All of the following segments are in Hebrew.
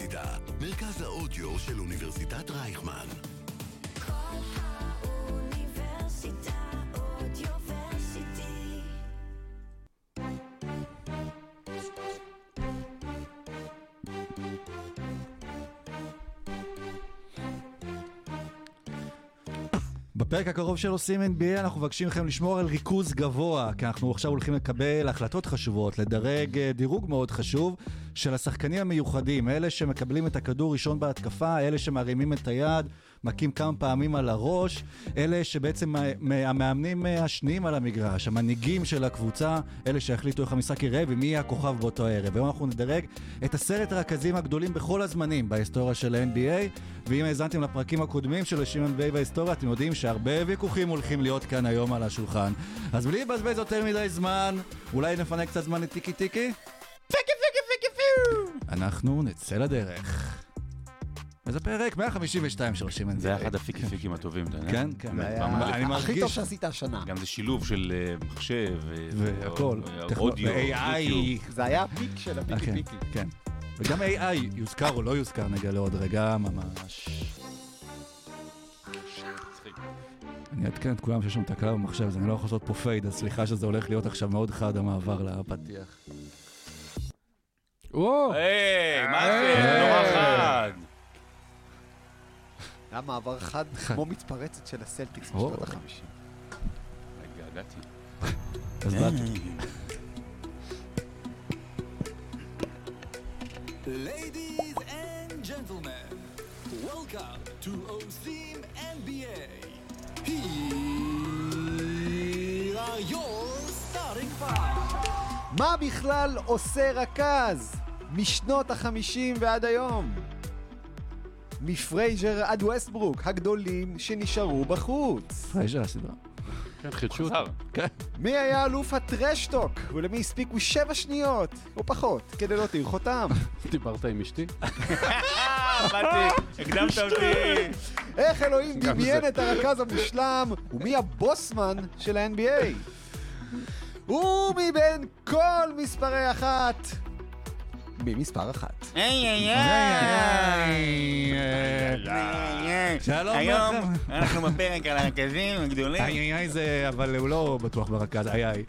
האוניברסיטה, מרכז האודיו של אוניברסיטת רייכמן. כל האוניברסיטה אודיוורסיטי. בפרק הקרוב של עושים NBA אנחנו מבקשים מכם לשמור על ריכוז גבוה, כי אנחנו עכשיו הולכים לקבל החלטות חשובות, לדרג אה, דירוג מאוד חשוב של השחקנים המיוחדים, אלה שמקבלים את הכדור ראשון בהתקפה, אלה שמרימים את היד, מכים כמה פעמים על הראש, אלה שבעצם המאמנים השניים על המגרש, המנהיגים של הקבוצה, אלה שיחליטו איך המשחק ייראה ומי יהיה הכוכב באותו הערב. היום אנחנו נדרג את עשרת הרכזים הגדולים בכל הזמנים בהיסטוריה של ה-NBA, ואם האזנתם לפרקים הקודמים של השם NBA בהיסטוריה, אתם יודעים שהרבה ויכוחים הולכים להיות כאן היום על השולחן. אז בלי לבזבז יותר מדי זמן, אולי נפנה קצת זמן לטיקי טיקי? פיקי פיו! אנחנו נצא לדרך. וזה פרק 152 של NBA. זה היה אחד הפיקים פיקים הטובים, אתה יודע? כן, כן. זה. אני הכי טוב שעשית השנה. גם זה שילוב של אה, מחשב, ו- והכל. אודיו, ו-AI. יוטיוב. זה היה הפיק של הפיקי כן, פיקי. כן. וגם AI יוזכר או לא יוזכר, נגלה עוד רגע ממש. אני אעדכן את כולם שיש שם תקלה במחשב, אז אני לא יכול לעשות פה פייד, אז סליחה שזה הולך להיות עכשיו מאוד חד המעבר לפתיח. וואו, היי, מה זה? נורא חד. היה מעבר חד כמו מתפרצת של הסלטיקס או. בשנות החמישים. התגעגעתי. אז באתי. Ladies and gentlemen, welcome to עושים NBA. Here are your starting five. מה בכלל עושה רכז משנות החמישים ועד היום? מפרייזר עד ווסטברוק, הגדולים שנשארו בחוץ. פרייזר הסדרה. כן, חידשו. אותו. כן. מי היה אלוף הטרשטוק, ולמי הספיקו שבע שניות, או פחות, כדי להותיר חותם? דיברת עם אשתי? באתי, הקדמת אותי. איך אלוהים דמיין. את הרכז המושלם, ומי הבוסמן של ה-NBA? ומבין כל מספרי אחת, מי מספר אחת? היי, היי, היי. שלום היום. אנחנו בפרק על הרכזים הגדולים. איי איי איי זה, אבל הוא לא בטוח ברכז, איי איי.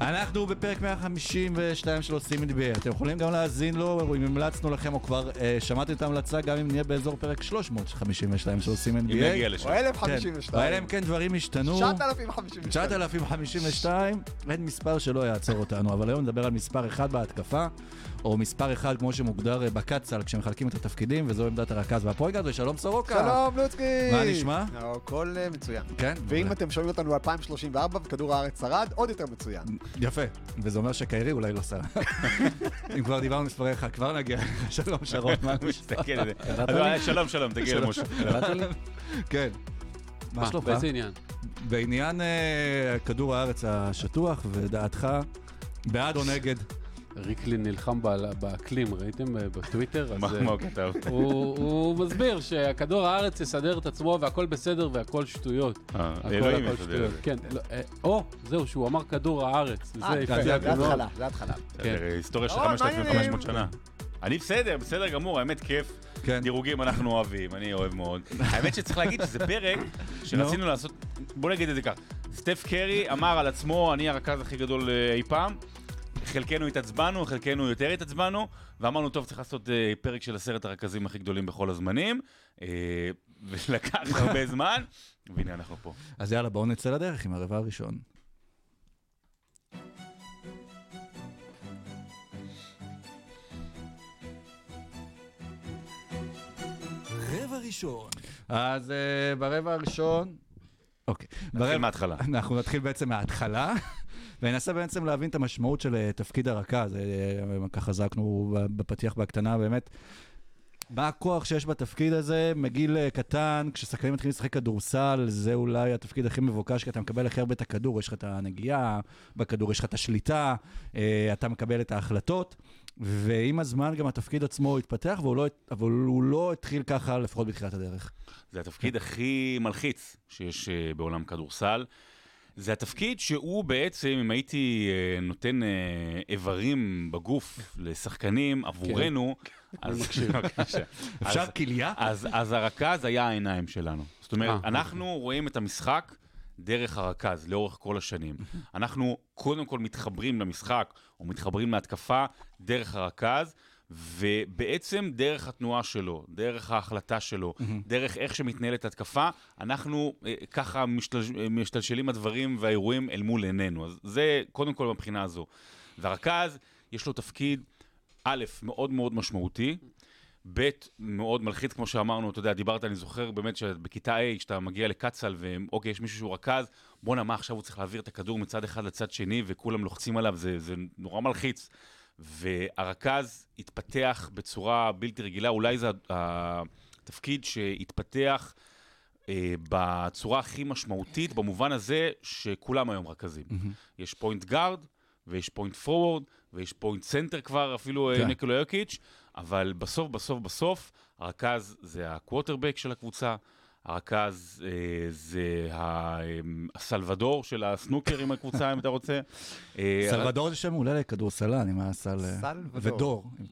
אנחנו בפרק 152 של עושים NBA, אתם יכולים גם להאזין לו, אם המלצנו לכם או כבר אה, שמעתם את ההמלצה, גם אם נהיה באזור פרק 352 של עושים NBA. אם נגיע לשם. או כן. 1052. אלא אם כן דברים השתנו. 9,052. 9,052, אין מספר שלא יעצור אותנו, אבל היום נדבר על מספר אחד בהתקפה, או מספר אחד כמו שמוגדר אה, בקצ"ל כשמחלקים את התפקידים, וזו עמדת הרכז והפויגרד, ושלום סורוקה. שלום לוצקי! מה נשמע? הכל אה, מצוין. כן? ואם. אתם שומעים אותנו ב-2034 וכדור הארץ שרד, עוד יותר מצוין. יפה, וזה אומר שקיירי אולי לא שר. אם כבר דיברנו מספרי אחד, כבר נגיע. שלום שרון, מה נשמע? אה, שלום, שלום, תגיע למשה. כן. מה שלומך? באיזה עניין? בעניין כדור הארץ השטוח, ודעתך, בעד או נגד? ריקלין נלחם באקלים, ראיתם אה, בטוויטר? מה אה, מה הוא כתב? הוא מסביר שהכדור הארץ יסדר את עצמו והכל בסדר והכל שטויות. אה, אלוהים יסדר את. זה. כן, לא, או, זהו, שהוא אמר כדור הארץ. אה, זה התחלה, זה התחלה. כן. היסטוריה של אוי, 5,500 מעניין. שנה. אני בסדר, בסדר גמור, האמת כיף. כן. דירוגים אנחנו אוהבים, אני אוהב מאוד. האמת שצריך להגיד שזה פרק שרצינו לעשות, בוא נגיד את זה כך, סטף קרי אמר על עצמו, אני הרכז הכי גדול אי פעם. חלקנו התעצבנו, חלקנו יותר התעצבנו, ואמרנו, טוב, צריך לעשות אה, פרק של עשרת הרכזים הכי גדולים בכל הזמנים, אה, ולקח הרבה זמן, והנה אנחנו פה. אז יאללה, בואו נצא לדרך עם הרבע הראשון. רבע ראשון. אז uh, ברבע הראשון... אוקיי. נתחיל ברבע- מההתחלה. אנחנו נתחיל בעצם מההתחלה, וננסה בעצם להבין את המשמעות של אה, תפקיד הרכז. אה, ככה זעקנו בפתיח בהקטנה, באמת. מה הכוח שיש בתפקיד הזה מגיל אה, קטן, כששחקנים מתחילים לשחק כדורסל, זה אולי התפקיד הכי מבוקש, כי אתה מקבל הכי הרבה את הכדור, יש לך את הנגיעה בכדור, יש לך את השליטה, אתה מקבל את ההחלטות, ועם הזמן גם התפקיד עצמו התפתח, והוא לא, אבל הוא לא התחיל ככה, לפחות בתחילת הדרך. זה התפקיד הכי מלחיץ שיש בעולם כדורסל. זה התפקיד שהוא בעצם, אם הייתי אה, נותן אה, איברים בגוף לשחקנים עבורנו, אז... בבקשה. אפשר אז- כליה? אז, אז הרכז היה העיניים שלנו. זאת אומרת, אה, אנחנו רואים את המשחק דרך הרכז, לאורך כל השנים. אנחנו קודם כל מתחברים למשחק, או מתחברים להתקפה, דרך הרכז, ובעצם דרך התנועה שלו, דרך ההחלטה שלו, דרך איך שמתנהלת התקפה, אנחנו אה, ככה משתל, משתלשלים הדברים והאירועים אל מול עינינו. אז זה קודם כל מבחינה הזו. והרכז, יש לו תפקיד, א', מאוד מאוד משמעותי, ב', מאוד מלחיץ, כמו שאמרנו, אתה יודע, דיברת, אני זוכר באמת שבכיתה A, כשאתה מגיע לקצ"ל, ואוקיי, יש מישהו שהוא רכז, בואנה, מה עכשיו הוא צריך להעביר את הכדור מצד אחד לצד שני, וכולם לוחצים עליו, זה, זה נורא מלחיץ. והרכז התפתח בצורה בלתי רגילה, אולי זה התפקיד שהתפתח אה, בצורה הכי משמעותית, במובן הזה שכולם היום רכזים. יש point guard, ויש point forward, ויש point center כבר, אפילו כן. כן. ניקולה יוקיץ', אבל בסוף, בסוף, בסוף, הרכז זה הקווטרבק של הקבוצה, הרכז אה, זה ה- אה, הסלבדור של הסנוקר עם הקבוצה, אם אתה רוצה. אה, סלבדור זה שם מעולה לכדורסלן, עם הסל... אה, סלבדור. אם.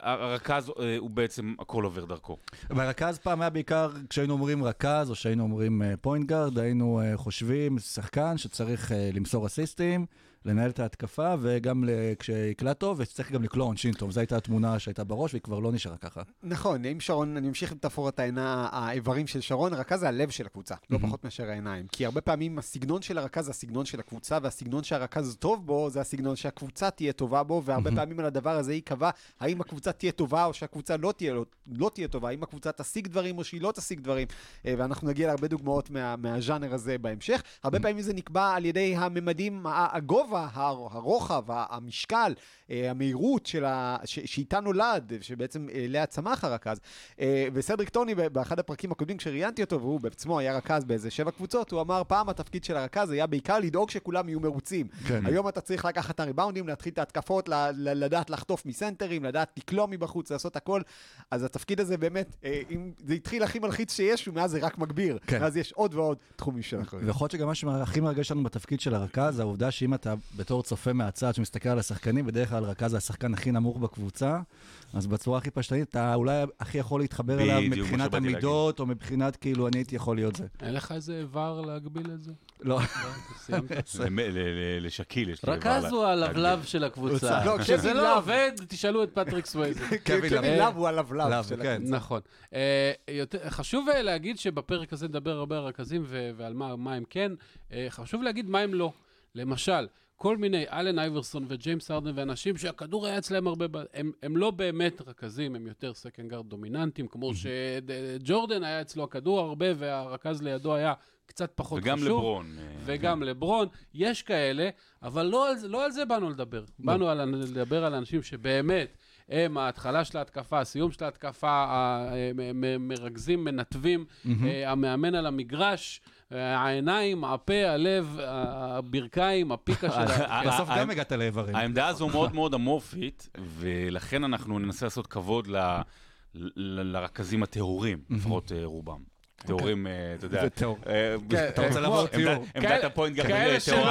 הרכז- אה, הוא בעצם הכל עובר דרכו. והרכז פעם היה בעיקר, כשהיינו אומרים רכז, או שהיינו אומרים point guard, היינו חושבים שחקן שצריך למסור אסיסטים, לנהל את ההתקפה, וגם כשיקלע טוב, וצריך גם לקלוע עונשין טוב. זו הייתה התמונה שהייתה בראש, והיא כבר לא נשארה ככה. נכון, אם שרון, אני ממשיך עם מטאפורת העינה, האיברים של שרון, הרכז זה הלב של הקבוצה, לא פחות מאשר העיניים. כי הרבה פעמים הסגנון של הרכז זה הסגנון של הקבוצה, והסגנון שהרכז טוב בו, זה הסגנון שהקבוצה תהיה טובה בו, והרבה פעמים על הדבר הזה ייקבע האם הקבוצה תהיה טובה או שהקבוצה לא תהיה, לא, לא תהיה טובה, האם הקבוצה תשיג דברים או שהיא לא תשיג דברים. אה, ואנחנו נגיע להרבה דוגמאות מה, מהז'אנר הזה בהמשך. הרבה פעמים זה נקבע על ידי הממדים, ה- הגובה, הר- הרוחב, המשקל, אה, המהירות של ה... ש... שאיתה נולד, שבעצם אה, אליה צמח הרכז. אה, וסדריק טוני, באחד הפרקים הקודמים, כשראיינתי אותו, והוא בעצמו היה רכז באיזה שבע קבוצות, הוא אמר, פעם התפקיד של הרכז היה בעיקר לדאוג שכולם יהיו מרוצים. כן. היום אתה צריך לקחת את הריבאונדים, להתחיל את ההתקפות, לדעת לחטוף מסנטרים, לדעת לקלוע מבחוץ, לעשות הכל. אז התפקיד הזה באמת, אם זה התחיל הכי מלחיץ שיש, ומאז זה רק מגביר. כן. מאז יש עוד ועוד תחומים של אחריות. ויכול להיות שגם מה שהכי מרגש לנו בתפקיד של הרכז, זה העובדה שאם אתה בתור צופה מהצד שמסתכל על השחקנים, בדרך כלל רכז זה השחקן הכי נמוך בקבוצה, אז בצורה הכי פשטנית, אתה אולי הכי יכול להתחבר אליו מבחינת. המידות, או מבחינת כאילו אני הייתי יכול להיות זה. אין לך איזה איבר להגביל את זה? לא, לשקיל יש לי... רכז איבר הוא לה- הלבלב של הקבוצה. לא, כשזה לא. עובד, תשאלו את פטריק סווייזר. קווין לאב. הוא הלבלב של כן. הקבוצה. נכון. אה, חשוב אה, להגיד שבפרק הזה נדבר הרבה על רכזים ו- ועל מה מה הם כן. אה, חשוב להגיד מה הם לא. למשל, כל מיני אלן אייברסון וג'יימס הארדן ואנשים שהכדור היה אצלם הרבה, הם, הם לא באמת רכזים, הם יותר second guard דומיננטיים, כמו שג'ורדן היה אצלו הכדור הרבה והרכז לידו היה קצת פחות וגם חשוב. לברון. אה, וגם לברון, יש כאלה, אבל לא על, לא על זה באנו לדבר. באנו על, לדבר על אנשים שבאמת הם ההתחלה של ההתקפה, הסיום של ההתקפה, מרכזים, מנתבים, אה, המאמן על המגרש, אה, העיניים, הפה, הלב, הברכיים, הפיקה של ה... אה, בסוף גם הגעת לאיברים. העמדה הזו מאוד מאוד אמורפית, ולכן אנחנו ננסה לעשות כבוד לרכזים הטהורים, לפחות רובם. טהורים, אה, אתה יודע. זה טהור. אה, כן, אתה רוצה אה, טיור. עמדת- כאלה- ה point guard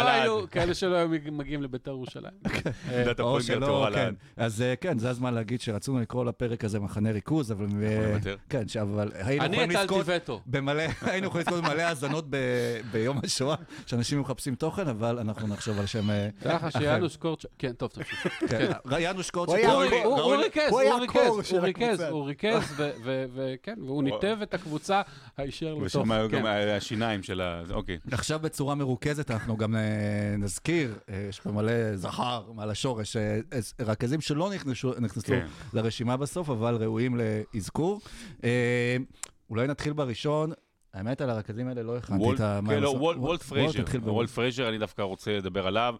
לעד. היו- כאלה שלא היו מגיעים לביתר ירושלים. עמדת ה point guard שלא, טהורה כן. לעד. אז כן, זה הזמן להגיד שרצינו לקרוא לפרק הזה מחנה ריכוז, אבל... כן, אבל היינו אני יכולים הטלתי לזכות וטו. במלא, היינו יכולים לזכות במלא האזנות ביום השואה, שאנשים מחפשים תוכן, אבל אנחנו נחשוב על שם... ככה. שיאנוש קורצ'ה, כן, טוב, תמשיך. כן, יאנוש קורצ'ה. הוא ריכז, הוא ריכז, הוא ריכז. הוא ריכז, ו- ו- וכן, והוא ניתב את הקבוצה הישר לתוך... ושם היו כן. גם השיניים של ה... אוקיי. עכשיו בצורה מרוכזת אנחנו גם אה, נזכיר, אה, יש פה מלא זכר מעל השורש, אה, רכזים שלא נכנסו, כן. לרשימה בסוף, אבל ראויים לאזכור. אולי נתחיל בראשון. האמת, על הרכזים האלה לא הכנתי את ה... כן, לא. וולט- פרייזר. וולט פרייזר, אני דווקא רוצה לדבר עליו,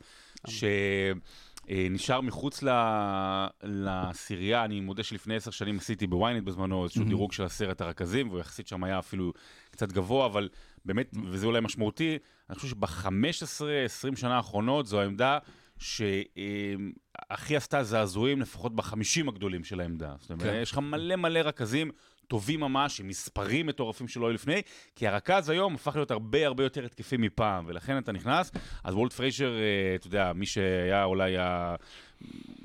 שנשאר מחוץ ל- לעשירייה, אני מודה שלפני עשר שנים עשיתי בוויינט בזמנו איזשהו דירוג של עשרת הרכזים, והוא יחסית שם היה אפילו קצת גבוה, אבל באמת, וזה אולי משמעותי, אני חושב שב-15-20 שנה האחרונות זו העמדה שהכי עשתה זעזועים, לפחות בחמישים הגדולים של העמדה. זאת אומרת, כן. יש לך מלא מלא רכזים טובים ממש, עם מספרים מטורפים שלא היו לפני, כי הרכז היום הפך להיות הרבה הרבה יותר התקפי מפעם, ולכן אתה נכנס, אז וולט פריישר, אה, אתה יודע, מי שהיה אולי ה...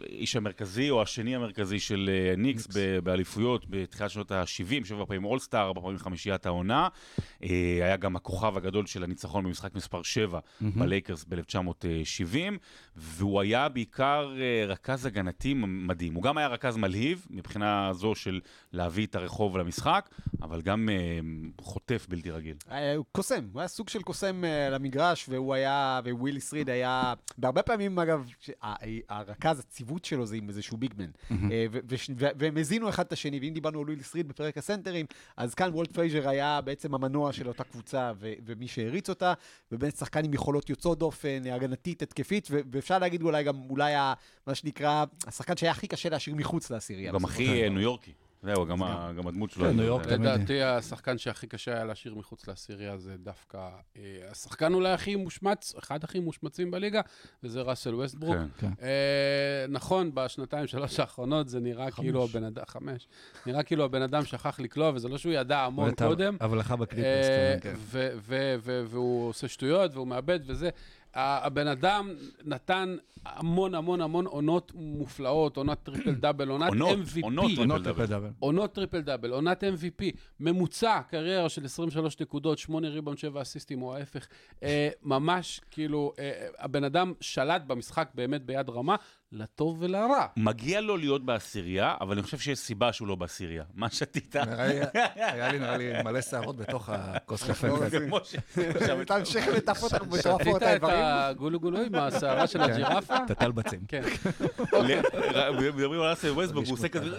האיש המרכזי או השני המרכזי של אה, ניקס ב- באליפויות בתחילת שנות ה-70, שבע פעמים אולסטאר, ארבע פעמים חמישיית העונה. אה, היה גם הכוכב הגדול של הניצחון במשחק מספר 7 בלייקרס ב-1970, והוא היה בעיקר אה, רכז הגנתי מדהים. הוא גם היה רכז מלהיב, מבחינה זו של להביא את הרחוב למשחק, אבל גם חוטף בלתי רגיל. הוא קוסם, הוא היה סוג של קוסם למגרש, והוא היה, וויליס ריד היה, בהרבה פעמים אגב, ש- הרכז, הצוות שלו זה עם איזשהו big man. אה, והם הזינו אחד את השני, ואם דיברנו על וויליס ריד בפרק הסנטרים, אז כאן וולט פרייזר היה בעצם המנוע של אותה קבוצה, ומי שהריץ אותה, ובאמת שחקן עם יכולות יוצאות דופן, הגנתית, התקפית, ואפשר להגיד אולי גם, אולי מה שנקרא, השחקן שהיה הכי קשה להשאיר מחוץ לעשירייה. גם הכי אה. ניו יורקי. זהו, גם ה- גם הדמות שלו. כן, ניו יורק זה- תמיד. לדעתי, השחקן שהכי קשה היה להשאיר מחוץ לעשירייה זה דווקא אה, השחקן אולי הכי מושמץ, אחד הכי מושמצים בליגה, וזה ראסל ווסטברוק. כן. כן. אה, נכון, בשנתיים, שלוש האחרונות זה נראה כאילו הבן אדם, חמש, נראה כאילו הבן אדם שכח לקלוע, וזה לא שהוא ידע המון קודם. הבלחה בקליפרס. אה, כן. ו- והוא עושה שטויות והוא מאבד וזה. הבן אדם נתן המון המון המון עונות מופלאות, עונת triple double, עונת MVP. עונות triple עונות double. triple double. עונות triple double, עונת MVP, ממוצע קריירה של 23 נקודות, 8 ריבאונד, 7 אסיסטים או ההפך. אה, ממש, כאילו, אה, הבן אדם שלט במשחק באמת ביד רמה, לטוב ולרע. מגיע לו להיות בעשירייה, אבל אני חושב שיש סיבה שהוא לא בעשירייה. מה שתית? היה לי, נראה לי, מלא שערות בתוך הכוס קפה. לא, כזה. כמו ש- אתה ממשיך לטף אותנו שתית מטורפות את האיברים. הגולו גולו עם השערה של הג'ירפה? את הטלבצים. כן. ל- מדברים על ראסל ווסטבורג, הוא עושה כזה,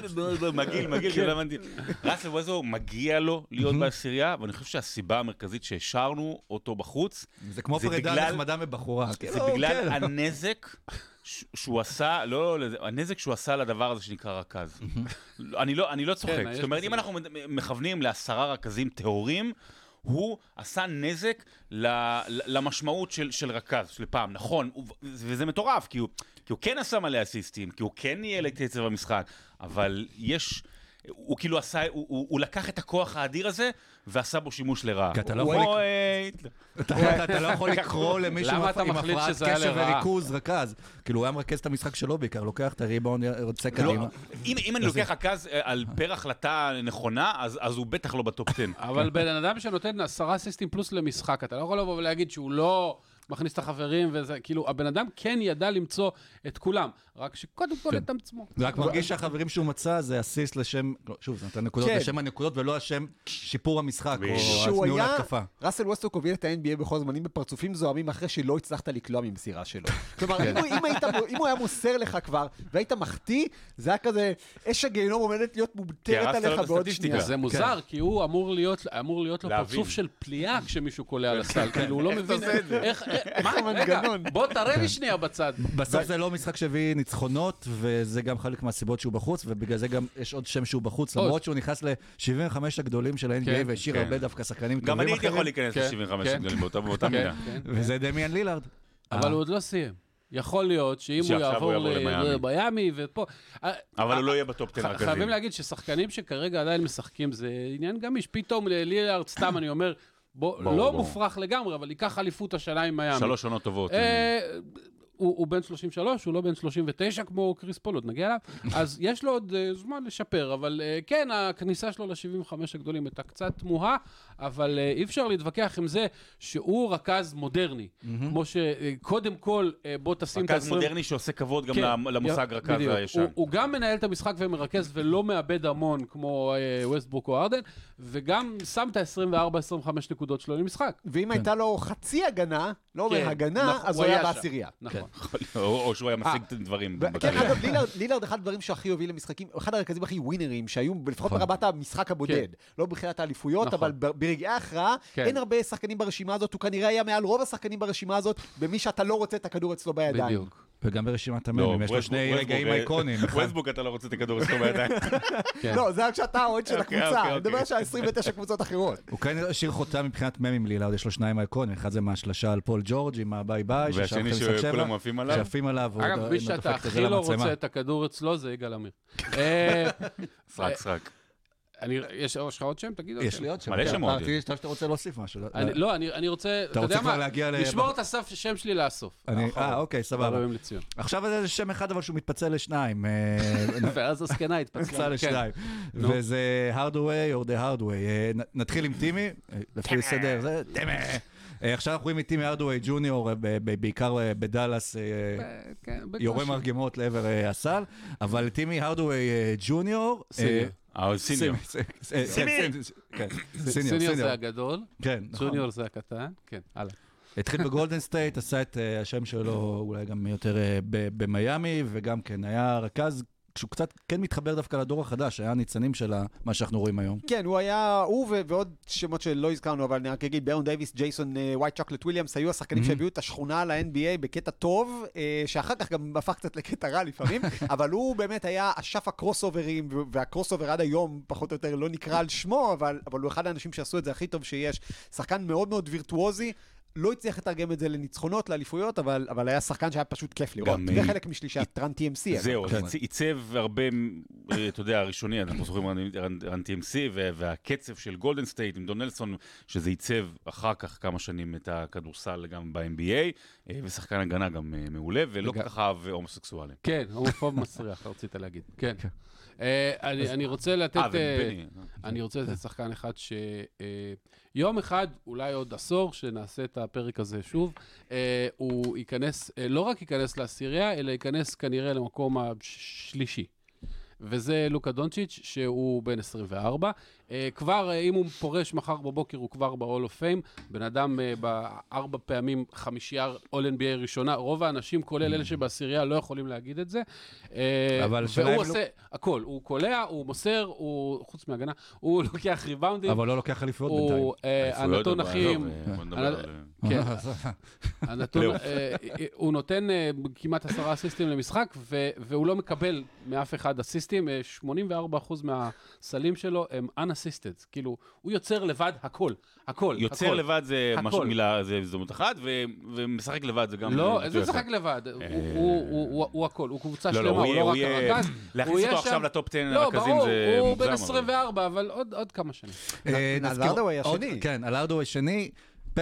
מגעיל, מגעיל, כן. לא הבנתי. ראסל ווסטבורג מגיע לו להיות בעשירייה, ואני חושב שהסיבה המרכזית שהשארנו אותו בחוץ, זה כמו זה פרידה נחמדה מבחורה. זה כאילו, בגלל כן. הנזק שהוא עשה, לא, לא, הנזק שהוא עשה לדבר הזה שנקרא רכז. אני לא, אני לא צוחק. כן, זאת אומרת, אם אנחנו מכוונים לעשרה רכזים טהורים, הוא עשה נזק ל- ל- למשמעות של, של רכז, של פעם. נכון, וזה מטורף, כי הוא, כי הוא כן עשה מלא אסיסטים, כי הוא כן ניהל את קצב המשחק, אבל יש... הוא כאילו עשה, הוא, הוא, הוא לקח את הכוח האדיר הזה ועשה בו שימוש לרעה. כי אתה לא יכול-. אתה אתה לא יכול לקרוא למישהו עם הפרעת קשב? וריכוז רכז. כאילו, הוא היה מרכז את המשחק שלו בעיקר, לוקח את הריבאונד, רוצה לא, קדימה. אם, אני לוקח רכז אה, על פר החלטה נכונה, אז, הוא בטח לא בטופ 10. אבל בן אדם שנותן עשרה אסיסטים פלוס למשחק, אתה לא יכול לבוא ולהגיד שהוא לא מכניס את החברים וזה, כאילו, הבן אדם כן ידע למצוא את כולם, רק שקודם כל את עצמו. זה רק מרגיש שהחברים שהוא מצא זה אסיסט לשם, לא, שוב, זה נותן נקודות כן. לשם הנקודות ולא השם שיפור המשחק. או ניהול התקפה. ראסל ווסטברוק הוביל את ה-NBA בכל הזמנים בפרצופים זועמים אחרי שלא הצלחת לקלוע ממסירה שלו. כלומר, אם הוא- אם היית- אם הוא היה מוסר לך כבר והיית מחטיא, זה היה כזה, אש הגיהנום עומדת להיות לו עליך את בעוד. שנייה. זה מוזר, כי הוא אמור להיות, לו. פרצוף של פליאה כשמישהו קולע על הסל, כאילו, הוא לא מבין מה, המנגנון? בוא תראה לי שנייה בצד. בסוף זה לא משחק שהביא ניצחונות, וזה גם חלק מהסיבות שהוא בחוץ, ובגלל זה גם יש עוד שם שהוא בחוץ. למרות שהוא נכנס ל-75 הגדולים של ה-NBA כן, והשאיר כן. הרבה דווקא שחקנים גם טובים אני הייתי יכול אחרים, להיכנס כן, ל-75 כן. גדולים באותה מידה. וזה דמיאן לילארד. אבל אה. הוא עוד לא סיים. יכול להיות שאם הוא יעבור יעבור ל- למיאמי. ופה... אבל הוא לא יהיה בטופ 10 ח- רכזים. חייבים להגיד ששחקנים שכרגע עדיין משחקים זה עניין גמיש. פתאום ללילארד, סתם אני אומר, בוא, ברור, לא ברור. מופרך לגמרי, אבל ייקח אליפות השנה עם מיאמי. שלוש עונות טובות. אה, הוא, הוא בן 33, הוא לא בן 39 כמו קריס פול, עוד נגיע אליו, אז יש לו עוד אה, זמן לשפר, אבל אה, כן, הכניסה שלו ל-75 הגדולים הייתה קצת תמוהה, אבל uh, אי אפשר להתווכח עם זה שהוא רכז מודרני, כמו שקודם כל, uh, בוא תשים את רכז ה-20... מודרני שעושה כבוד גם כן, למ- למושג י- רכז בדיוק. הישן. הוא, הוא גם מנהל את המשחק ומרכז ולא מאבד המון כמו ווסטברוק או ארדן, וגם שם את ה-24-25 נקודות שלו למשחק. ואם הייתה לו חצי הגנה, לא אומר כן, הגנה, נכון, אז הוא היה. בעשירייה. נכון. או שהוא היה משיג את הדברים. ו- כן. אגב, לילארד- אחד הדברים שהכי הוביל למשחקים, אחד הרכזים הכי ווינרים שהיו, לפחות ברמת המשחק הבודד. לא מבחינת האליפויות, נכון. אבל ברגעי ההכרעה, כן. אין הרבה שחקנים ברשימה הזאת, הוא כנראה היה מעל רוב השחקנים ברשימה הזאת, במי שאתה לא רוצה את הכדור אצלו בידיים. בדיוק. וגם ברשימת לא, הממים, יש לו שני רגעים אה, אייקונים. ווסטברוק אתה לא רוצה את הכדור אצלו בידיים. כן. לא, זה רק כשאתה האוהד של אוקיי, הקבוצה, אוקיי, אני מדבר אוקיי. על 29 קבוצות אחרות. הוא כן השאיר חותם מבחינת ממים לילארד, יש לו שניים אייקונים, אחד זה מהשלשה על פול ג'ורג' עם ה bye bye, והשני שכולם עפים עליו. שעפים עליו, אגב, מי שאתה הכי לא. רוצה את הכדור אצלו זה יגאל עמיר. אה, סרק, סרק. אני- יש יש לך עוד שם? תגיד עוד יש שם. לי עוד שם. מלא כן, שמות. אמרתי שאתה רוצה להוסיף משהו. אני- לא, אני אני רוצה, אתה יודע מה? להגיע ל- לשמור את הסף שם שלי לאסוף. אה, אוקיי, סבבה. לציון. עכשיו זה שם אחד, אבל שהוא מתפצל לשניים. אה, ואז הזקנה התפצלה. כן. לשניים. וזה Hardway or the Hardway. אה, נתחיל עם טימי, אה, לפי סדר, זה טימי. עכשיו אנחנו רואים את טימי הרדווי ג'וניור, אה, בעיקר אה, בדאלאס, אה, כן. יורה מרגמות לעבר אה, הסל, אבל טים הארדווי אה, ג'וניור... אה, סיניור. אה, סיניור. אה, זה. הגדול, כן, נכון. ג'וניור זה הקטן. כן, הלאה. התחיל בגולדן סטייט, עשה את אה, השם שלו אולי גם יותר אה, במיאמי, וגם כן היה רכז, שהוא קצת כן מתחבר דווקא לדור החדש, היה ניצנים של מה שאנחנו רואים היום. כן, הוא היה, הוא ו- ועוד שמות שלא הזכרנו, אבל אני רק אגיד, ברון דייוויס, ג'ייסון White Chocolate וויליאמס, היו השחקנים Mhm. שהביאו את השכונה ל-NBA בקטע טוב, אה, שאחר כך גם הפך קצת לקטע רע לפעמים, אבל הוא באמת היה אשף הקרוס אוברים, ו- וה crossover עד היום, פחות או יותר, לא נקרא על שמו, אבל, אבל הוא אחד האנשים שעשו את זה הכי טוב שיש. שחקן מאוד מאוד וירטואוזי. לא הצליח לתרגם את זה לניצחונות, לאליפויות, אבל, אבל היה שחקן שהיה פשוט כיף לראות. זה אה, חלק משלישיית ה Run TMC. זהו, כן. עיצ- עיצב הרבה, אה, אתה יודע, הראשוני, אנחנו זוכרים Run TMC, והקצב של גולדן סטייט עם דון נלסון, שזה עיצב אחר כך כמה שנים את הכדורסל גם ב-NBA, אה, ושחקן הגנה גם מעולה, ולא כל וגם- כך אהב הומוסקסואלים. כן, הומופוב מסריח, רצית להגיד. כן. אה, אני רוצה לתת... אה, אה. אני רוצה לתת שחקן אחד שיום אחד, אולי עוד עשור, שנעשה את הפרק הזה שוב, הוא ייכנס, לא רק ייכנס לעשירייה, אלא ייכנס כנראה למקום השלישי. וזה לוקה דונצ'יץ', שהוא בן 24. אה, כבר, אה, אם הוא פורש מחר בבוקר, הוא כבר ב-all of fame. בן אדם אה, בארבע פעמים חמישייה All NBA ראשונה. רוב האנשים, כולל אלה שבעשירייה, לא יכולים להגיד את זה. אבל השאלה והוא אם לא- עושה הכל. הוא קולע, הוא מוסר, הוא, חוץ מהגנה, הוא לוקח ריבאונדים. אבל לא לוקח אליפויות בינתיים. הוא הנתון הכי... כן, הנתון, הוא נותן כמעט עשרה אסיסטים למשחק, והוא לא מקבל מאף אחד אסיסטים. אה, 84% מהסלים שלו הם unassisted. כאילו, הוא יוצר לבד הכל, הכל, יוצר הכל. לבד זה הכל. משהו מילה, זה הזדמנות אחת, ו- ומשחק לבד זה גם... לא, אה, ביטוי משחק. לבד? הוא- הוא- הוא הוא- הוא הכל, הוא קבוצה לא, לא, שלמה, הוא הוא יהיה, לא הוא רק. הרכז. הוא להכניס אותו עכשיו שם- לטופ 10 לא, הרכזים ברור, זה הוא מוגזם. בן אבל- 24, אבל עוד עוד כמה שנים. אה, אז נזכיר- הארדווי עוד- השני. כן, על הארדווי שני.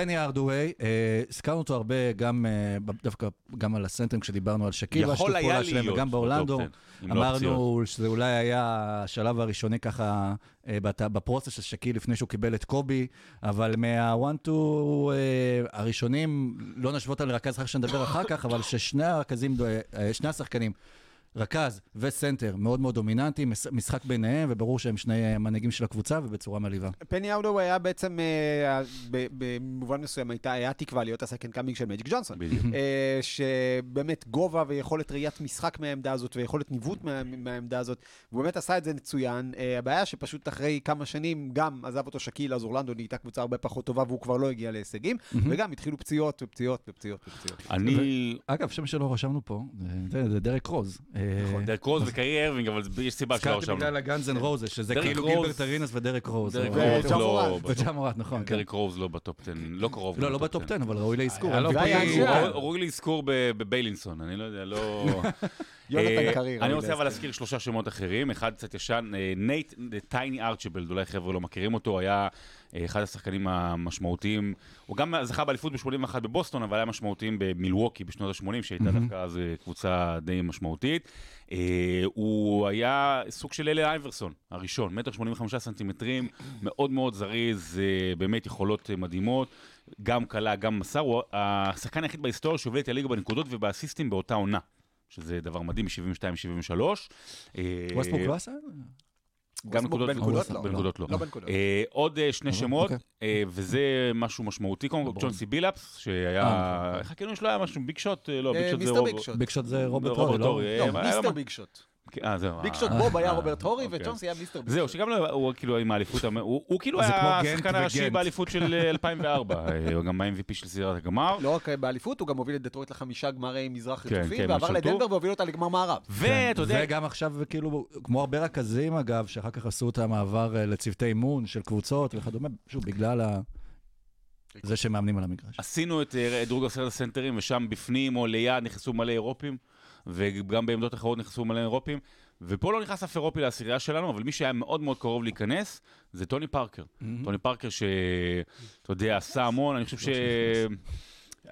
פני הארדווי, אה, הזכרנו אותו הרבה, גם אה, דווקא גם על הסנטרים כשדיברנו על שקיל, יכול היה פעולה שלהם, להיות וגם באורלנדו. בטופ 10, אם לא. אמרנו שזה אולי היה השלב הראשוני ככה אה, ב process של שקיל לפני שהוא קיבל את קובי, אבל מה-one-two הראשונים, לא נשוות על רכז אחר שנדבר אחר כך, אבל ששני הרכזים, שני השחקנים, רכז וסנטר מאוד מאוד דומיננטיים, מש- משחק ביניהם, וברור שהם שני אה, מנהיגים של הקבוצה ובצורה מלהיבה. פני הארדווי היה בעצם, אה, במובן מסוים, הייתה, היה תקווה להיות ה second coming של מג'יק ג'ונסון. בדיוק. אה, שבאמת גובה ויכולת ראיית משחק מהעמדה הזאת ויכולת ניווט מה, מהעמדה הזאת, והוא באמת עשה את זה מצוין. הבעיה שפשוט אחרי כמה שנים גם עזב אותו שקיל, אז אורלנדו נהייתה קבוצה הרבה פחות טובה והוא כבר לא הגיע להישגים, וגם התחילו פציעות ופציעות ופציעות ופציעות. אני... אגב, שם שלא רשמנו פה, זה, זה דרק רוז. אה, נכון, דרק רוז וקיירי ארווינג, אבל יש סיבה שלא הזכרתי רשמנו. בגלל ה Guns and Roses, שזה כאילו גילברט ארינאס ודרק רוז. דרק אבל- רוז לא... מורט, נכון, כן. דרק רוז לא בטופ 10, לא קרוב. לא, לא בטופ 10, אבל ראוי לאזכור. ראוי לאזכור בביילינסון, אני לא יודע, לא... יונתן אה, קריר, אני רוצה אבל להזכיר. שלושה שמות אחרים, אחד קצת ישן, אה, נייט טייני ארצ'בלד, אולי חבר'ה לא מכירים אותו, היה אה, אחד השחקנים המשמעותיים, הוא גם זכה באליפות ב-81 בבוסטון, אבל היה משמעותיים במילווקי בשנות ה-80, שהייתה דווקא אז קבוצה די משמעותית. הוא היה סוג של אלה אייברסון, הראשון, מטר 85 סנטימטרים, מאוד מאוד זריז, באמת יכולות מדהימות. גם קלה, גם מסר, הוא השחקן היחיד בהיסטוריה שהוביל את הליגה בנקודות ובאסיסטים באותה עונה. שזה דבר מדהים, מ-72-73. ווסטברוק לא עשה? גם נקודות, בנקודות לא. בנקודות לא. לא בנקודות. אה, עוד אה, שני שמות, אוקיי. אה, וזה משהו משמעותי, קודם כל. צ'ונסי בילאפס, שהיה, אה, איך הכינוי שלו היה משהו, Big Shot, אה, לא, Big אה, Shot זה Mister רוב... Big Shot. זה רוברט רוברט הורי, לא? אה, לא, Mister Big Shot. אה, זהו. Big אה, Shot בוב היה אה, רוברט הורי אוקיי. וצ'ונסי היה Mister Big זהו. שגם לא- הוא כאילו עם האליפות, הוא כאילו היה השחקן הראשי. באליפות של אה, 2004, אה, הוא גם ה-MVP של סדרת הגמר. לא רק באליפות, הוא גם הוביל את דטרויט לחמישה גמרי מזרח כן, רצופים, כן, ועבר. לדנבר והוביל אותה לגמר מערב. ואתה יודע, וגם עכשיו, כאילו, כמו הרבה רכזים, אגב, שאחר כך עשו את המעבר לצוותי אימון של קבוצות וכדומה, שוב, בגלל ה... זה שמאמנים על המגרש. עשינו את דירוג עשרת הסנטרים, ושם בפנים או ליד נכנסו מלא אירופים, וגם בעמדות אחרות נכנסו מלא אירופים, ופה לא נכנס אף אירופי לעשירייה שלנו, אבל מי שהיה מאוד מאוד קרוב להיכנס, זה טוני פארקר. טוני פארקר שאתה יודע, עשה המון, אני חושב ש...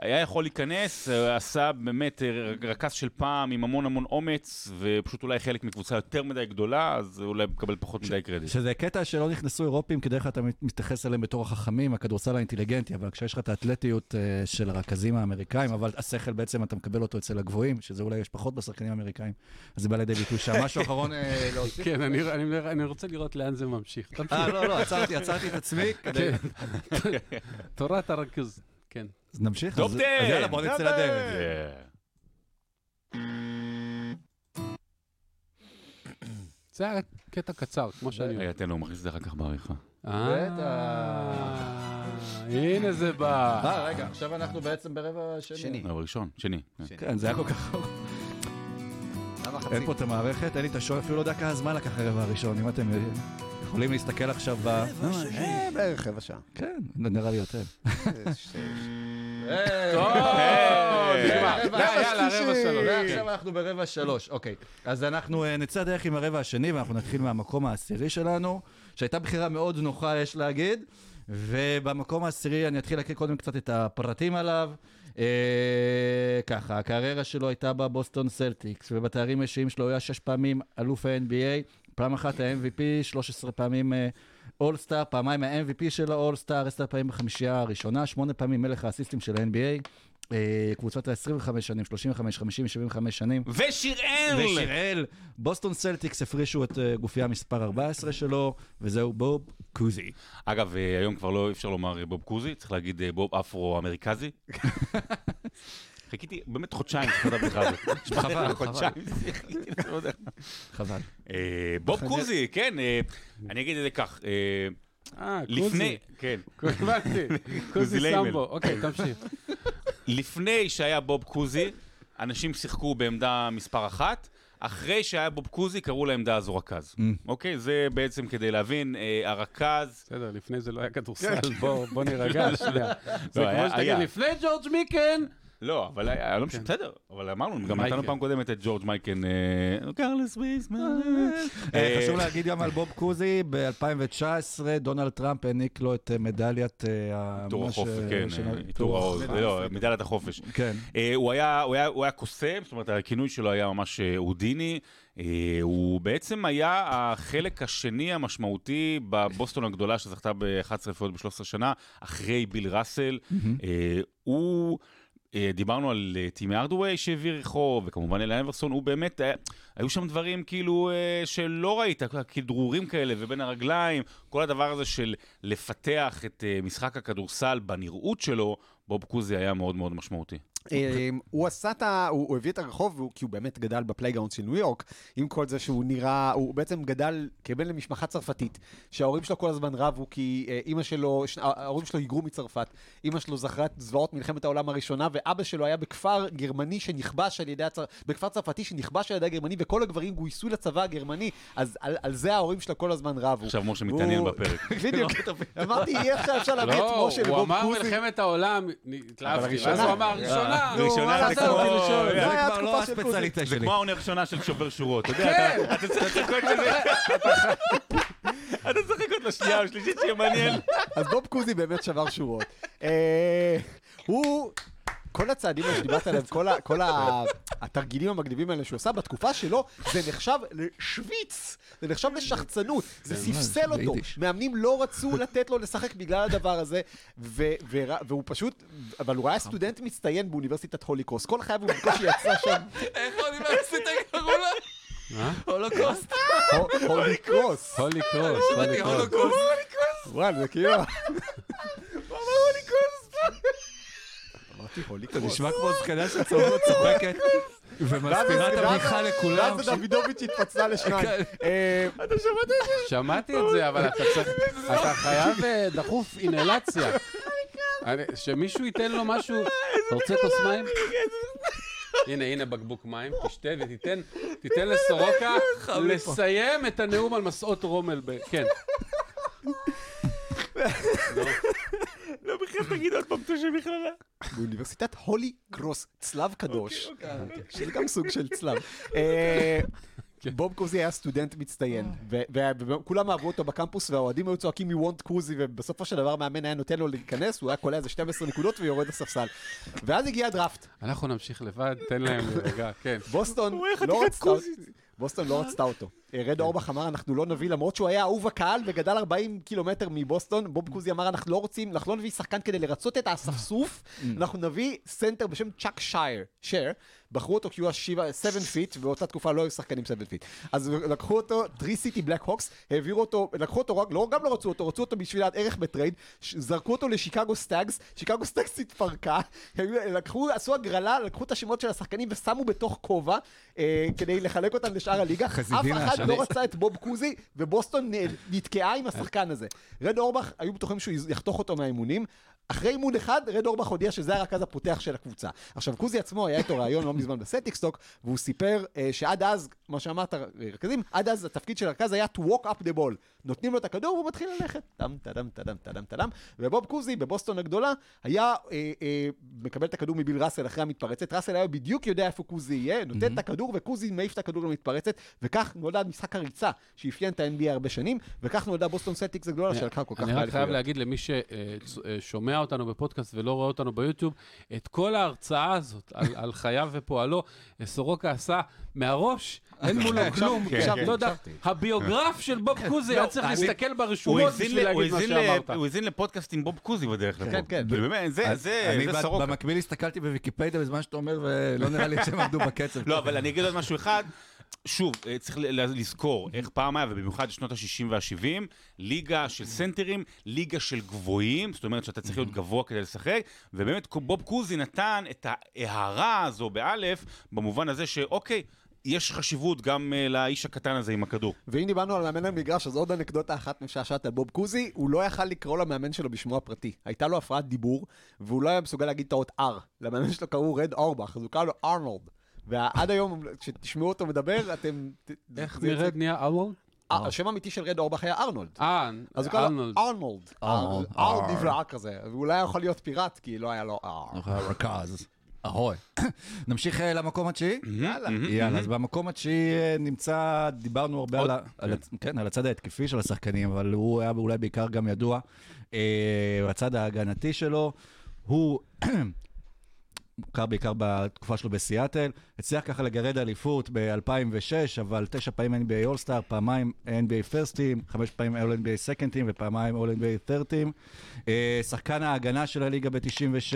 היה יכול להיכנס, אה, עשה באמת אה, רכז של פעם עם המון המון אומץ, ופשוט אולי חלק מקבוצה יותר מדי גדולה, אז אולי מקבל פחות מדי קרדיט. שזה קטע שלא נכנסו אירופים, כי דרך כלל אתה מתייחס אליהם בתור החכמים, הכדורסל האינטליגנטי, אבל כשיש לך את האתלטיות אה, של הרכזים האמריקאים, אבל השכל בעצם אתה מקבל אותו אצל הגבוהים, שזה אולי יש פחות בשחקנים האמריקאים, אז זה בא לידי ביטוי שם. משהו אחרון להוסיף? כן, אני- אני אני רוצה לראות לאן זה ממשיך. אה, לא, לא, עצרתי, עצרתי את עצמי כדי... כן. תורת הרכז. כן. אז נמשיך? טופ אז- 10! אז יאללה, בוא נצא לדרך. זה היה קטע קצר, כמו שאני רגע, תן לו, הוא מכניס את זה אחר כך בעריכה. אה, הנה זה בא. אה, רגע, עכשיו אנחנו בעצם ברבע שני. שני. לא, ראשון, שני. כן, זה היה כל כך... אין פה את המערכת, אין לי את השעון, אפילו לא יודע כמה זמן לקח הרבע הראשון, אם אתם יכולים להסתכל עכשיו ב... שני. אה, בערך רבע שעה. כן, נראה לי יותר. אה, לא. ועכשיו אנחנו ברבע שלוש, אוקיי. אז אנחנו אה, נצא דרך עם הרבע השני, ואנחנו נתחיל מהמקום העשירי שלנו, שהייתה בחירה מאוד נוחה, יש להגיד. ובמקום העשירי אני אתחיל להקריא קודם קצת את הפרטים עליו. אה, ככה, הקריירה שלו הייתה בבוסטון סלטיקס, ובתארים האישיים שלו הוא היה שש פעמים אלוף ה-NBA, פעם אחת ה-MVP, 13 פעמים אולסטאר, פעמיים ה-MVP של האולסטאר, עשר פעמים בחמישייה הראשונה, שמונה פעמים מלך האסיסטים של ה-NBA. אה, קבוצת ה-25 שנים, 35, 50, 75 שנים. ושיראל! ושיראל, בוסטון סלטיקס הפרישו את אה, גופייה מספר 14 שלו, וזהו בוב קוזי. אגב, אה, היום כבר לא אפשר לומר אה, בוב קוזי, צריך להגיד אה, בוב אפרו-אמריקזי. חיכיתי באמת חודשיים לשמוע את הבדיחה הזאת. חבל, חודשיים. חיכיתי, לא. חבל. אה, בוב קוזי, כן, אה, אני אגיד את זה כך. אה, אה, לפני, קוזי. כן. קוזי. סמבו. אוקיי, תמשיך. לפני שהיה בוב קוזי, אנשים שיחקו בעמדה מספר אחת. אחרי שהיה בוב קוזי, קראו לעמדה הזו רכז. אוקיי? זה בעצם כדי להבין, הרכז... בסדר, לפני זה לא היה כדורסל, בוא בוא נירגע שנייה. זה לא, היה- כמו שתגיד. לפני ג'ורג' מיקן. לא, אבל היה, לא משנה, בסדר, אבל אמרנו, גם. נתנו פעם קודמת את ג'ורג' מייקן, אה, קרלס ויסמן. אה, חשוב להגיד גם על בוב קוזי, ב-2019 דונלד טראמפ העניק לו את אה, מדליית... אה, עיטור מה החופש, כן, של- אה, עיטור העוז, לא, מדליית החופש. כן. אה, הוא היה, קוסם, זאת אומרת, הכינוי שלו היה ממש אה, הודיני. אה, הוא בעצם היה החלק השני המשמעותי בבוסטון הגדולה שזכתה ב-11 רפואות ב-13 שנה, אחרי ביל ראסל. אה, הוא... אה, דיברנו על אה, טים הארדוויי שהעביר רחוב, וכמובן אלן אייברסון, הוא באמת, היה, היו שם דברים כאילו אה, שלא ראית, כדרורים כאלה ובין הרגליים, כל הדבר הזה של לפתח את אה, משחק הכדורסל בנראות שלו, בוב קוזי היה מאוד מאוד משמעותי. אה, הוא עשה את ה... הוא הוא הביא את הרחוב, והוא- כי הוא באמת גדל ב playground של ניו יורק, עם כל זה שהוא נראה... הוא בעצם גדל כבן למשפחה צרפתית, שההורים שלו כל הזמן רבו, כי אה, אימא שלו... ההורים שלו היגרו מצרפת. אימא שלו זכרה את זוועות מלחמת העולם הראשונה, ואבא שלו היה בכפר גרמני שנכבש על ידי... הצר... בכפר צרפתי שנכבש על ידי הגרמני, וכל הגברים גויסו לצבא הגרמני, אז על, על זה ההורים שלו כל הזמן רבו. עכשיו משה מתעניין הוא- בפרק. בדיוק. אמרתי, אי אפשר להביא את לא, משה הוא לבוב אמר קוזי. מלחמת העולם, התלהבתי. ואז הוא אמר, ראשונה. ראשונה זה כמו-. זה זה כבר לא. הספציאליטה זה שלי. כמו העונה הראשונה של שובר שורות, אתה כן. יודע, אתה- אתה צריך לחכות לזה, אתה צריך לחכות לשנייה או שלישית שיהיה מעניין. אז בוב קוזי באמת שבר שורות. אה, הוא... כל הצעדים האלה שדיברת עליהם, כל, ה, כל ה, התרגילים המגניבים האלה שהוא עשה, בתקופה שלו זה נחשב לשוויץ, זה נחשב לשחצנות, זה ספסל אותו. מאמנים לא רצו לתת לו לשחק בגלל הדבר הזה, ו, ו, והוא פשוט, אבל הוא היה סטודנט מצטיין באוניברסיטת הוליקוסט, כל חייו הוא בקושי יצא שם, איך האוניברסיטה קראו לה? מה? הולוקוסט. הו- הוליקוסט. הולי קרוס, הולי קרוס. וואלה, זה כאילו... אמרתי אתה הוליקוסט. נשמע כמו זקנה שצורבת צוחקת ומסבירה את הבדיחה לכולם. ואז דוידוביץ' התפצלה לשניים. כן. אה, שמעתי את זה, אבל אתה צריך, אתה חייב אה, דחוף אינהלציה. אני- שמישהו ייתן לו משהו, אתה רוצה כוס מים? הנה, הנה בקבוק מים, תשתה ותיתן תיתן לסורוקה לסיים את הנאום על מסעות רומל. ב- כן. תגיד עוד פעם את השם מכללה. באוניברסיטת הולי קרוס, צלב קדוש, שזה גם סוג של צלב. אה, בוב קוזי היה סטודנט מצטיין, ו- וכולם אהבו אותו בקמפוס, והאוהדים היו צועקים מ וונט קוזי, ובסופו של דבר המאמן היה נותן לו להיכנס, הוא היה קולע איזה 12 נקודות ויורד לספסל. ואז הגיע הדראפט. אנחנו נמשיך לבד, תן להם רגע, כן. בוסטון לא רצתה. בוסטון לא רצתה אותו. רד אורבך אמר, אנחנו לא נביא, למרות שהוא היה אהוב הקהל וגדל 40 קילומטר מבוסטון, בוב קוזי אמר, אנחנו לא רוצים, אנחנו לא נביא שחקן כדי לרצות את האספסוף, אנחנו נביא סנטר בשם צ'אק שייר, שייר, בחרו אותו כי הוא היה 7 feet, ובאותה תקופה לא היו שחקנים 7 feet. אז לקחו אותו, טריי סיטיז בלק הוקס, העבירו אותו, לקחו אותו, רק- לא, גם לא רצו אותו, רצו אותו בשביל הערך בטרייד, זרקו אותו לשיקגו סטאגס, שיקגו סטאגס התפרקה, לקחו, עשו הגרלה, לקחו את השמות של השחקנים ושמו בתוך כובע, אה, כדי לחלק אותם לשאר הליגה. אף אחד. לא רצה את בוב קוזי, ובוסטון נתקעה עם השחקן הזה. רד אורבך, היו בטוחים שהוא יחתוך אותו מהאימונים. אחרי אימון אחד, רד אורבך הודיע שזה הרכז הפותח של הקבוצה. עכשיו, קוזי עצמו, היה איתו ראיון לא מזמן בסטיקסטוק, והוא סיפר אה, שעד אז, מה שאמרת, רכזים, עד אז התפקיד של הרכז היה to walk up the ball. נותנים לו את הכדור והוא מתחיל ללכת. טם, טדם, טדם, טדם, טדם. ובוב קוזי, בבוסטון הגדולה, היה אה, אה, מקבל את הכדור מביל ראסל אחרי המתפרצת. ראסל היה בדיוק יודע איפה קוזי יהיה, נותן את הכדור, וקוזי מעיף את הכדור למתפרצת, וכך נולד משחק הריצה שאפיין את ה-NBA הרבה שנים, וכך נולדה בוסטון סלטיקס הגדולה שלקחה כל כך אני רק חייב. להגיד למי ששומע אותנו בפודקאסט ולא רואה אותנו ביוטיוב, את כל ההרצאה הזאת על, על חייו ופועלו, אה, סורוקה עשה מהראש, אין מולו כלום. כן, עכשיו, כן. לא יודע, הביוגרף של בוב קוזי היה צריך להסתכל ברשומות בשביל להגיד מה שאמרת. הוא האזין לפודקאסט עם בוב קוזי בדרך לפה. כן, כן. כאילו, באמת, זה- זה אני סורוקה. במקביל הסתכלתי בוויקיפדיה בזמן שאתה אומר, ולא נראה לי שהם עמדו בקצב. לא, אבל אני אגיד עוד משהו אחד. שוב, אה, צריך לזכור איך פעם היה, ובמיוחד שנות ה-60 וה-70, ליגה של סנטרים, ליגה של גבוהים, זאת אומרת שאתה צריך להיות גבוה כדי לשחק, ובאמת בוב קוזי נתן את ההערה הזו באלף, במובן הזה שאוקיי, יש חשיבות גם אה, לאיש הקטן הזה עם הכדור. ואם דיברנו על מאמן המגרש, אז עוד אנקדוטה אחת משעשעת על בוב קוזי, הוא לא יכל לקרוא למאמן שלו בשמו הפרטי. הייתה לו הפרעת דיבור, והוא לא היה מסוגל להגיד את האות R. למאמן שלו קראו רד אורבך, אז הוא קרא לו ארנולד. ועד היום, כשתשמעו אותו מדבר, אתם... איך זה- נרד נהיה? אה, השם האמיתי של רד אורבך היה ארנולד. אה, אז הוא קרא לו ארנולד. ארנולד. ארנולד. אר נברא כזה. ואולי היה יכול להיות פיראט, כי לא היה לו R. רכז. אהוי. נמשיך אה, למקום התשיעי? יאללה. יאללה, אז במקום התשיעי אה, נמצא, דיברנו הרבה על, ה- על, הצ- כן, על הצד ההתקפי של השחקנים, אבל הוא היה אולי בעיקר גם ידוע, אה, הצד ההגנתי שלו, הוא מוכר בעיקר בתקופה שלו בסיאטל, הצליח ככה לגרד אליפות ב-2006, אבל תשע פעמים NBA אולסטאר, פעמיים NBA פרסט טים, חמש פעמים All-NBA סקנד טים ופעמיים All-NBA third טים. אה, שחקן ההגנה של הליגה ב-96,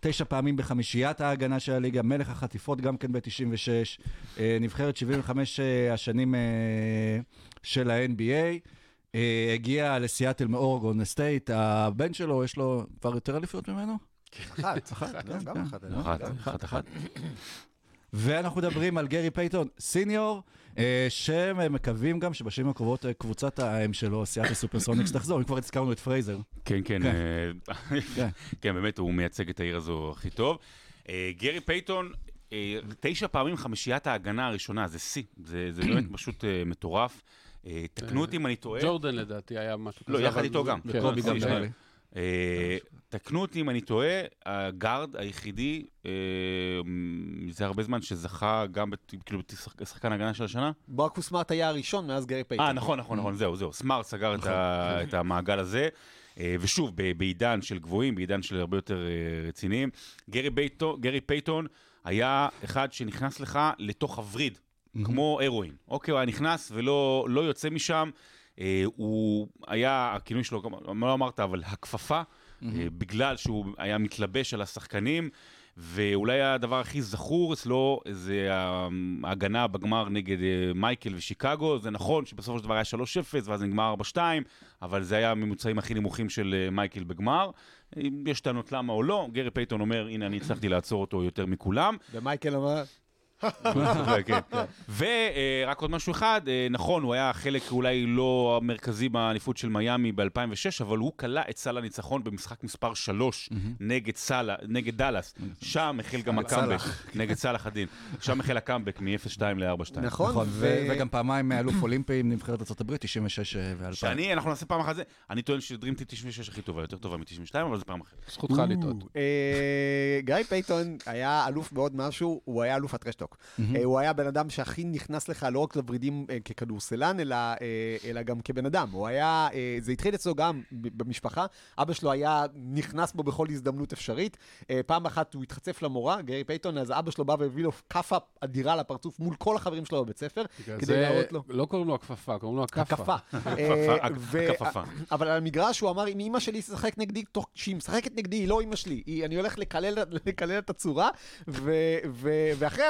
תשע פעמים בחמישיית ההגנה של הליגה, מלך החטיפות גם כן ב-96, אה, נבחרת 75 אה, השנים של ה-NBA. הגיע לסיאטל מאורגון סטייט, הבן שלו, יש לו כבר יותר אליפויות ממנו? אחת, אחת, לא, גם אחת. לא? אחת, גם אחת. ואנחנו מדברים על גרי פייתון סיניור, אה, שהם מקווים גם שבשנים הקרובות אה, קבוצת האם שלו, סיאטל סופרסוניקס, תחזור, אם כבר הזכרנו את פרייזר. כן, כן, כן. אה, כן. כן, באמת, הוא מייצג את העיר הזו הכי טוב. אה, גרי פייתון, אה, תשע פעמים חמישיית ההגנה הראשונה, זה שיא, זה באמת פשוט אה, מטורף. אה, תקנו אותי אם אני טועה. ג'ורדן לדעתי היה משהו כזה. לא, יחד איתו גם. זה-. אה, תקנו אותי אם אני טועה, הגארד היחידי אה, מזה הרבה זמן שזכה גם, בת- כאילו, הגנה של השנה. מרקוס סמארט היה הראשון מאז גרי פייטון. אה, נכון, נכון, נכון, זהו, זהו. סמארט סגר את ה- את המעגל הזה. אה, ושוב, בעידן של גבוהים, בעידן של הרבה יותר רציניים. גרי פייתון- גרי פייתון היה אחד שנכנס לך לתוך הווריד, כמו הרואין. אוקיי, הוא היה נכנס ולא לא יוצא משם. אה, הוא היה, הכינוי שלו, לא אמרת, אבל הכפפה, אה, בגלל שהוא היה מתלבש על השחקנים. ואולי הדבר הכי זכור אצלו זה ההגנה בגמר נגד אה, מייקל ושיקגו. זה נכון שבסופו של דבר היה 3-0 ואז נגמר 4-2, אבל זה היה הממוצעים הכי נמוכים של מייקל בגמר. אם יש טענות למה או לא, גרי פייתון אומר, הנה, אני הצלחתי לעצור אותו יותר מכולם. ומייקל אמר. ורק עוד משהו אחד, אה, נכון, הוא היה חלק אולי לא המרכזי באליפות של מיאמי ב-2006, אבל הוא קלע את סל הניצחון במשחק מספר 3 נגד דאלאס. שם החל גם הקאמבק, נגד סאלח א-דין. שם החל הקאמבק מ-0-2 ל-4-2. נכון, נכון, ו- ו- וגם פעמיים אלוף אולימפי עם נבחרת ארה"ב, 96 ו-2000. שאני, אנחנו נעשה פעם אחת זה, אני טוען ש Dream Team 96 הכי טובה, יותר טובה מ-92, אבל זה פעם אחרת. זכותך לטעות. גרי פייתון היה אלוף בעוד משהו, הוא היה אלוף ה trash talk. אה, הוא היה בן אדם שהכי נכנס לך לא רק לוורידים אה, ככדורסלן, אלא, אה, אלא גם כבן אדם. הוא היה, זה התחיל אצלו גם ב- במשפחה, אבא שלו היה נכנס בו בכל הזדמנות אפשרית. פעם אחת הוא התחצף למורה, גרי פייתון, אז אבא שלו בא והביא לו כאפה אדירה לפרצוף מול כל החברים שלו בבית ספר, כדי זה להראות לו. לא קוראים לו הכפפה, קוראים לו הכאפה. הכאפה. הכ- ו- הכפפה. אבל על המגרש הוא אמר, אם אימא שלי תשחק נגדי, תוך שהיא משחקת נגדי, היא לא אימא שלי. היא, אני הולך לקלל, לקלל את הצורה, ואחרי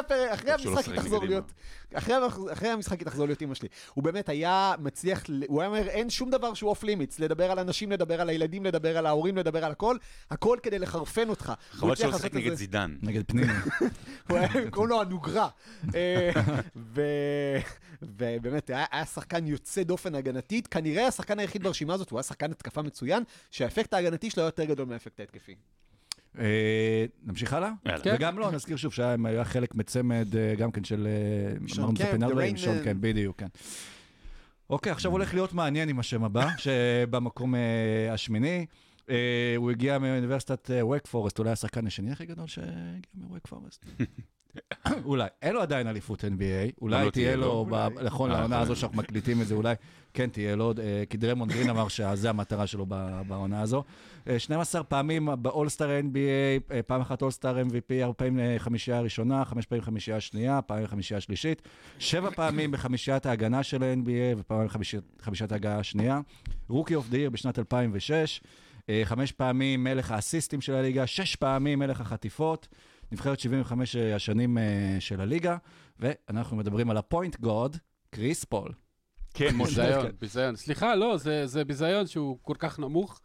המשחק היא תחזור להיות... אחרי, המשחק היא תחזור להיות אימא שלי. הוא באמת היה מצליח, הוא היה אומר, אין שום דבר שהוא off limits, לדבר על אנשים, לדבר על הילדים, לדבר על ההורים, לדבר על הכל, הכל כדי לחרפן אותך. חבל לשחק את נגד. זידן. נגד פניני. הוא היה, קוראים לו הנוגרה. אה, ובאמת, היה, היה שחקן יוצא דופן הגנתית, כנראה השחקן היחיד ברשימה הזאת, הוא היה שחקן התקפה מצוין, שהאפקט ההגנתי שלו היה יותר גדול מהאפקט ההתקפי. אה, נמשיך הלאה? יאללה. כן. וגם לא, נזכיר שוב שהיה היה חלק מצמד אה, גם כן של... שון קמפ, שון. קמפ, בדיוק, כן. אוקיי, עכשיו הולך להיות מעניין עם השם הבא, שבמקום אה, השמיני. אה, הוא הגיע מאוניברסיטת ווק פורסט, אולי השחקן השני הכי גדול שהגיע מווק פורסט. אולי. אין לו עדיין אליפות NBA, אולי לא תהיה לו, נכון, אה, לעונה הזו. שאנחנו מקליטים את זה, אולי כן תהיה לו, אה, כי דרמונד גרין אמר שזה המטרה שלו בעונה הזו. אה, 12 פעמים באולסטאר NBA, אה, פעם אחת אולסטאר MVP, הרבה פעמים אה, חמישייה הראשונה, חמש פעמים חמישייה השנייה, פעמים חמישייה השלישית, שבע פעמים בחמישיית ההגנה של ה-NBA ופעמים בחמישיית חמישיית ההגנה השנייה. rookie of the year בשנת 2006, אה, חמש פעמים מלך האסיסטים של הליגה, שש פעמים מלך החטיפות. נבחרת 75 השנים אה, של הליגה, ואנחנו מדברים על הפוינט גארד, קריס פול. כן, משה. ביזיון, ביזיון. סליחה, לא, זה זה ביזיון שהוא כל כך נמוך.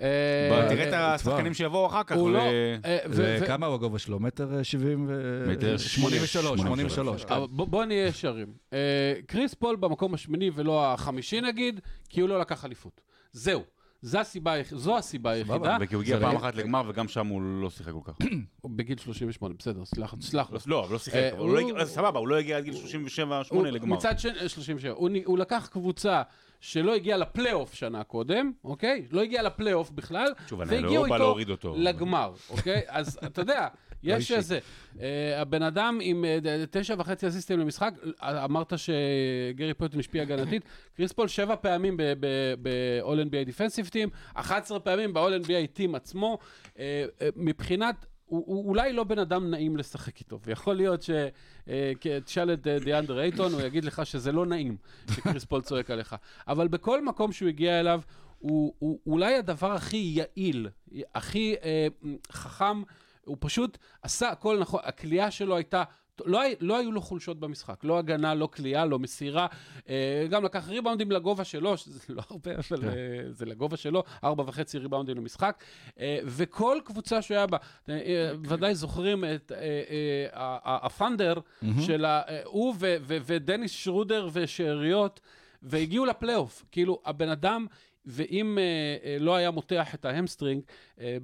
אה, תראה את אה, השחקנים שיבואו אחר כך. הוא לא... אה, וכמה הוא הגובה שלו? מטר אה, 70 ו... מטר 83, 83, 83, כן. אבל בוא, נהיה ישרים. אה, קריס פול במקום השמיני ולא החמישי נגיד, כי הוא לא לקח אליפות. זהו. זו הסיבה, זו הסיבה היחידה. הוא הגיע פעם אחת לגמר, וגם שם הוא לא שיחק כל כך. הוא בגיל 38, בסדר, סלח סלח. לא, אבל לא שיחק. אה, לא סבבה, הוא לא הגיע עד גיל 37-8 הוא- לגמר. מצד שני, 37. הוא, נ- הוא לקח קבוצה שלא הגיעה לפלייאוף שנה קודם, אוקיי? לא הגיעה לפלייאוף בכלל, והגיעו איתו. לגמר, אוקיי? אז אתה יודע, יש אישי. איזה... אה, הבן אדם עם אה, תשע וחצי אסיסטים למשחק, אה, אמרת שגרי פייטון השפיע הגנתית, קריס פול שבע פעמים ב-all NBA Defensive Team, 11 פעמים ב-all NBA Team עצמו, מבחינת... הוא, הוא אולי לא בן אדם נעים לשחק איתו, ויכול להיות ש... אה, את דיאנדרה אייטון, הוא יגיד לך שזה לא נעים שקריס פול צועק עליך. אבל בכל מקום שהוא הגיע אליו, הוא, הוא אולי הדבר הכי יעיל, הכי אה, חכם, הוא פשוט עשה הכל נכון, הכלייה שלו הייתה... לא, לא היו לו חולשות במשחק, לא הגנה, לא כליאה, לא מסירה. אה, גם לקח ריבאונדים לגובה שלו, שזה לא הרבה, אבל כן. אה, זה לגובה שלו, ארבע וחצי ריבאונדים למשחק. אה, וכל קבוצה שהוא היה בה, אה, ודאי זוכרים את הפאנדר של ה... הוא ודניס שרודר ושאריות, והגיעו לפלייאוף. כאילו, הבן אדם... ואם אה, אה, לא היה מותח את ה hamstring, אה,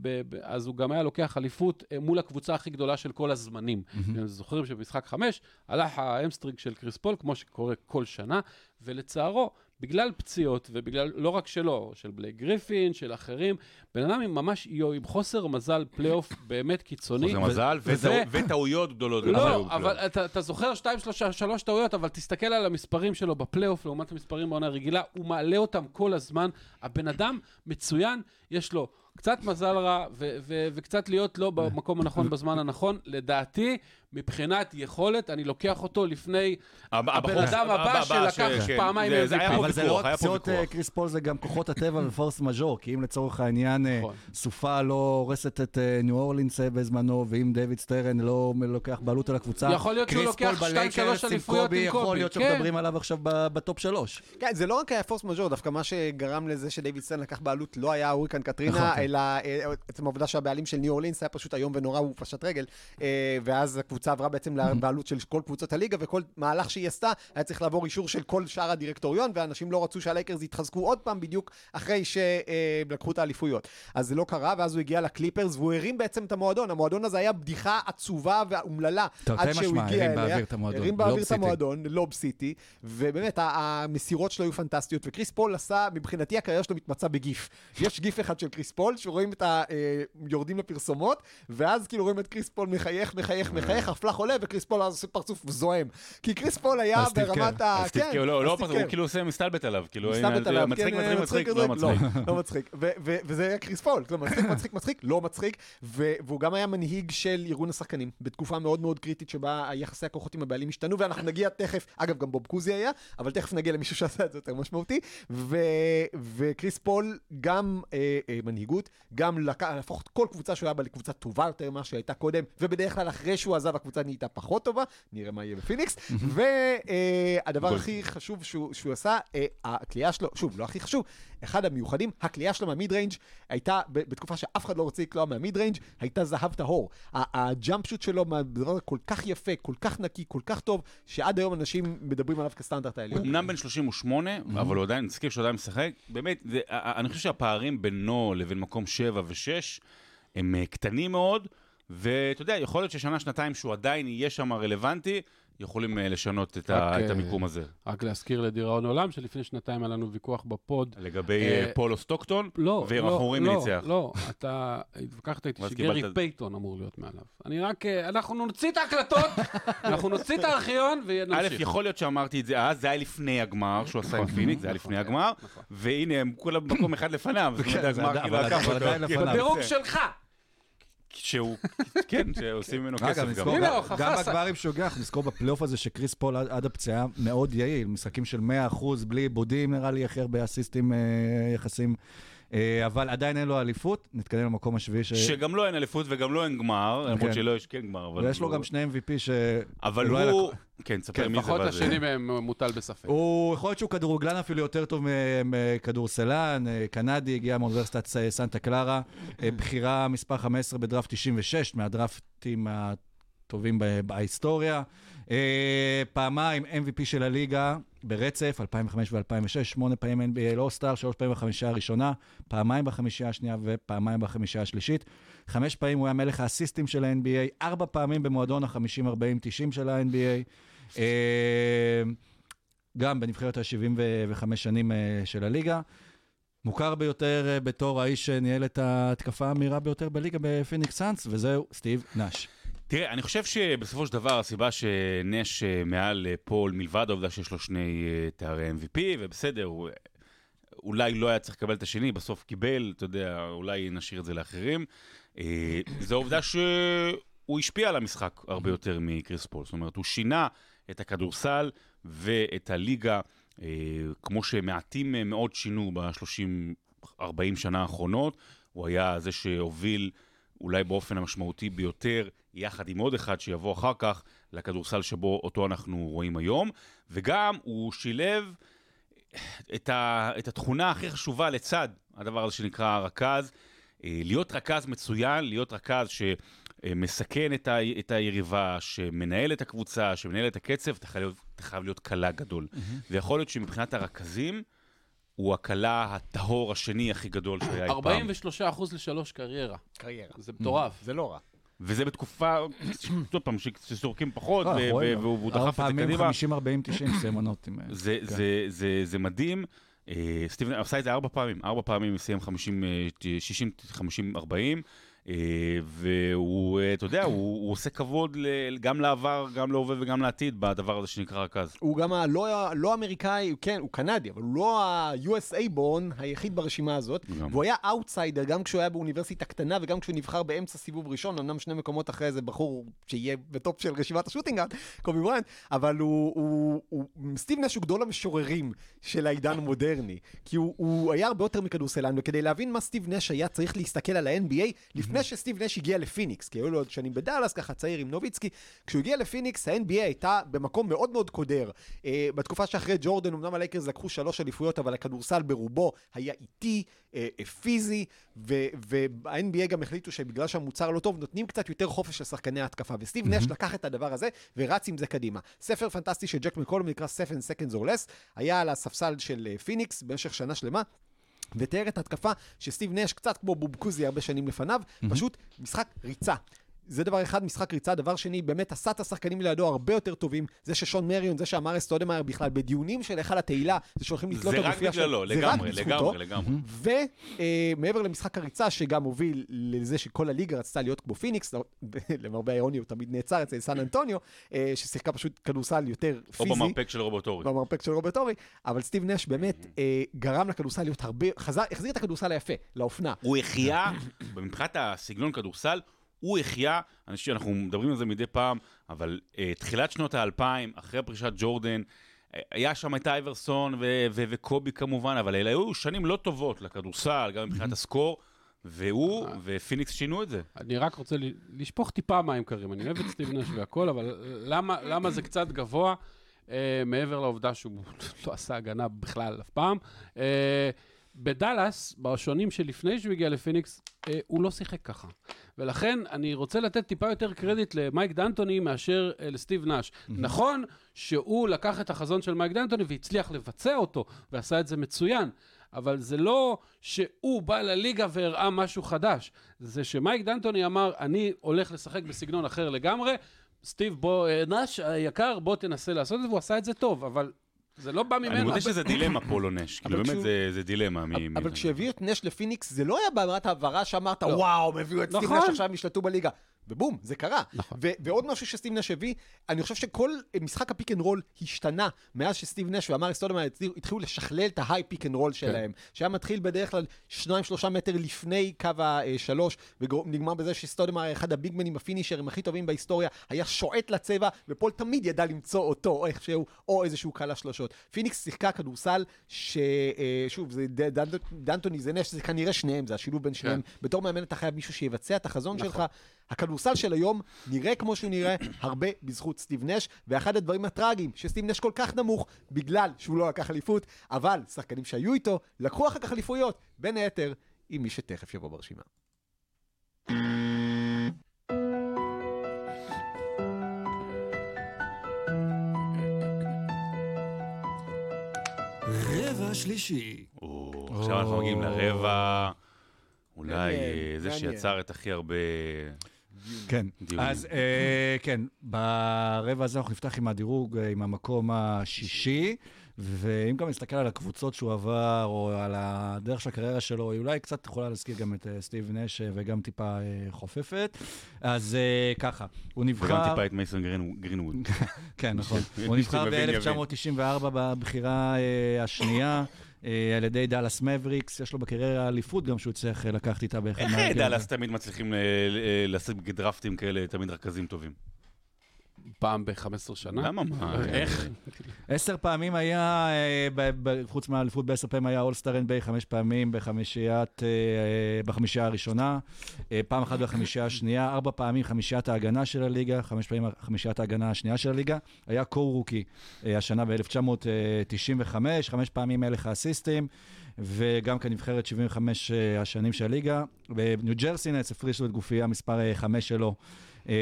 אז הוא גם היה לוקח אליפות מול הקבוצה הכי גדולה של כל הזמנים. אתם זוכרים שבמשחק חמש הלך ה hamstring של קריס פול, כמו שקורה כל שנה, ולצערו, בגלל פציעות, ובגלל, לא רק שלו, של בלייק גריפין, של אחרים, בן אדם עם ממש, עם חוסר מזל פלייאוף באמת קיצוני. חוסר מזל, וטעויות גדולות. לא. אבל אתה, אתה זוכר שתיים, שלושה, שלוש טעויות, אבל תסתכל על המספרים שלו בפלייאוף לעומת המספרים בעונה רגילה, הוא מעלה אותם כל הזמן. הבן אדם מצוין, יש לו קצת מזל רע ו- ו- וקצת להיות לא במקום הנכון בזמן הנכון. לדעתי, מבחינת יכולת, אני לוקח אותו לפני הבן אדם הבא שלקח כן, פעמיים MVP. היה פה אבל זה לא ויכוח, רק היה פה פציעות אה, ויכוח. קריס פול, זה גם כוחות הטבע ו force majeure, כי אם לצורך העניין אה, נכון. סופה לא הורסת את אה, ניו אורלינס אה, בזמנו, ואם דיוויד סטרן לא לוקח בעלות על הקבוצה, יכול להיות שהוא קריס לוקח פול שתיים, בלייקרס שלוש עם אליפויות קובי, עם יכול להיות כן. שמדברים עליו עכשיו בטופ שלוש. כן, זה לא רק היה force majeure, דווקא מה שגרם לזה שדייוויד סטרן לקח בעלות לא היה הוריקן קטרינה, נכון, אה, אלא אה, עצם העובדה שהבעלים של ניו אורלינס היה פשוט איום ונורא, הוא פשט רגל, אה, ואז הקבוצה עברה בעצם לבעלות של כל קבוצות הליגה, וכל מהלך שהיא עשתה היה צריך לעבור אישור של כל שאר הדירקטוריון, ואנשים לא רצו שהלייקרס יתחזקו עוד פעם בדיוק אחרי שלקחו את האליפויות. אז זה לא קרה, ואז הוא הגיע לקליפרס, והוא הרים בעצם את המועדון. המועדון הזה היה בדיחה עצובה ואומללה, עד שהוא הגיע אליה. הרים באוויר את. המועדון, לוב סיטי, ובאמת, ה- המסירות שלו היו פנטסטיות, וקריס פול עשה, מבחינתי הקריירה שלו מתמצה בגיף. יש גיף אחד של קריס פול, שרואים את ה... אה, יורדים לפרסומות, ואז כאילו רואים את קריס פול מחייך, מחייך, מחייך, הפלאש עולה, וקריס פול אז עושה פרצוף זועם. כי קריס פול היה ברמת. ה... כן, לא, לא, סטיב הוא. כאילו עושה מסתלבט עליו, כאילו, מצחיק, מצחיק, מצחיק, לא מצחיק. לא, מצחיק. וזה היה קריס פול, כלומר, מצחיק, מצחיק, מצחיק, לא מצחיק, והוא גם היה מנהיג של ארגון השחקנים, בתקופה מאוד מאוד קריטית שבה היחסי הכוחות עם הבעלים השתנו, ואנחנו נגיע תכף, אגב, גם בוב קוזי היה, אבל תכף נגיע למישהו שעשה את זה יותר משמעותי, וקריס פול גם אה, אה, מנהיגות, גם להפוך את כל קבוצה שהוא היה בה לקבוצה טובה יותר ממה שהייתה קודם, ובדרך כלל אחרי שהוא עזב הקבוצה נהייתה פחות טובה, נראה מה יהיה בפיניקס, והדבר גול. הכי חשוב שהוא, שהוא עשה, אה, הקליעה שלו, שוב, לא הכי חשוב, אחד המיוחדים, הקליעה שלו מה mid-range הייתה, בתקופה שאף אחד לא רוצה לקלוע מה mid-range, הייתה זהב טהור. ה jump shot שלו, הזה כל כך יפה, כל כך נקי, כל כך טוב, שעד היום אנשים מדברים עליו כסטנדרט העליון. הוא אמנם בן 38, אבל הוא עדיין, נזכיר שהוא עדיין משחק. באמת, זה- אני חושב שהפערים בינו לבין מקום 7 ו-6 הם אה, קטנים מאוד, ואתה יודע, יכול להיות ששנה, שנתיים שהוא עדיין יהיה שם רלוונטי, יכולים אה, לשנות את ה- רק, את אה, המיקום הזה. רק להזכיר לדיראון עולם, שלפני שנתיים היה לנו ויכוח בפוד. לגבי אה, פולו סטוקטון, לא, לא, לא, ניצח. לא, אתה התווכחת איתי שגרי קיבלת- פייתון אמור להיות מעליו. אני רק, אנחנו נוציא את ההקלטות, אנחנו נוציא את הארכיון א', ונמשיך. יכול להיות שאמרתי את זה אז, זה היה לפני הגמר שהוא עשה עם נכון, פיניקס, זה היה נכון, לפני כן, הגמר, נכון. והנה, הם כולם במקום אחד לפניו, זאת אומרת, כן, זה הגמר כאילו לקח אותו. בדירוג שלך. שהוא, כן, שעושים ממנו כסף גם. גם- הגיע, אנחנו נזכור בפלייאוף הזה שקריס פול עד- הפציעה מאוד יעיל, משחקים של 100% בלי עיבודים, נראה לי הכי הרבה אסיסטים אה, יחסים, אבל עדיין אין לו אליפות, נתקדם למקום השביעי, ש- שגם לו אין אליפות וגם לו אין גמר, למרות כן. שלא יש כן גמר. אבל ויש לו הוא- גם שני MVP ש... אבל לא הוא... לה- כן, תספר כן, מי זה. לפחות השני מהם מוטל בספק. הוא יכול להיות שהוא כדורגלן אפילו יותר טוב מ- מכדורסלן, אה, קנדי, הגיע מאוניברסיטת ס- סנטה קלרה, אה, בחירה מספר 15 בדראפט 96, מהדראפטים הטובים בהיסטוריה. אה, פעמיים MVP של הליגה ברצף, 2005 ו-2006, שמונה פעמים NBA All-Star, שלוש פעמים בחמישייה הראשונה, פעמיים בחמישייה השנייה ופעמיים בחמישייה השלישית. חמש פעמים הוא היה מלך האסיסטים של ה-NBA, ארבע פעמים במועדון ה-50-40-90 של ה-NBA. אה, גם בנבחרת ה-75 שנים אה, של הליגה. מוכר ביותר אה, בתור האיש שניהל את ההתקפה המהירה ביותר בליגה בפיניקס סאנס, וזהו סטיב נאש. תראה, אני חושב שבסופו של דבר הסיבה שנש אה, מעל אה, פול, מלבד העובדה שיש לו שני אה, תארי MVP, ובסדר, הוא אולי לא היה צריך לקבל את השני, בסוף קיבל, אתה יודע, אולי נשאיר את זה לאחרים. זו העובדה שהוא השפיע על המשחק הרבה יותר מקריס פול. זאת אומרת, הוא שינה את הכדורסל ואת הליגה, כמו שמעטים מאוד שינו ב-30-40 שנה האחרונות. הוא היה זה שהוביל אולי באופן המשמעותי ביותר, יחד עם עוד אחד שיבוא אחר כך, לכדורסל שבו אותו אנחנו רואים היום. וגם הוא שילב את, ה, את התכונה הכי חשובה לצד הדבר הזה שנקרא רכז. אה, להיות רכז מצוין, להיות רכז שמסכן את, ה, את היריבה, שמנהל את הקבוצה, שמנהל את הקצב, אתה חייב אתה חייב להיות קלה גדול. ויכול להיות שמבחינת הרכזים, הוא הקלה הטהור השני הכי גדול שהיה אי פעם. 43 אחוז לשלוש קריירה. קריירה. זה מטורף. זה לא רע. וזה בתקופה, עוד פעם, ש- שזורקים פחות, ו- לו. והוא דחף את זה פעמים קדימה. 50, 40, 90 סיימנות. עם, אה, זה, מדהים. אה, סטיבן עשה את זה ארבע פעמים, ארבע פעמים סיים 50, אה, 60, 50, 40, והוא, אה, אתה יודע, הוא, הוא עושה כבוד גם לעבר, גם להווה וגם לעתיד בדבר הזה שנקרא רכז. הוא גם הלא לא אמריקאי, כן, הוא קנדי, אבל הוא לא ה-USA born היחיד ברשימה הזאת. גם. והוא היה אאוטסיידר גם כשהוא היה באוניברסיטה קטנה וגם כשהוא נבחר באמצע סיבוב ראשון, אמנם שני מקומות אחרי זה בחור שיהיה בטופ של רשימת ה shooting guard, קובי בריינט, אבל הוא, הוא, הוא, סטיב נש הוא גדול המשוררים של העידן המודרני. כי הוא, הוא היה הרבה יותר מכדורסלן, וכדי להבין מה סטיב נש היה צריך להסתכל על ה-NBA לפני לפני שסטיב נש הגיע לפיניקס, כי היו לו עוד שנים בדאלאס, ככה צעיר עם נוביצקי, כשהוא הגיע לפיניקס, ה-NBA הייתה במקום מאוד מאוד קודר. אה, בתקופה שאחרי ג'ורדן, אמנם הלייקרס לקחו שלוש אליפויות, אבל הכדורסל ברובו היה איטי, אה, אה, פיזי, וה-NBA גם החליטו שבגלל שהמוצר לא טוב, נותנים קצת יותר חופש לשחקני ההתקפה. וסטיב נש לקח את הדבר הזה ורץ עם זה קדימה. ספר פנטסטי של ג'ק מקולום נקרא 7 Seconds or Less, היה על הספסל של פיניקס במשך שנה שלמה. ותיאר את ההתקפה שסטיב נש, קצת כמו בוב קוזי הרבה שנים לפניו, פשוט משחק ריצה. זה דבר אחד, משחק ריצה. דבר שני, באמת עשה את השחקנים לידו הרבה יותר טובים. זה ששון מריון, זה שאמארה סטודמאייר בכלל, בדיונים של על התהילה, זה שהולכים לתלות גופייה של- בגללו, זה רק לגמרי, בזכותו. לגמרי, לגמרי. ומעבר למשחק הריצה, שגם הוביל לזה שכל הליגה רצתה להיות כמו פיניקס, לא- למרבה האירוניה הוא תמיד נעצר אצל סן אנטוניו, אה, ששיחקה פשוט כדורסל יותר או פיזי. במרפק של רוברט אורי. במרפק של רוברט אורי, אבל סטיב נש באמת אה, גרם לכדורסל להיות הרבה, החזיר את הכדורסל היפה, לאופנה. הוא החיה, מבחינת הסגנון כדורסל, הוא החיה, אנשים, אנחנו מדברים על זה מדי פעם, אבל אה, תחילת שנות האלפיים, אחרי פרישת ג'ורדן, אה, היה שם את אייברסון ו- ו- וקובי כמובן, אבל אלה היו שנים לא טובות לכדורסל, גם מבחינת הסקור, והוא ופיניקס שינו את זה. אני רק רוצה לשפוך טיפה מים קרים. אני אוהב את סטיב נש והכל, אבל למה, למה זה קצת גבוה, אה, מעבר לעובדה שהוא לא עשה הגנה בכלל אף פעם? אה, בדאלאס, בשנים שלפני שהוא הגיע לפיניקס, אה, הוא לא שיחק ככה. ולכן אני רוצה לתת טיפה יותר קרדיט למייק דנטוני מאשר אה, לסטיב נאש. נכון שהוא לקח את החזון של מייק דנטוני והצליח לבצע אותו, ועשה את זה מצוין. אבל זה לא שהוא בא לליגה והראה משהו חדש. זה שמייק דנטוני אמר, אני הולך לשחק בסגנון אחר לגמרי, סטיב, בוא, אה, נאש היקר, בוא תנסה לעשות את זה, והוא עשה את זה טוב, אבל זה לא בא ממנו. אני מודה שזה דילמה פולו נש, כאילו באמת זה- זה דילמה. מ- אבל כשהביאו את נש לפיניקס, זה לא היה ברמת העברה שאמרת, וואו, הם הביאו את סטיב נכון. נש, עכשיו הם ישלטו בליגה. ובום, זה קרה. נכון. ו- ועוד משהו שסטיב נש הביא, אני חושב שכל אה, משחק ה pick and roll השתנה מאז שסטיב נש ואמארה סטודמאייר התחילו לשכלל את ה high pick and roll שלהם, שהיה מתחיל בדרך כלל שניים שלושה מטר לפני קו השלוש, ונגמר בזה שסטודמאייר היה אחד הביגמנים הפינישרים הכי טובים בהיסטוריה, היה שועט לצבע, ופול תמיד ידע למצוא אותו, או איכשהו, או איזשהו קל לשלושות. פיניקס שיחקה כדורסל, ששוב, זה ד- דנ- דנטוני זה נש, זה כנראה שניהם, זה השילוב בין שניהם. בתור מאמן אתה חייב מישהו שיבצע את החזון שלך. הכדורסל של היום נראה כמו שהוא נראה, הרבה בזכות סטיב נש, ואחד הדברים הטראגיים, שסטיב נש כל כך נמוך, בגלל שהוא לא לקח אליפות, אבל שחקנים שהיו איתו, לקחו אחר כך אליפויות, בין היתר, עם מי שתכף יבוא ברשימה. רבע שלישי. עכשיו אנחנו מגיעים לרבע, אולי זה. שיצר את הכי הרבה... כן. אז אה, כן, ברבע הזה אנחנו נפתח עם הדירוג, אה, עם המקום השישי, ואם גם נסתכל על הקבוצות שהוא עבר, או על הדרך של הקריירה שלו, היא אולי קצת יכולה להזכיר גם את אה, סטיב נש, וגם טיפה חופפת. אז ככה, הוא נבחר... וגם טיפה את מייסון גרינווד. כן, נכון. הוא נבחר שמבין, יבין. ב-1994 בבחירה השנייה. אה, על ידי דאלאס מבריקס, יש לו בקריירה אליפות גם שהוא הצליח אה, לקחת איתה באחד איך מהרגעים. דאלאס תמיד מצליחים אה, אה, להשיג דרפטים כאלה, תמיד רכזים טובים? פעם ב-15 שנה. למה? מה? איך? עשר פעמים היה, אה, חוץ מהאליפות בעשר פעמים היה אולסטאר NBA, חמש פעמים בחמישיית, אה, אה, בחמישייה הראשונה, אה, פעם אחת בחמישייה השנייה, ארבע פעמים חמישיית ההגנה של הליגה, חמש פעמים חמישיית ההגנה השנייה של הליגה. היה קו-רוקי אה, השנה ב-1995, חמש פעמים מלך האסיסטים, וגם כנבחרת 75 אה, השנים של הליגה. בניו ג'רסי נץ הפרישו את גופייה מספר אה, חמש שלו. אה,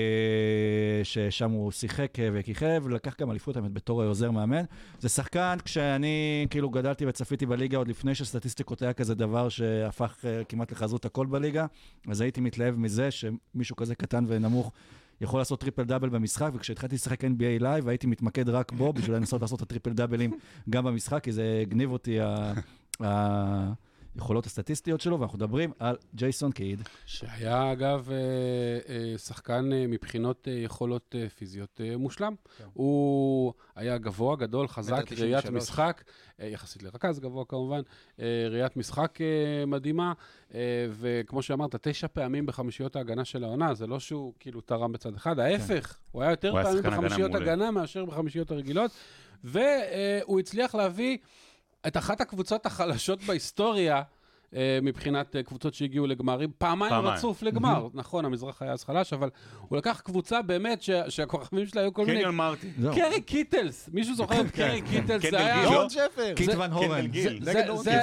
ששם הוא שיחק אה, וכיכב, לקח גם אליפות האמת בתור עוזר מאמן. זה שחקן, כשאני כאילו גדלתי וצפיתי בליגה עוד לפני שסטטיסטיקות היה כזה דבר שהפך אה, כמעט לחזות הכל בליגה, אז הייתי מתלהב מזה שמישהו כזה קטן ונמוך יכול לעשות triple double במשחק, וכשהתחלתי לשחק NBA Live הייתי מתמקד רק בו בשביל לנסות לעשות את ה triple double ים גם במשחק, כי זה הגניב אותי ה... היכולות הסטטיסטיות שלו, ואנחנו מדברים על ג'ייסון קיד. שהיה, אגב, אה, אה, שחקן אה, מבחינות יכולות פיזיות מושלם. הוא היה גבוה, גדול, חזק, ראיית. משחק, יחסית לרכז גבוה כמובן, ראיית משחק מדהימה, וכמו שאמרת, תשע פעמים בחמישיות ההגנה של העונה, זה לא שהוא כאילו תרם בצד אחד, ההפך, הוא היה יותר הוא פעמים בחמישיות. הגנה מאשר בחמישיות הרגילות, והוא הצליח להביא את אחת הקבוצות החלשות בהיסטוריה, מבחינת אה, קבוצות שהגיעו לגמרים. פעמיים פעמיים. רצוף לגמר. נכון, המזרח היה אז חלש, אבל הוא לקח קבוצה באמת שה- שהכוכבים שלה היו כל מיני... קניון מרטין. קרי קיטלס, מישהו זוכר את קרי קיטלס? קנדל זה היה... יורן שפר. קיט ון הורן. קיט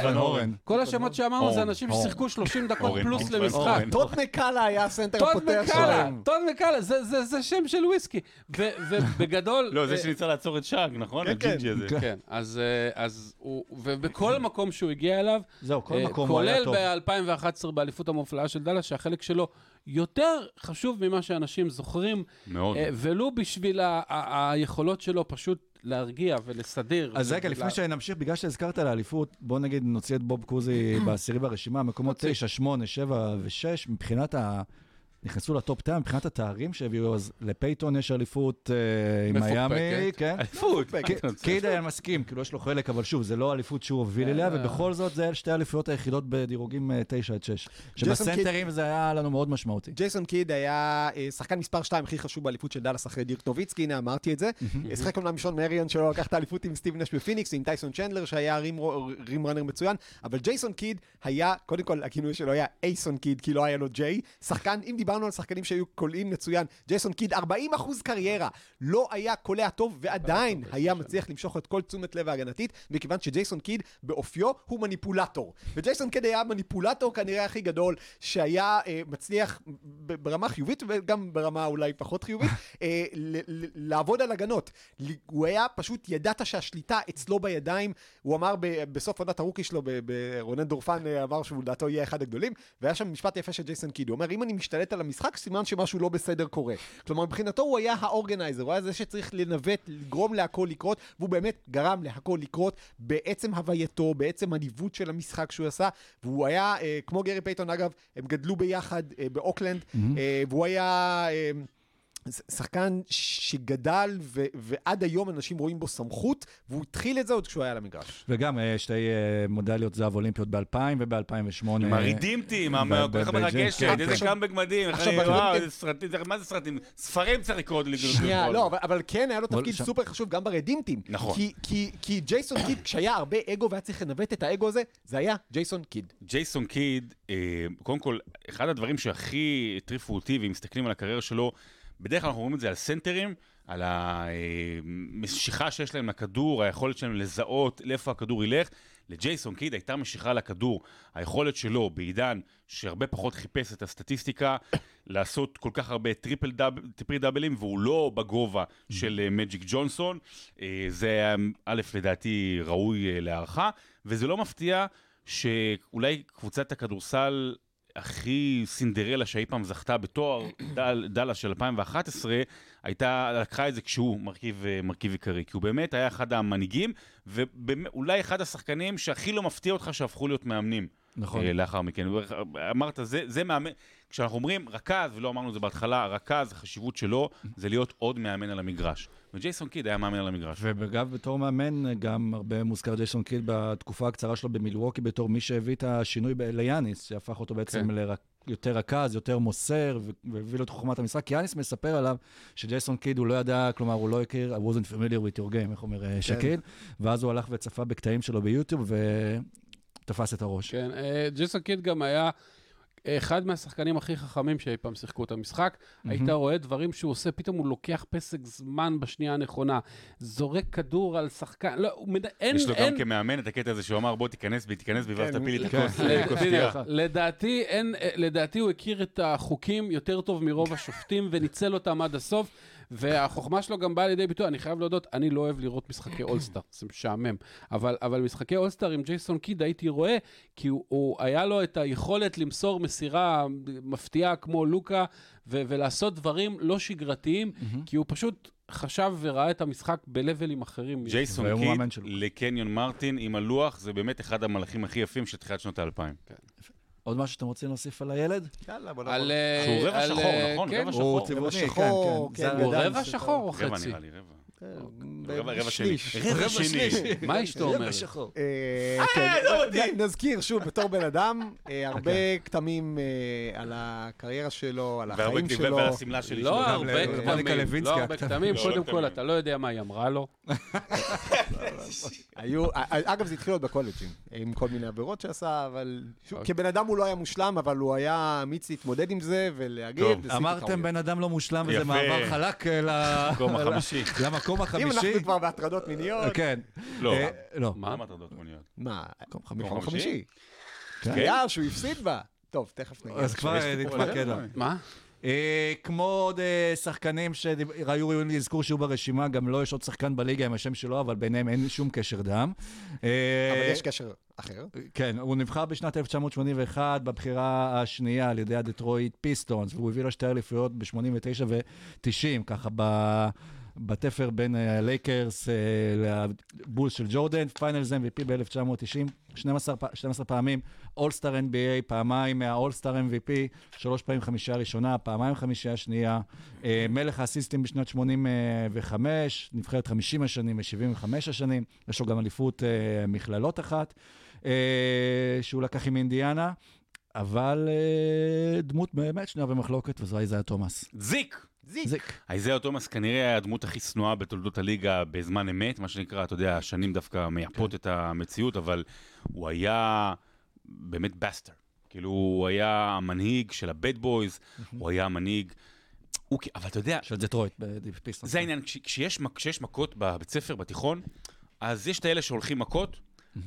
ון הורן. כל השמות שאמרנו זה אנשים. ששיחקו 30 דקות פלוס למשחק. טוד מקאלוך היה הסנטר הפותח שלהם. טוד מקאלוך, זה- זה זה שם של וויסקי. ובגדול... לא, זה אה, שניסה לעצור את שאק, נכון? כן, כן. הג'ינג'י הזה. כן, אז, אה, ובכל מקום שהוא הגיע אליו, זהו, כל אה, מקום. כולל ב-2011 באליפות המופלאה של דאלאס, שהחלק שלו יותר חשוב ממה שאנשים זוכרים, מאוד. אה, ולו בשביל ה- ה- היכולות שלו פשוט להרגיע ולסדר. אז רגע, ולה- לפני שנמשיך, בגלל שהזכרת על האליפות, בוא נגיד נוציא את בוב קוזי בעשירי ברשימה, מקומות נוציא. 9, 8, 7 ו-6, מבחינת ה... נכנסו לטופ 10, מבחינת התארים שהביאו, אז לפייתון יש אליפות אה, עם. מיאמי, כן. אליפות. קיד היה מסכים, כאילו יש לו חלק, אבל שוב, זה לא אליפות שהוא הוביל אליה, אה. ובכל זאת זה שתי האליפויות היחידות בדירוגים אה, 9 עד 6. ג'ייסון שבסנטרים זה היה לנו מאוד משמעותי. ג'ייסון קיד היה אה, שחקן מספר 2 הכי חשוב באליפות של דאלאס אחרי דירק נוביצקי, הנה אמרתי את זה. שחק אומנם שון מריון שלא לקח את האליפות עם סטיב נש בפיניקס, עם טייסון צ'נדלר שהיה rim rim runner מצוין, אבל ג'ייסון קיד היה, קודם כל הכינוי שלו היה אייסון קיד, כי לא היה לו ג'יי. שחקן, אם דיברנו על שחקנים שהיו קולעים מצוין, ג'ייסון קיד 40% קריירה, לא היה קולע טוב ועדיין היה מצליח למשוך את כל תשומת לב ההגנתית, מכיוון שג'ייסון קיד באופיו הוא מניפולטור. וג'ייסון קיד היה המניפולטור כנראה הכי גדול שהיה אה, מצליח ברמה חיובית וגם ברמה אולי פחות חיובית אה, לעבוד על הגנות. הוא היה פשוט, ידעת שהשליטה אצלו בידיים, הוא אמר בסוף עונת הרוקי שלו, רונן דורפן אה, אמר שהוא לדעתו יהיה אחד הגדולים, והיה שם משפט יפה של ג'ייסון קיד, הוא אומר אם אני משתלט על המשחק סימן שמשהו לא בסדר קורה. כלומר מבחינתו הוא היה האורגנייזר, הוא היה זה שצריך לנווט, לגרום להכל לקרות, והוא באמת גרם להכל לקרות בעצם הווייתו, בעצם הניווט של המשחק שהוא עשה, והוא היה, אה, כמו גרי פייטון אגב, הם גדלו ביחד אה, באוקלנד, אה, והוא היה... אה, שחקן שגדל ו- ועד היום אנשים רואים בו סמכות, והוא התחיל את זה עוד כשהוא היה על המגרש. וגם אה, שתי אה, מדליות זהב אולימפיות ב-2000 וב-2008. עם ה Redeem Team, עם ב- ה... ב- כל כך מרגשת, כן, איזה עכשיו- קאמבק מדהים. מה זה סרטים? ספרים צריך לקרוא לי. שנייה, לא, אבל, כן היה לו תפקיד סופר חשוב גם ב Redeem Team. נכון. כי, כי, כי ג'ייסון קיד, כשהיה הרבה אגו והיה צריך לנווט את האגו הזה, זה היה ג'ייסון קיד. ג'ייסון קיד, אה, קודם כל, אחד הדברים שהכי הטריפו אותי, ואם מסתכלים על הקריירה שלו, בדרך כלל אנחנו רואים את זה על סנטרים, על המשיכה שיש להם לכדור, היכולת שלהם לזהות לאיפה הכדור ילך. לג'ייסון קיד הייתה משיכה לכדור. היכולת שלו בעידן שהרבה פחות חיפש את הסטטיסטיקה, לעשות כל כך הרבה triple doub, triple double ים, והוא לא בגובה של אה, מג'יק ג'ונסון. אה, זה היה, א', לדעתי, ראוי אה, להערכה, וזה לא מפתיע שאולי קבוצת הכדורסל הכי סינדרלה שאי פעם זכתה בתואר דל, דאלה של 2011, הייתה, לקחה את זה כשהוא מרכיב, אה, מרכיב עיקרי, כי הוא באמת היה אחד המנהיגים, ואולי אחד השחקנים שהכי לא מפתיע אותך שהפכו להיות מאמנים. נכון. אה, לאחר מכן. אמרת, זה, זה מאמן, כשאנחנו אומרים רכז, ולא אמרנו את זה בהתחלה, רכז, החשיבות שלו זה להיות עוד מאמן על המגרש. וג'ייסון קיד היה מאמן על המגרש. ואגב, בתור מאמן, גם הרבה מוזכר ג'ייסון קיד בתקופה הקצרה שלו במילווקי, בתור מי שהביא את השינוי ב- ליאניס, שהפך אותו בעצם כן. לרק... יותר רכז, יותר מוסר, והביא לו את חוכמת המשחק. כי יאניס מספר עליו שג'ייסון קיד, הוא לא ידע, כלומר, הוא לא הכיר, I wasn't familiar with your game, איך אומר כן. אה, שקיל, ואז הוא הלך וצפה בקטעים שלו ביוטיוב, ותפס את הראש. כן, אה, ג'ייסון קיד גם היה אחד מהשחקנים הכי חכמים שאי פעם שיחקו את המשחק. היית רואה דברים שהוא עושה, פתאום הוא לוקח פסק זמן בשנייה הנכונה, זורק כדור על שחקן, לא, הוא מד... אין, יש לו אין... גם כמאמן את הקטע הזה שהוא אמר, בוא תיכנס בי, תיכנס בי, ואז כן, תפיל לי את כן. הכוס בדיוק. שתייה. לדעתי, אין, אה, לדעתי הוא הכיר את החוקים יותר טוב מרוב השופטים וניצל אותם עד הסוף, והחוכמה שלו גם באה לידי ביטוי. אני חייב להודות, אני לא אוהב לראות משחקי אולסטאר, זה משעמם. אבל, אבל משחקי אולסטאר עם ג'ייסון קיד הייתי רואה, כי הוא, הוא היה לו את היכולת למסור מסירה מפתיעה כמו לוקה, ו- ולעשות דברים לא שגרתיים, כי הוא פשוט חשב וראה את המשחק בלבלים אחרים. ג'ייסון קיד. לקניון מרטין עם הלוח, זה באמת אחד המלאכים הכי יפים של תחילת שנות האלפיים. עוד משהו שאתם רוצים להוסיף על הילד? יאללה, בוא על, נעבור. אה, שהוא רבע על, שחור, אה, נכון? כן, רבע שחור. צבעוני, שחור, כן, כן, זה- הוא רבע שחור או רבע חצי? נראה לי, רבע. רבע רבע שני. רבע שני. מה אשתו אומרת? שחור. אה, כן, לא אותי. נ- נזכיר שוב, בתור בן אדם, אה, הרבה כתמים אה, על הקריירה שלו, על והרבה החיים שלו. ועל השמלה שלי. לא שלו. הרבה כתמים, לא הרבה. כתמים. לא, קודם לא כל, כתמים. אתה לא יודע מה היא אמרה לו. היו, אגב, זה התחיל עוד בקולג'ים, עם כל מיני עבירות שעשה, אבל שוב, אוקיי. כבן אדם הוא לא היה מושלם, אבל הוא היה אמיץ להתמודד עם זה ולהגיד, אמרתם. בן אדם לא מושלם וזה. מעבר חלק אה, ל- מקום החמישי. אם. אנחנו כבר בהטרדות מיניות, כן. לא. אה, לא. מה? למה הטרדות מיניות? מה, מקום חמישי. חמישי. כן. היה שהוא הפסיד בה. טוב, תכף נגיע. אז כבר אה, נתמקד. מה? אה, כמו עוד אה, שחקנים שהיו ראויים לאזכור שיהיו ברשימה, גם לו יש עוד שחקן בליגה עם השם שלו, אבל ביניהם אין שום קשר דם. אה, אבל יש קשר אחר. כן, הוא נבחר בשנת 1981 בבחירה השנייה על ידי הדטרויט פיסטונס, והוא הביא לו שתי אליפויות ב-89 ו-90, ככה ב... בתפר בין הלייקרס לבולס של ג'ורדן, finals MVP ב-1990, 12, פ- 12 פעמים, all-star NBA, פעמיים מה all-star MVP, שלוש פעמים חמישייה ראשונה, פעמיים חמישייה שנייה, אה, מלך האסיסטים בשנת 85, נבחרת 50 השנים ו-75 השנים, יש לו גם אליפות אה, מכללות אחת. אה, שהוא לקח עם אינדיאנה, אבל אה, דמות באמת שנויה במחלוקת, וזה איזיה תומאס. זיק! זיק. איזיה תומאס כנראה היה הדמות הכי שנואה בתולדות הליגה בזמן אמת, מה שנקרא, אתה יודע, השנים דווקא מייפות את המציאות, אבל הוא היה באמת bastard. כאילו, הוא היה המנהיג של ה Bad Boys, הוא היה המנהיג... הוא, אבל אתה יודע, של דטרויט פיסטונס. זה העניין, כש- כשיש, כשיש מכות בבית ספר, בתיכון, אז יש את האלה שהולכים מכות,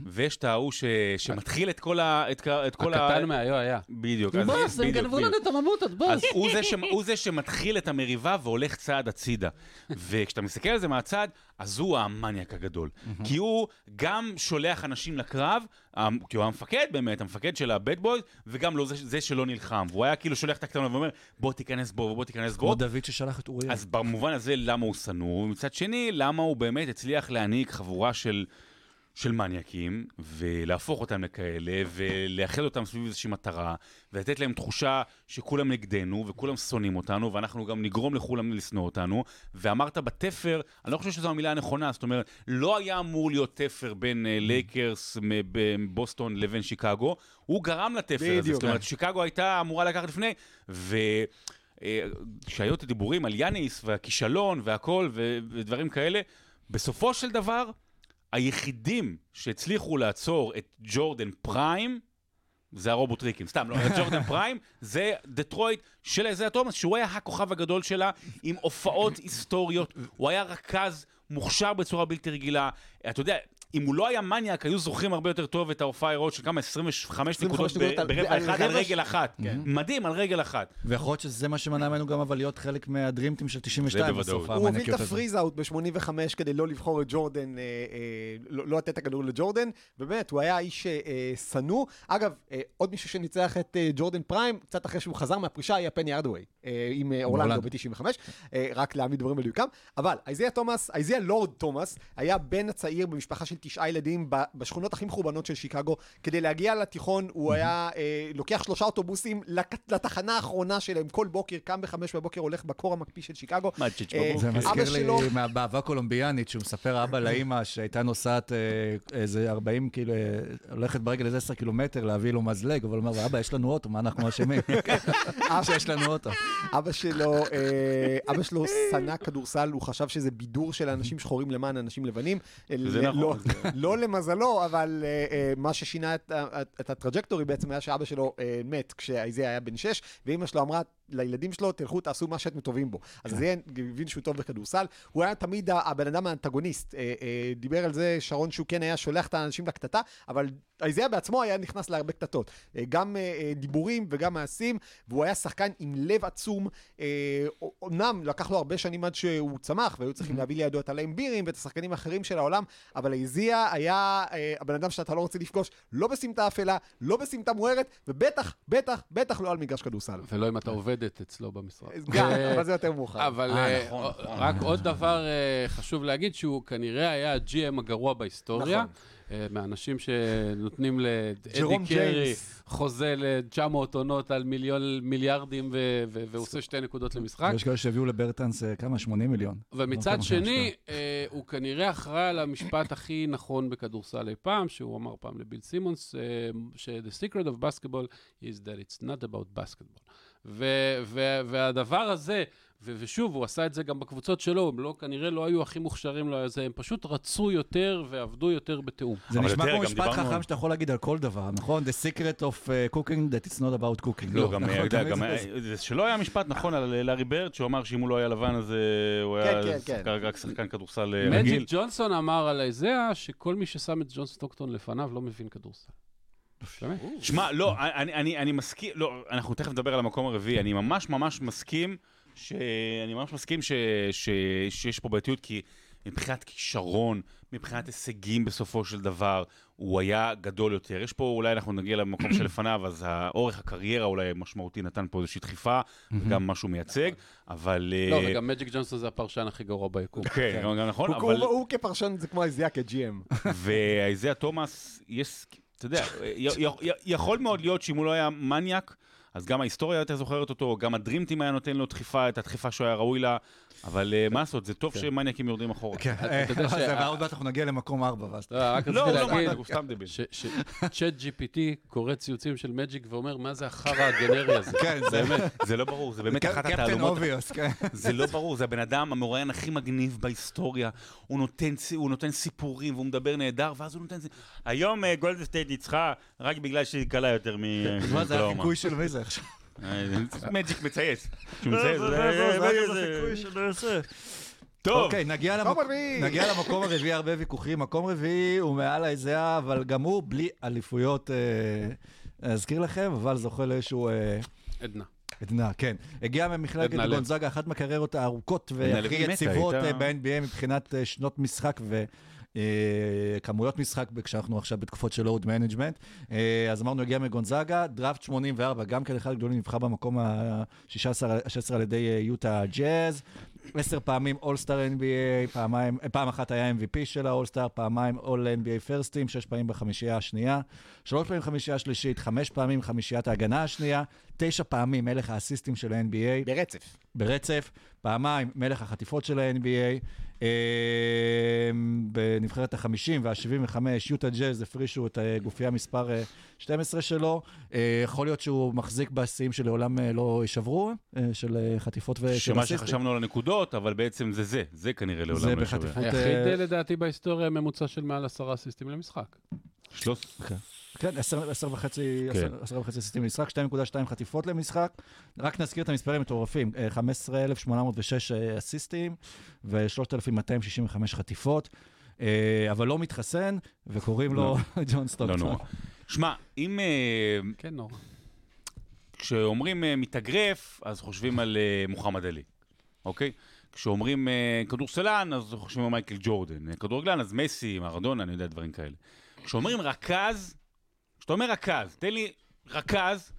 ויש את ההוא ש- שמתחיל את כל ה... את, כ- את כל ה... הקטן מהיו היה. בדיוק. אז- בוס, הם גנבו. לנו את הממוטות, בוס. אז הוא זה, ש... הוא זה שמתחיל את המריבה והולך צעד הצידה. וכשאתה מסתכל על זה מהצד, אז הוא המניאק הגדול. כי הוא גם שולח אנשים לקרב, כי הוא המפקד באמת, המפקד של הבד בוי, וגם לא זה, זה שלא נלחם. והוא היה כאילו שולח את הקטנות ואומר, בוא תיכנס בו ובוא תיכנס כמו בו. דוד ששלח את אוריה. אז במובן הזה, למה הוא שנוא? ומצד שני, למה הוא באמת הצליח להעניק חבורה של, של מניאקים, ולהפוך אותם לכאלה, ולאחד אותם סביב איזושהי מטרה, ולתת להם תחושה שכולם נגדנו, וכולם שונאים אותנו, ואנחנו גם נגרום לכולם לשנוא אותנו. ואמרת בתפר, אני לא חושב שזו המילה הנכונה, זאת אומרת, לא היה אמור להיות תפר בין אה, לייקרס מבוסטון לבין שיקגו, הוא גרם לתפר הזה, בדיוק. זאת אומרת, שיקגו הייתה אמורה לקחת לפני, ו... אה, כשהיו את הדיבורים על יאניס והכישלון והכל ודברים כאלה, בסופו של דבר, היחידים שהצליחו לעצור את ג'ורדן prime, זה הרובוטריקים, סתם, לא, ג'ורדן פריים, זה דטרויט של איזיה תומאס, שהוא היה הכוכב הגדול שלה, עם הופעות היסטוריות, הוא היה רכז מוכשר בצורה בלתי רגילה. אתה יודע, אם הוא לא היה מניאק, היו זוכרים הרבה יותר טוב את ההופעה ההירואית של כמה 25 נקודות ברבע אחד על רגל אחת. מדהים, על רגל אחת. ויכול להיות שזה מה שמנע ממנו גם אבל להיות חלק מהדרימטים של 92 בוודאות. בסוף. הוא הוביל את. הפריז אאוט ב-85 כדי לא לבחור את ג'ורדן, אה, אה, לא לא לתת את הכדור לג'ורדן, ובאמת, הוא היה איש אה, שנוא. אגב, עוד מישהו שניצח את ג'ורדן פריים, קצת אחרי שהוא חזר מהפרישה, היה פני ארדווי, עם אה, אורלנדו אורלנדו. ב-95, אה, רק להעמיד דברים בדיוקם. אבל איזיה תומאס, איזיה לורד תומאס, היה בן הצעיר במשפחה של תשעה ילדים בשכונות הכי מחורבנות של שיקגו. כדי להגיע לתיכון, הוא היה אה, לוקח שלושה אוטובוסים לתחנה האחרונה שלהם כל בוקר, קם בחמש בבוקר, הולך בקור המקפיא של שיקגו. אה? זה מזכיר לי מהבאהבה הקולומביאנית, שהוא מספר אבא לאימא שהייתה נוסעת אה, איזה 40 כאילו, אה, הולכת ברגל איזה 10 קילומטר להביא לו מזלג, אבל הוא אומר, אבא, יש לנו אוטו, מה אנחנו אשמים? שיש לנו אוטו. אבא שלו, אה, אבא שלו שנא כדורסל, הוא חשב שזה בידור של אנשים שחורים למען אנשים לבנים. זה ל- נכון, לא, זה- לא למזלו, אבל אה, אה, מה ששינה את, הטראג'קטורי בעצם היה שאבא שלו מת כשאיזיה היה בן שש, ואימא שלו אמרה לילדים שלו, תלכו, תעשו מה שאתם טובים בו. אז זה הבין שהוא טוב בכדורסל. הוא היה תמיד הבן אדם האנטגוניסט. אה, אה, דיבר על זה שרון שהוא כן היה שולח את האנשים לקטטה, אבל איזיה בעצמו היה נכנס להרבה קטטות. אה, גם דיבורים וגם מעשים, והוא היה שחקן עם לב עצום. אומנם לקח לו הרבה שנים עד שהוא צמח, והיו צריכים להביא לידו את הלאים בירים ואת השחקנים האחרים של העולם, אבל איזיה היה הבן אדם שאתה לא רוצה לפגוש, לא בסמטה אפלה, לא בסמטה מוארת, ובטח, בטח, בטח לא על מגרש כדורסל. ולא אם אתה עובדת אצלו במשרד. גם, אה, אבל זה יותר מאוחר. אבל אה, אה, נכון, נכון. רק עוד דבר חשוב להגיד, שהוא כנראה היה ה-GM הגרוע בהיסטוריה. נכון. מהאנשים שנותנים לאדי קרי. חוזה ל-900 עונות על מיליון, מיליארדים, ו- ו- והוא עושה שתי נקודות למשחק. יש כאלה שהביאו לברטנס כמה? 80 מיליון. ומצד שני, הוא כנראה אחראי על המשפט הכי נכון בכדורסל אי פעם, שהוא אמר פעם לביל סימונס, אה, ש-The secret of basketball is that it's not about basketball. ו- ו- והדבר הזה, ו- ושוב, הוא עשה את זה גם בקבוצות שלו, הם לא, כנראה לא היו הכי מוכשרים לו, זה, הם פשוט רצו יותר ועבדו יותר בתיאום. זה נשמע כמו משפט דיברנו חכם שאתה יכול להגיד על כל דבר, נכון? The secret of uh, cooking that it's not about cooking. לא, גם, נכון, אתה יודע, גם, זה- זה שלא היה משפט נכון על לארי ברד, שהוא אמר שאם הוא לא היה לבן אז אה, הוא היה כן, כן, שחקן- כן. רק שחקן כדורסל אה, רגיל. מג'יק ג'ונסון אמר על איזאה שכל מי ששם את ג'ון סטוקטון לפניו לא מבין כדורסל. באמת? שמע, לא, אני, אני, אני מסכים, לא, אנחנו תכף נדבר על המקום הרביעי, אני ממש ממש מסכים, ש... אני ממש מסכים ש... ש... שיש פה בעייתיות, כי מבחינת כישרון, מבחינת הישגים בסופו של דבר, הוא היה גדול יותר. יש פה, אולי אנחנו נגיע למקום שלפניו, אז האורך הקריירה אולי משמעותי נתן פה איזושהי דחיפה, וגם משהו מייצג, אבל... לא, אה, וגם מג'יק ג'ונסון זה הפרשן הכי גרוע ביקום. כן, גם גם נכון, אבל... הוא- כפרשן זה כמו איזיה כ-GM. ואיזיה תומאס, יש, אתה יודע, יכול מאוד להיות שאם הוא לא היה מניאק, אז גם ההיסטוריה יותר זוכרת אותו, גם הדרימטים היה נותן לו דחיפה, את הדחיפה שהוא היה ראוי לה, אבל אה, מה לעשות, זה טוב שמניאקים יורדים אחורה. כן, אתה יודע אה, ש- זה ועוד מעט אנחנו נגיע למקום ארבע, ואז... לא, רק לא, רציתי הוא לא להגיד הוא סתם דביל. שצ'אט GPT קורא ציוצים של מג'יק ואומר, מה זה החרא הגנרי הזה? כן, זה באמת, זה לא ברור, זה באמת אחת קפטן התעלומות. כן. זה לא ברור, זה הבן אדם המרואיין הכי מגניב בהיסטוריה. הוא נותן, סיפורים והוא מדבר נהדר, ואז הוא נותן... היום אה, גולדן סטייט ניצחה רק בגלל שהיא קלה יותר מ... מה זה. החיקוי של מי זה עכשיו? מג'יק מצייץ. טוב, אוקיי, נגיע למקום הרביעי, הרבה ויכוחים. מקום רביעי הוא מעל אייזאה, אבל גם הוא בלי אליפויות, אה, אזכיר לכם, אבל זוכה לאיזשהו... אה, עדנה. עדנה, כן. הגיע ממכללת. גונזאגה, אחת מהקריירות הארוכות והכי יציבות אה, ב-NBA מבחינת שנות משחק וכמויות משחק, כשאנחנו עכשיו בתקופות של load management. אז אמרנו, הגיע מגונזאגה, דראפט 84, גם כן אחד הגדולים, נבחר במקום ה-16 על ידי אה, יוטה ג'אז. עשר פעמים אולסטאר NBA, פעמיים, אה, פעם אחת היה MVP של האולסטאר, פעמיים All NBA first team, שש פעמים בחמישייה השנייה, שלוש פעמים חמישייה השלישית, חמש פעמים חמישיית ההגנה השנייה, תשע פעמים מלך האסיסטים של ה-NBA ברצף. ברצף, פעמיים מלך החטיפות של ה-NBA, אה, בנבחרת ה-50 וה-75, יוטה ג'אז הפרישו את אה, גופייה מספר אה, 12 שלו. אה, יכול להיות שהוא מחזיק בשיאים שלעולם אה, לא יישברו, אה, של אה, חטיפות ושל שמה אסיסטים. שחשבנו על הנקודות, אבל בעצם זה זה, זה כנראה לעולם זה לא שווה. בחטיפות. היחיד אה, אה, לדעתי בהיסטוריה ממוצע של מעל עשרה אסיסטים למשחק. שלוש... כן, עשר, וחצי. עשר, וחצי סיסטים למשחק, 2.2 חטיפות למשחק. רק נזכיר את המספרים המטורפים, אה, 15,806 אה, אסיסטים ו-3,265 חטיפות, אה, אבל לא מתחסן, וקוראים לו ג'ון לא סטוקטון. נורא. שמע, אם... אה, כן, נורא. כשאומרים אה, מתאגרף, אז חושבים על אה, מוחמד עלי, אוקיי? כשאומרים אה, כדורסלן, אז חושבים על מייקל ג'ורדן. אה, כדורגלן, אז מסי, מרדונה, אני יודע, דברים כאלה. כשאומרים רכז, כשאתה אומר רכז, תן לי רכז,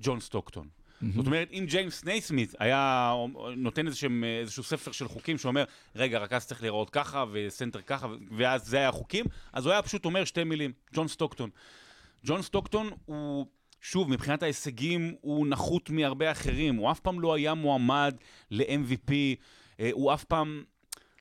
ג'ון סטוקטון. זאת אומרת, אם ג'יימס נייסמית היה נותן איזשהם, איזשהו ספר של חוקים שאומר, רגע, רכז צריך להיראות ככה, וסנטר ככה, ואז זה היה החוקים, אז הוא היה פשוט אומר שתי מילים, ג'ון סטוקטון. ג'ון סטוקטון הוא, שוב, מבחינת ההישגים, הוא נחות מהרבה אחרים. הוא אף פעם לא היה מועמד ל-MVP, אה, הוא אף פעם,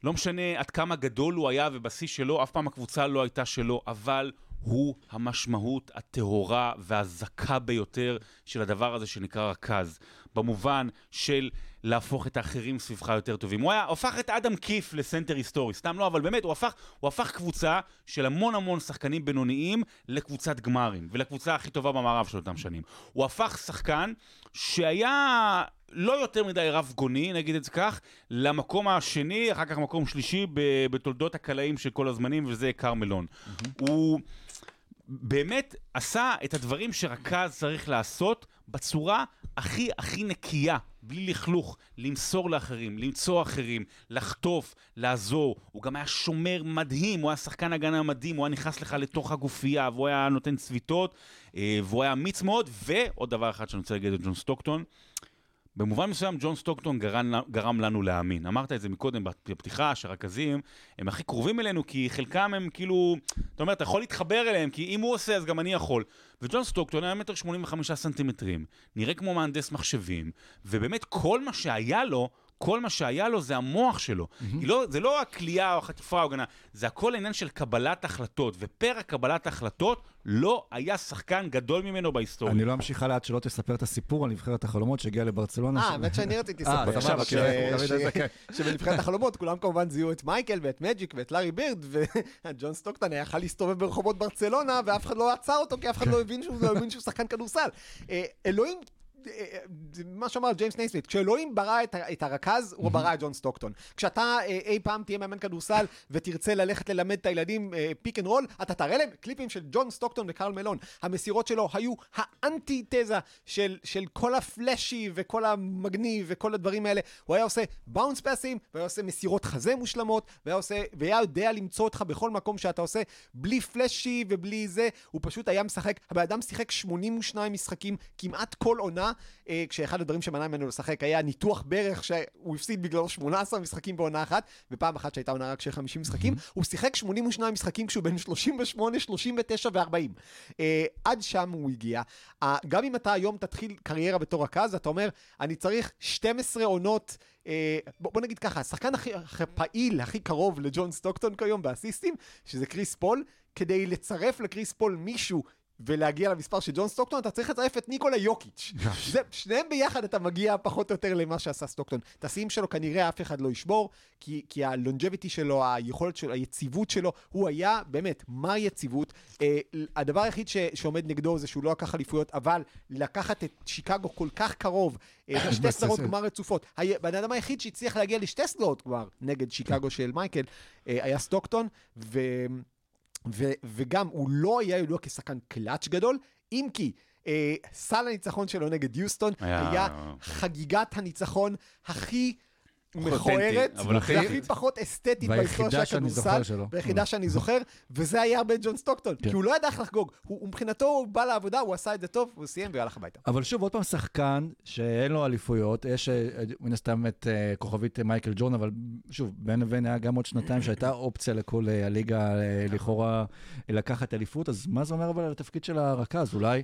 לא משנה עד כמה גדול הוא היה ובשיא שלו, אף פעם הקבוצה לא הייתה שלו, אבל הוא המשמעות הטהורה והזכה ביותר של הדבר הזה שנקרא רכז. במובן של להפוך את האחרים סביבך יותר טובים. הוא היה, הפך את אדם קיף לסנטר היסטורי, סתם לא, אבל באמת, הוא הפך, הוא הפך קבוצה של המון המון שחקנים בינוניים לקבוצת גמרים, ולקבוצה הכי טובה במערב של אותם שנים. הוא הפך שחקן שהיה לא יותר מדי רב גוני, נגיד את זה כך, למקום השני, אחר כך מקום שלישי בתולדות הקלעים של כל הזמנים, וזה קרמלון. הוא... באמת עשה את הדברים שרכז צריך לעשות בצורה הכי הכי נקייה, בלי לכלוך, למסור לאחרים, למצוא אחרים, לחטוף, לעזור. הוא גם היה שומר מדהים, הוא היה שחקן הגנה מדהים, הוא היה נכנס לך לתוך הגופייה, והוא היה נותן צביטות, אה, והוא היה אמיץ מאוד, ועוד דבר אחד שאני רוצה להגיד על ג'ון סטוקטון, במובן מסוים ג'ון סטוקטון גרם, גרם לנו להאמין. אמרת את זה מקודם בפתיחה, שהרכזים הם הכי קרובים אלינו, כי חלקם הם כאילו, אתה אומר, אתה יכול להתחבר אליהם, כי אם הוא עושה אז גם אני יכול. וג'ון סטוקטון היה מטר 85 סנטימטרים, נראה כמו מהנדס מחשבים, ובאמת כל מה שהיה לו, כל מה שהיה לו זה המוח שלו. Mm-hmm. לא, זה לא הכלייה או החטיפה או הגנה, זה הכל עניין של קבלת החלטות, ופרק קבלת החלטות לא היה שחקן גדול ממנו בהיסטוריה. אני לא אמשיך הלאה עד שלא תספר את הסיפור על נבחרת החלומות שהגיעה לברצלונה. אה, האמת שאני רציתי אה, לספר. שבנבחרת החלומות כולם כמובן זיהו את מייקל ואת מג'יק ואת לארי בירד, וג'ון סטוקטון היה יכול להסתובב ברחובות ברצלונה, ואף אחד לא עצר אותו, כי אף אחד לא הבין שהוא לא שחקן כדורסל. אה, אלוהים... מה שאמר ג'יימס נייסמית, כשאלוהים ברא את, את הרכז, הוא ברא את ג'ון סטוקטון. כשאתה אה, אי פעם תהיה מאמן כדורסל ותרצה ללכת ללמד את הילדים pick and roll, אתה תראה להם קליפים של ג'ון סטוקטון וקרל מלון. המסירות שלו היו האנטי-תזה של, של כל ה flashy וכל המגניב וכל הדברים האלה. הוא היה עושה bounce pass ים, והיה עושה מסירות חזה מושלמות, והיה עושה, והיה יודע למצוא אותך בכל מקום שאתה עושה, בלי פלאשי ובלי זה, הוא פשוט היה משחק, הבן אדם שיחק 82 משחקים כמעט כל עונה, אה, כשאחד הדברים שמנע ממנו לשחק היה ניתוח ברך שהוא הפסיד בגללו 18 משחקים בעונה אחת, ופעם אחת שהייתה עונה רק של 50 משחקים, הוא שיחק 82 משחקים כשהוא בן 38, 39 ו-40. אה, עד שם הוא הגיע. אה, גם אם אתה היום תתחיל קריירה בתור רכז, אתה אומר, אני צריך 12 עונות אה, בוא, בוא נגיד ככה, השחקן הכי, הכי פעיל, הכי קרוב לג'ון סטוקטון כיום באסיסטים, שזה קריס פול, כדי לצרף לקריס פול מישהו ולהגיע למספר של ג'ון סטוקטון, אתה צריך לצרף את ניקולה יוקיץ'. זה, שניהם ביחד אתה מגיע פחות או יותר למה שעשה סטוקטון. את השיאים שלו כנראה אף אחד לא ישבור, כי, כי ה longevity שלו, היכולת שלו, היציבות שלו, הוא היה, באמת, מה יציבות? אה, הדבר היחיד ש, שעומד נגדו זה שהוא לא לקח אליפויות, אבל לקחת את שיקגו כל כך קרוב, אה, לשתי סדרות גמר רצופות. הבן אדם היחיד שהצליח להגיע לשתי סדרות גמר נגד שיקגו של מייקל, אה, היה סטוקטון, ו... ו- וגם הוא לא היה ידוע כשחקן קלאץ' גדול, אם כי אה, סל הניצחון שלו נגד יוסטון היה- היה, חגיגת הניצחון הכי מכוערת, והכי פחות אסתטית בהיסטוריה של הכדורסל. והיחידה שאני זוכר, וזה היה הרבה ג'ון סטוקטון, כן. כי הוא לא ידע איך לחגוג, הוא מבחינתו הוא בא לעבודה, הוא עשה את זה טוב, הוא סיים והלך הביתה. אבל שוב, עוד פעם שחקן שאין לו אליפויות, יש אה, מן הסתם את אה, כוכבית אה, מייקל ג'ון, אבל שוב, בין לבין היה גם עוד שנתיים שהייתה אופציה לכל הליגה לכאורה לקחת אליפות, אז מה זה אומר אבל על התפקיד של הרכז? אולי,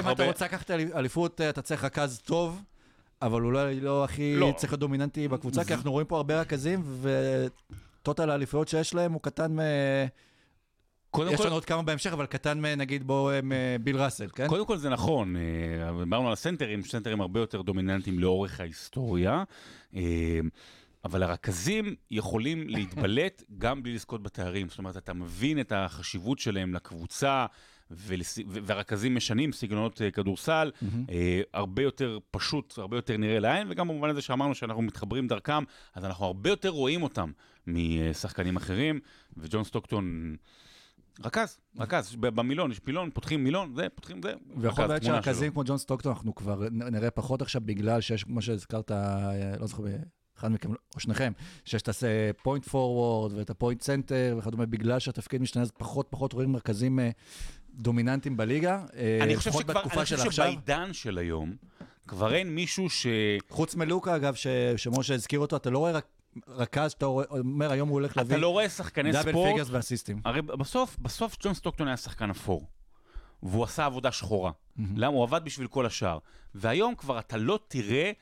אם אתה רוצה לקחת אלי- אליפות, אתה צריך רכז טוב. אבל אולי לא הכי לא. צריך להיות דומיננטי בקבוצה, כי אנחנו רואים פה הרבה רכזים, וטוטל האליפויות שיש להם הוא קטן מ... קודם יש כל, לנו עוד כמה בהמשך, אבל קטן מנגיד בו אה, ביל ראסל, כן? קודם כל זה נכון, אה, דיברנו על הסנטרים, סנטרים הרבה יותר דומיננטיים לאורך ההיסטוריה, אה, אבל הרכזים יכולים להתבלט גם בלי לזכות בתארים. זאת אומרת, אתה מבין את החשיבות שלהם לקבוצה, ולס... והרכזים משנים סגנונות אה, כדורסל, אה, הרבה יותר פשוט, הרבה יותר נראה לעין, וגם במובן הזה שאמרנו שאנחנו מתחברים דרכם, אז אנחנו הרבה יותר רואים אותם משחקנים אחרים, וג'ון סטוקטון... רכז, רכז, במילון, יש פילון, פותחים מילון, זה, פותחים זה. ויכול להיות שהרכזים שלו. כמו ג'ון סטוקטון, אנחנו כבר נראה פחות עכשיו, בגלל שיש, כמו שהזכרת, אה, לא זוכר, אחד מכם, או שניכם, שיש את ה point forward ואת ה point center וכדומה, בגלל שהתפקיד משתנה, אז פחות פחות רואים רכזים דומיננטיים בליגה, אה, אני חושב שכבר, אני חושב. שבעידן של היום, כבר אין מישהו ש... חוץ מלוקה, אגב, ש- שמשה הזכיר אותו, אתה לא רואה רק רכז שאתה אומר, היום הוא הולך להביא אתה לא רואה שחקני double ספורט. figures ואסיסטים. הרי בסוף, בסוף ג'ון סטוקטון היה שחקן אפור. והוא עשה עבודה שחורה. למה? הוא עבד בשביל כל השאר. והיום כבר אתה לא תראה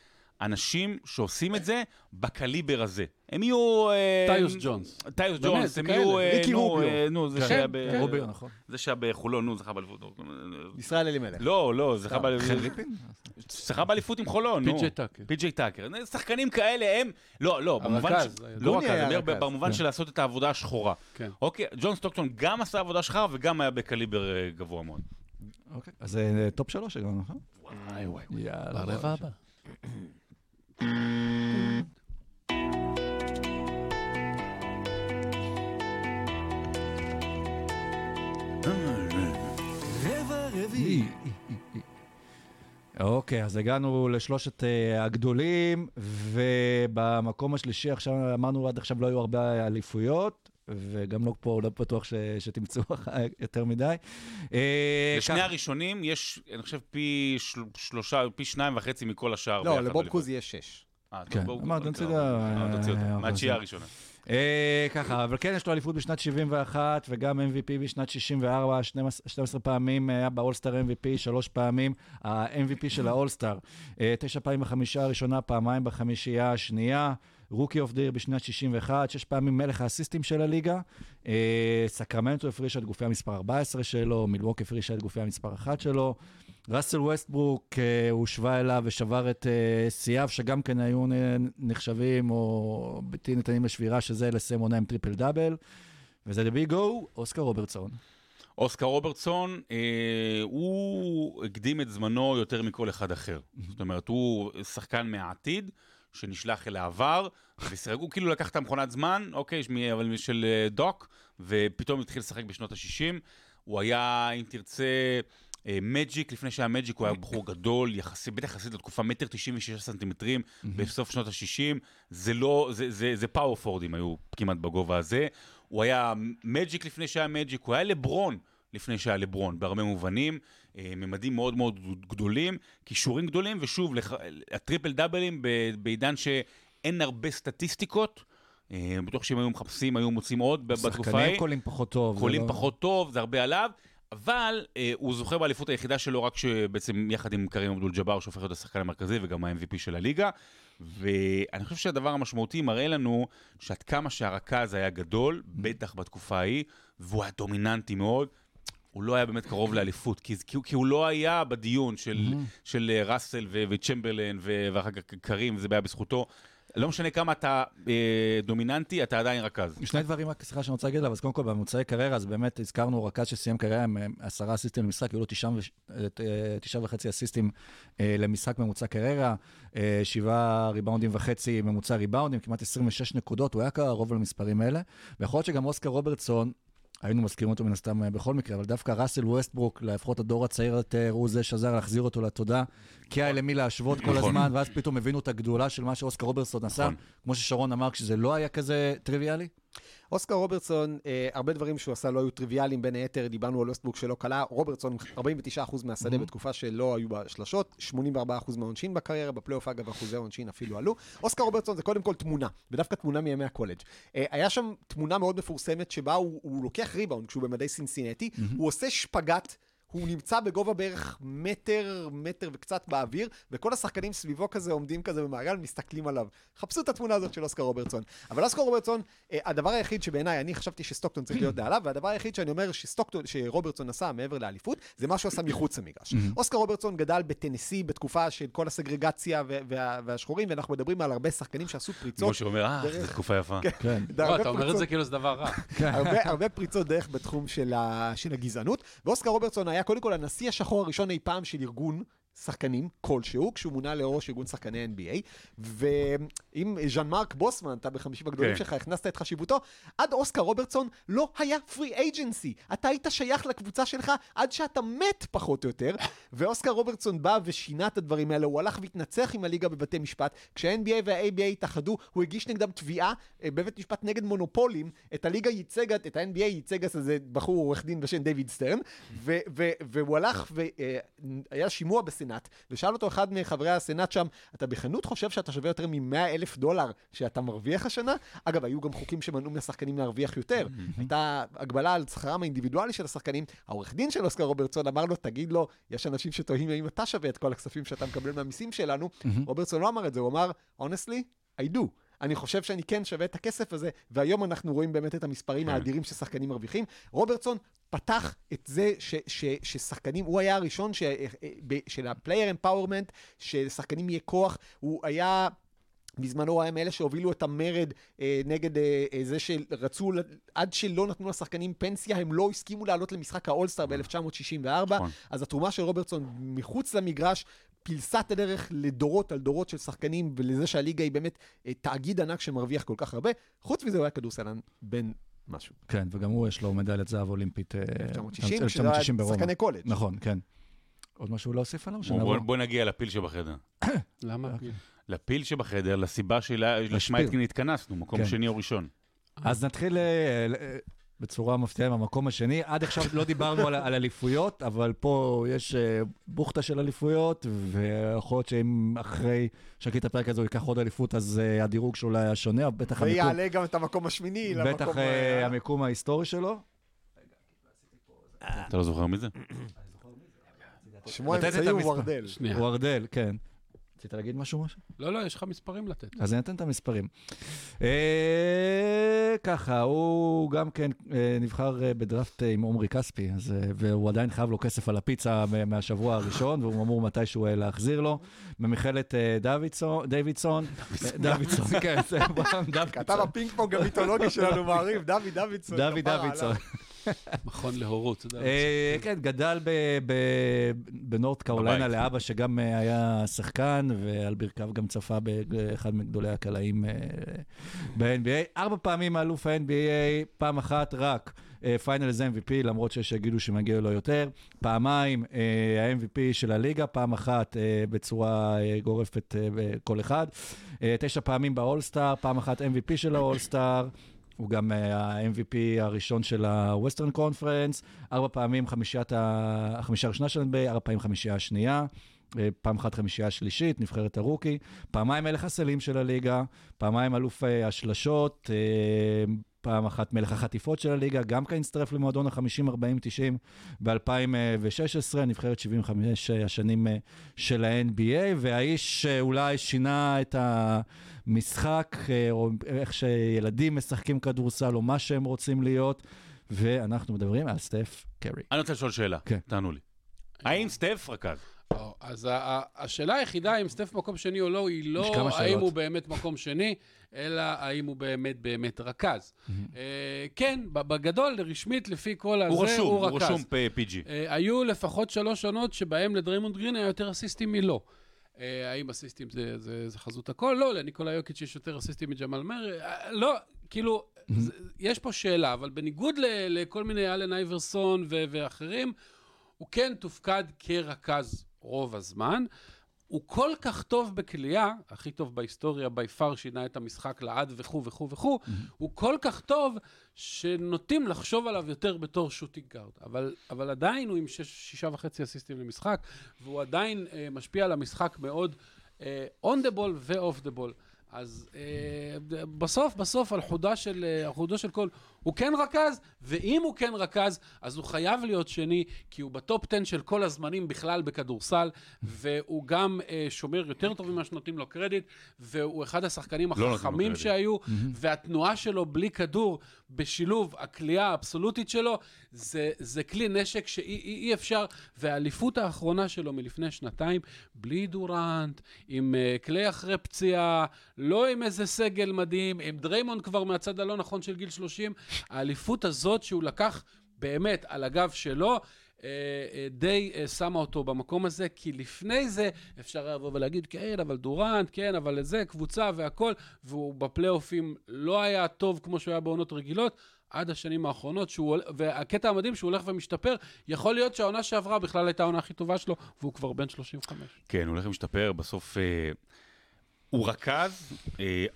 אנשים שעושים את זה בקליבר הזה. הם יהיו... אה, טיוס ג'ונס. טיוס ג'ונס, זה הם. יהיו... אה, ריקי נו, רוביו. אה, נו, זה כן, שהיה כן. ב... רוביו, נכון. זה שהיה בחולון, נו, זכה באליפות. ישראל אלימלך. לא, לא, זכה באליפות. זכה באליפות עם חולון, נו. פי.ג'יי טאקר. פי.ג'יי טאקר. שחקנים כאלה הם... לא, לא, במובן... לא רכז, היה אני אומר. במובן כן. של לעשות את העבודה השחורה. כן. אוקיי, ג'ון סטוקטון גם עשה עבודה שחורה וגם היה בקליבר אה, גבוה מאוד. אוקיי, אז זה top שלוש הגענו, נכון? וואי וואי. יאללה. בוא. הבא. אוקיי, אז הגענו לשלושת אה, הגדולים, ובמקום השלישי עכשיו, אמרנו עד עכשיו לא היו הרבה אליפויות, וגם לא פה, לא בטוח ש, שתמצאו יותר מדי. אה, לשני כך- הראשונים יש, אני חושב, פי של- שלושה, פי שניים וחצי מכל השאר. לא, לבוב באליפות. קוז יש שש. אה, כן, אה, תוציא אותה, אה, מהתשיעייה אה, הראשונה. אה, ככה, אבל כן, יש לו אליפות בשנת 71, וגם MVP בשנת 64, 12, 12 פעמים היה באולסטאר MVP, שלוש פעמים ה-MVP של האולסטאר. אה, תשע פעמים בחמישייה הראשונה, פעמיים בחמישייה השנייה. Rookie of the Year בשנת 61, שש פעמים מלך האסיסטים של הליגה. אה, סקרמנטו הפרישה את גופיה מספר 14 שלו, מילווק הפרישה את גופיה מספר 1 שלו. ראסל ווסטברוק אה, הושווה אליו ושבר את אה, שיאיו, שגם כן היו נחשבים או בלתי ניתנים לשבירה, שזה לסיים עונה עם triple double. וזה Big O, אוסקר רוברטסון. אוסקר רוברטסון, אה, הוא הקדים את זמנו יותר מכל אחד אחר. זאת אומרת, הוא שחקן מהעתיד, שנשלח אל העבר, הוא כאילו לקח את המכונת זמן, אוקיי, שמי- אבל של אה, דוק, ופתאום התחיל לשחק בשנות ה-60. הוא היה, אם תרצה, אה, מג'יק, לפני שהיה מג'יק, הוא היה בחור גדול, יחסי, בטח יחסית לתקופה, מטר 96 סנטימטרים, בסוף שנות ה-60. זה לא, זה, זה, זה פאוור פורדים היו כמעט בגובה הזה. הוא היה מג'יק לפני שהיה מג'יק, הוא היה לברון לפני שהיה לברון, בהרבה מובנים. אה, ממדים מאוד מאוד גדולים, כישורים גדולים, ושוב. הטריפל דאבלים בעידן שאין הרבה סטטיסטיקות. אה, בטוח שאם היו מחפשים, היו מוצאים עוד בתקופה שחקנים ההיא. קולים פחות טוב. קולים לא- פחות טוב, זה הרבה עליו, אבל אה, הוא זוכה באליפות היחידה שלו רק שבעצם יחד עם קרים אבדול ג'אבר, שהופך להיות השחקן המרכזי וגם ה-MVP של הליגה. ואני חושב שהדבר המשמעותי מראה לנו שעד כמה שהרכז היה גדול, בטח בתקופה ההיא, והוא היה דומיננטי מאוד. הוא לא היה באמת קרוב לאליפות, כי, כי, כי הוא לא היה בדיון של, של אה, ראסל ו- וצ'מברלן ו- ואחר כך קרים, וזה היה בזכותו. לא משנה כמה אתה אה, דומיננטי, אתה עדיין רכז. שני דברים רק, סליחה שאני רוצה להגיד עליו, אז קודם כל בממוצעי קריירה, אז באמת הזכרנו רכז שסיים קריירה עם אה, עשרה אסיסטים למשחק, היו לו תשעה אה, תשעה וחצי אסיסטים אה, למשחק ממוצע קריירה, אה, שבעה ריבאונדים וחצי ממוצע ריבאונדים, כמעט 26 נקודות, הוא היה קרוב למספרים האלה, ויכול להיות שגם אוסקר רוברטסון, היינו מזכירים אותו מן הסתם אה, בכל מקרה, אבל דווקא ראסל ווסטברוק, לפחות הדור הצעיר יותר, הוא זה שעזר להחזיר אותו לתודה, כי היה למי להשוות כל נכון. הזמן, ואז פתאום הבינו את הגדולה של מה שאוסקר רוברטסון עשה, נכון. כמו ששרון אמר, כשזה לא היה כזה טריוויאלי. אוסקר רוברטסון, אה, הרבה דברים שהוא עשה לא היו טריוויאליים, בין היתר דיברנו על ווסטברוק שלא קלה, רוברטסון 49% מהשדה בתקופה שלא היו בה שלשות, 84% מהעונשין בקריירה, בפלייאוף אגב אחוזי העונשין אפילו עלו. אוסקר רוברטסון זה קודם כל תמונה, ודווקא תמונה מימי הקולג'. אה, היה שם תמונה מאוד מפורסמת שבה הוא, הוא לוקח ריבאונד כשהוא במדי סינסינטי, הוא עושה שפגאט. הוא נמצא בגובה בערך מטר, מטר וקצת באוויר, וכל השחקנים סביבו כזה עומדים כזה במעגל, מסתכלים עליו. חפשו את התמונה הזאת של אוסקר רוברטסון. אבל אוסקר רוברטסון, אה, הדבר היחיד שבעיניי, אני חשבתי שסטוקטון צריך להיות מעליו, והדבר היחיד שאני אומר שסטוקטון, שרוברטסון עשה מעבר לאליפות, זה מה שהוא עשה מחוץ למגרש. אוסקר רוברטסון גדל בטנסי בתקופה של כל הסגרגציה וה- וה- והשחורים, ואנחנו מדברים על הרבה שחקנים שעשו פריצות. כמו שאומר, אה, דרך- זו תקופה יפה. כן. הרבה אתה אומר את פריצות- זה כאילו זה דבר רע. הרבה, הרבה פריצות דרך בתחום של, ה, של הגזענות. ואוסקר רוברטסון היה קודם כל הנשיא השחור הראשון אי פעם של ארגון שחקנים כלשהו, כשהוא מונה לראש ארגון שחקני NBA. ואם ז'אן מרק בוסמן, אתה בחמישים הגדולים כן. שלך, הכנסת את חשיבותו, עד אוסקר רוברטסון לא היה פרי אייג'נסי. אתה היית שייך לקבוצה שלך עד שאתה מת פחות או יותר. ואוסקר רוברטסון בא ושינה את הדברים האלה, הוא הלך והתנצח עם הליגה בבתי משפט. כשה-NBA וה-ABA התאחדו, הוא הגיש נגדם תביעה אה, בבית משפט נגד מונופולים. את הליגה ייצג, את ה-NBA ייצג אז איזה בחור עורך דין בשם דיוויד סטרן, והוא הלך והיה שימוע בסנאט, ושאל אותו אחד מחברי הסנאט שם, אתה בכנות חושב שאתה שווה יותר מ-100 אלף דולר שאתה מרוויח השנה? אגב, היו גם חוקים שמנעו מהשחקנים להרוויח יותר. הייתה הגבלה על שכרם האינדיבידואלי של השחקנים. העורך דין של אוסקר רוברטסון אמר לו, תגיד לו, יש אנשים שתוהים האם אתה שווה את כל הכספים שאתה מקבל מהמיסים שלנו. רוברטסון לא אמר את זה, הוא אמר, honestly, I do. אני חושב שאני כן שווה את הכסף הזה, והיום אנחנו רואים באמת את המספרים כן. האדירים ששחקנים מרוויחים. רוברטסון פתח את זה ש, ש, ששחקנים, הוא היה הראשון ש, אה, ב- של ה player empowerment, שלשחקנים יהיה כוח, הוא היה... בזמנו היה מאלה שהובילו את המרד אה, נגד אה, אה, זה שרצו, עד שלא נתנו לשחקנים פנסיה, הם לא הסכימו לעלות למשחק האולסטאר ב-1964, נכון. אז התרומה של רוברטסון מחוץ למגרש פילסה את הדרך לדורות על דורות של שחקנים, ולזה שהליגה היא באמת אה, תאגיד ענק שמרוויח כל כך הרבה. חוץ מזה הוא היה כדורסלן בן משהו. כן, וגם הוא יש לו מדליית זהב אולימפית. אה, 1960, שזה היה 1960. שחקני קולג'. נכון, כן. עוד משהו להוסיף עליו? בוא, נגיע לפיל שבחדר. למה? לפיל שבחדר, לסיבה שלה- לשמה לשפיל. התקין התכנסנו, מקום כן. שני או ראשון. אז נתחיל אה, אה, בצורה מפתיעה עם המקום השני. עד עכשיו לא דיברנו על, על אליפויות, אבל פה יש אה, בוכטה של אליפויות, ויכול להיות שאם אחרי את הפרק הזה הוא ייקח עוד אליפות, אז הדירוג שלו היה שונה, בטח המיקום, ויעלה גם את המקום השמיני למקום... בטח המיקום ההיסטורי שלו. אתה לא זוכר מי זה? שמו לתת את האמצעי הוא המספר. וורדל. וורדל, כן. רצית להגיד משהו? משהו? לא, לא, יש לך מספרים לתת. אז אני אתן את המספרים. אה, ככה, הוא גם כן אה, נבחר אה, בדראפט עם עומרי כספי, והוא עדיין חייב לו כסף על הפיצה מהשבוע הראשון, והוא אמור מתישהו להחזיר לו. במכללת דוידסון, דיווידסון, דוידסון, כן, זה דוידסון. כתב הפינג פונג המיתולוגי שלנו מעריב, דוד דוידסון. דוד דוידסון. מכון להורות, אתה יודע. אה, כן, גדל ב- ב- בנורת קרוליינה בבית. לאבא, שגם אה, היה שחקן, ועל ברכיו גם צפה באחד מגדולי הקלעים אה, ב-NBA. ארבע פעמים אלוף ה-NBA, פעם אחת רק. finals MVP, למרות שיש שיגידו שמגיע לו יותר. פעמיים ה-MVP של הליגה, פעם אחת בצורה גורפת בכל אחד. תשע פעמים באולסטאר, פעם אחת MVP של האולסטאר. הוא גם אה, ה-MVP הראשון של ה-Western Conference, ארבע פעמים חמישיית ה- החמישייה הראשונה של NBA, ארבע פעמים חמישייה השנייה, אה, פעם אחת חמישייה השלישית, נבחרת ה rookie, פעמיים מלך הסלים של הליגה, פעמיים אלוף אה, השלשות, פעם אחת מלך החטיפות של הליגה, גם כן הצטרף למועדון ה-50-40-90 ב-2016, נבחרת 75 השנים אה, של ה-NBA, והאיש שאולי שינה את המשחק, אה, או איך שילדים משחקים כדורסל, או מה שהם רוצים להיות, ואנחנו מדברים על סטף קרי. אני רוצה לשאול שאלה, כן. תענו לי. האם סטף רכז? או, אז ה- ה- השאלה היחידה אם סטף מקום שני או לא, היא לא האם שאלות. הוא באמת מקום שני, אלא האם הוא באמת באמת רכז. אה, כן, בגדול, רשמית, לפי כל הזה, הוא רשום, הוא הוא רכז. רשום PG. אה, היו לפחות שלוש עונות שבהם לדריימונד גרין היה יותר אסיסטים מלא. אה, האם אסיסטים זה, זה, זה חזות הכל? לא, לניקולה יוקיץ' יש יותר אסיסטים מג'מאל מרי. אה, לא, כאילו, זה, יש פה שאלה, אבל בניגוד ל, לכל מיני אלן אייברסון ו- ואחרים, הוא כן תופקד כרכז רוב הזמן. הוא כל כך טוב בכלייה, הכי טוב בהיסטוריה, בי פאר שינה את המשחק לעד וכו' וכו' וכו', הוא כל כך טוב שנוטים לחשוב עליו יותר בתור שוטינג גארד. אבל, אבל עדיין הוא עם שש, שישה וחצי אסיסטים למשחק, והוא עדיין אה, משפיע על המשחק מאוד on the ball ו-off the ball. אז אה, בסוף, בסוף, על חודה של, אה, על חודו של כל, הוא כן רכז, ואם הוא כן רכז, אז הוא חייב להיות שני, כי הוא בטופ 10 של כל הזמנים בכלל בכדורסל, והוא גם אה, שומר יותר טוב ממה שנותנים לו קרדיט, והוא אחד השחקנים לא החכמים. שהיו, והתנועה שלו בלי כדור, בשילוב הכלייה האבסולוטית שלו, זה, זה כלי נשק שאי אי, אי אפשר, והאליפות האחרונה שלו מלפני שנתיים, בלי דורנט, עם uh, כלי אחרי פציעה, לא עם איזה סגל מדהים, עם דריימונד כבר מהצד הלא נכון של גיל 30, האליפות הזאת שהוא לקח באמת על הגב שלו, אה, אה, די אה, שמה אותו במקום הזה, כי לפני זה אפשר היה לבוא ולהגיד, כן, אבל דורנט, כן, אבל זה, קבוצה והכל, והוא בפלייאופים לא היה טוב כמו שהוא היה בעונות רגילות. עד השנים האחרונות, שהוא, והקטע המדהים שהוא הולך ומשתפר, יכול להיות שהעונה שעברה בכלל הייתה העונה הכי טובה שלו, והוא כבר בן 35. כן, הוא הולך ומשתפר, בסוף אה, הוא רכז, אה,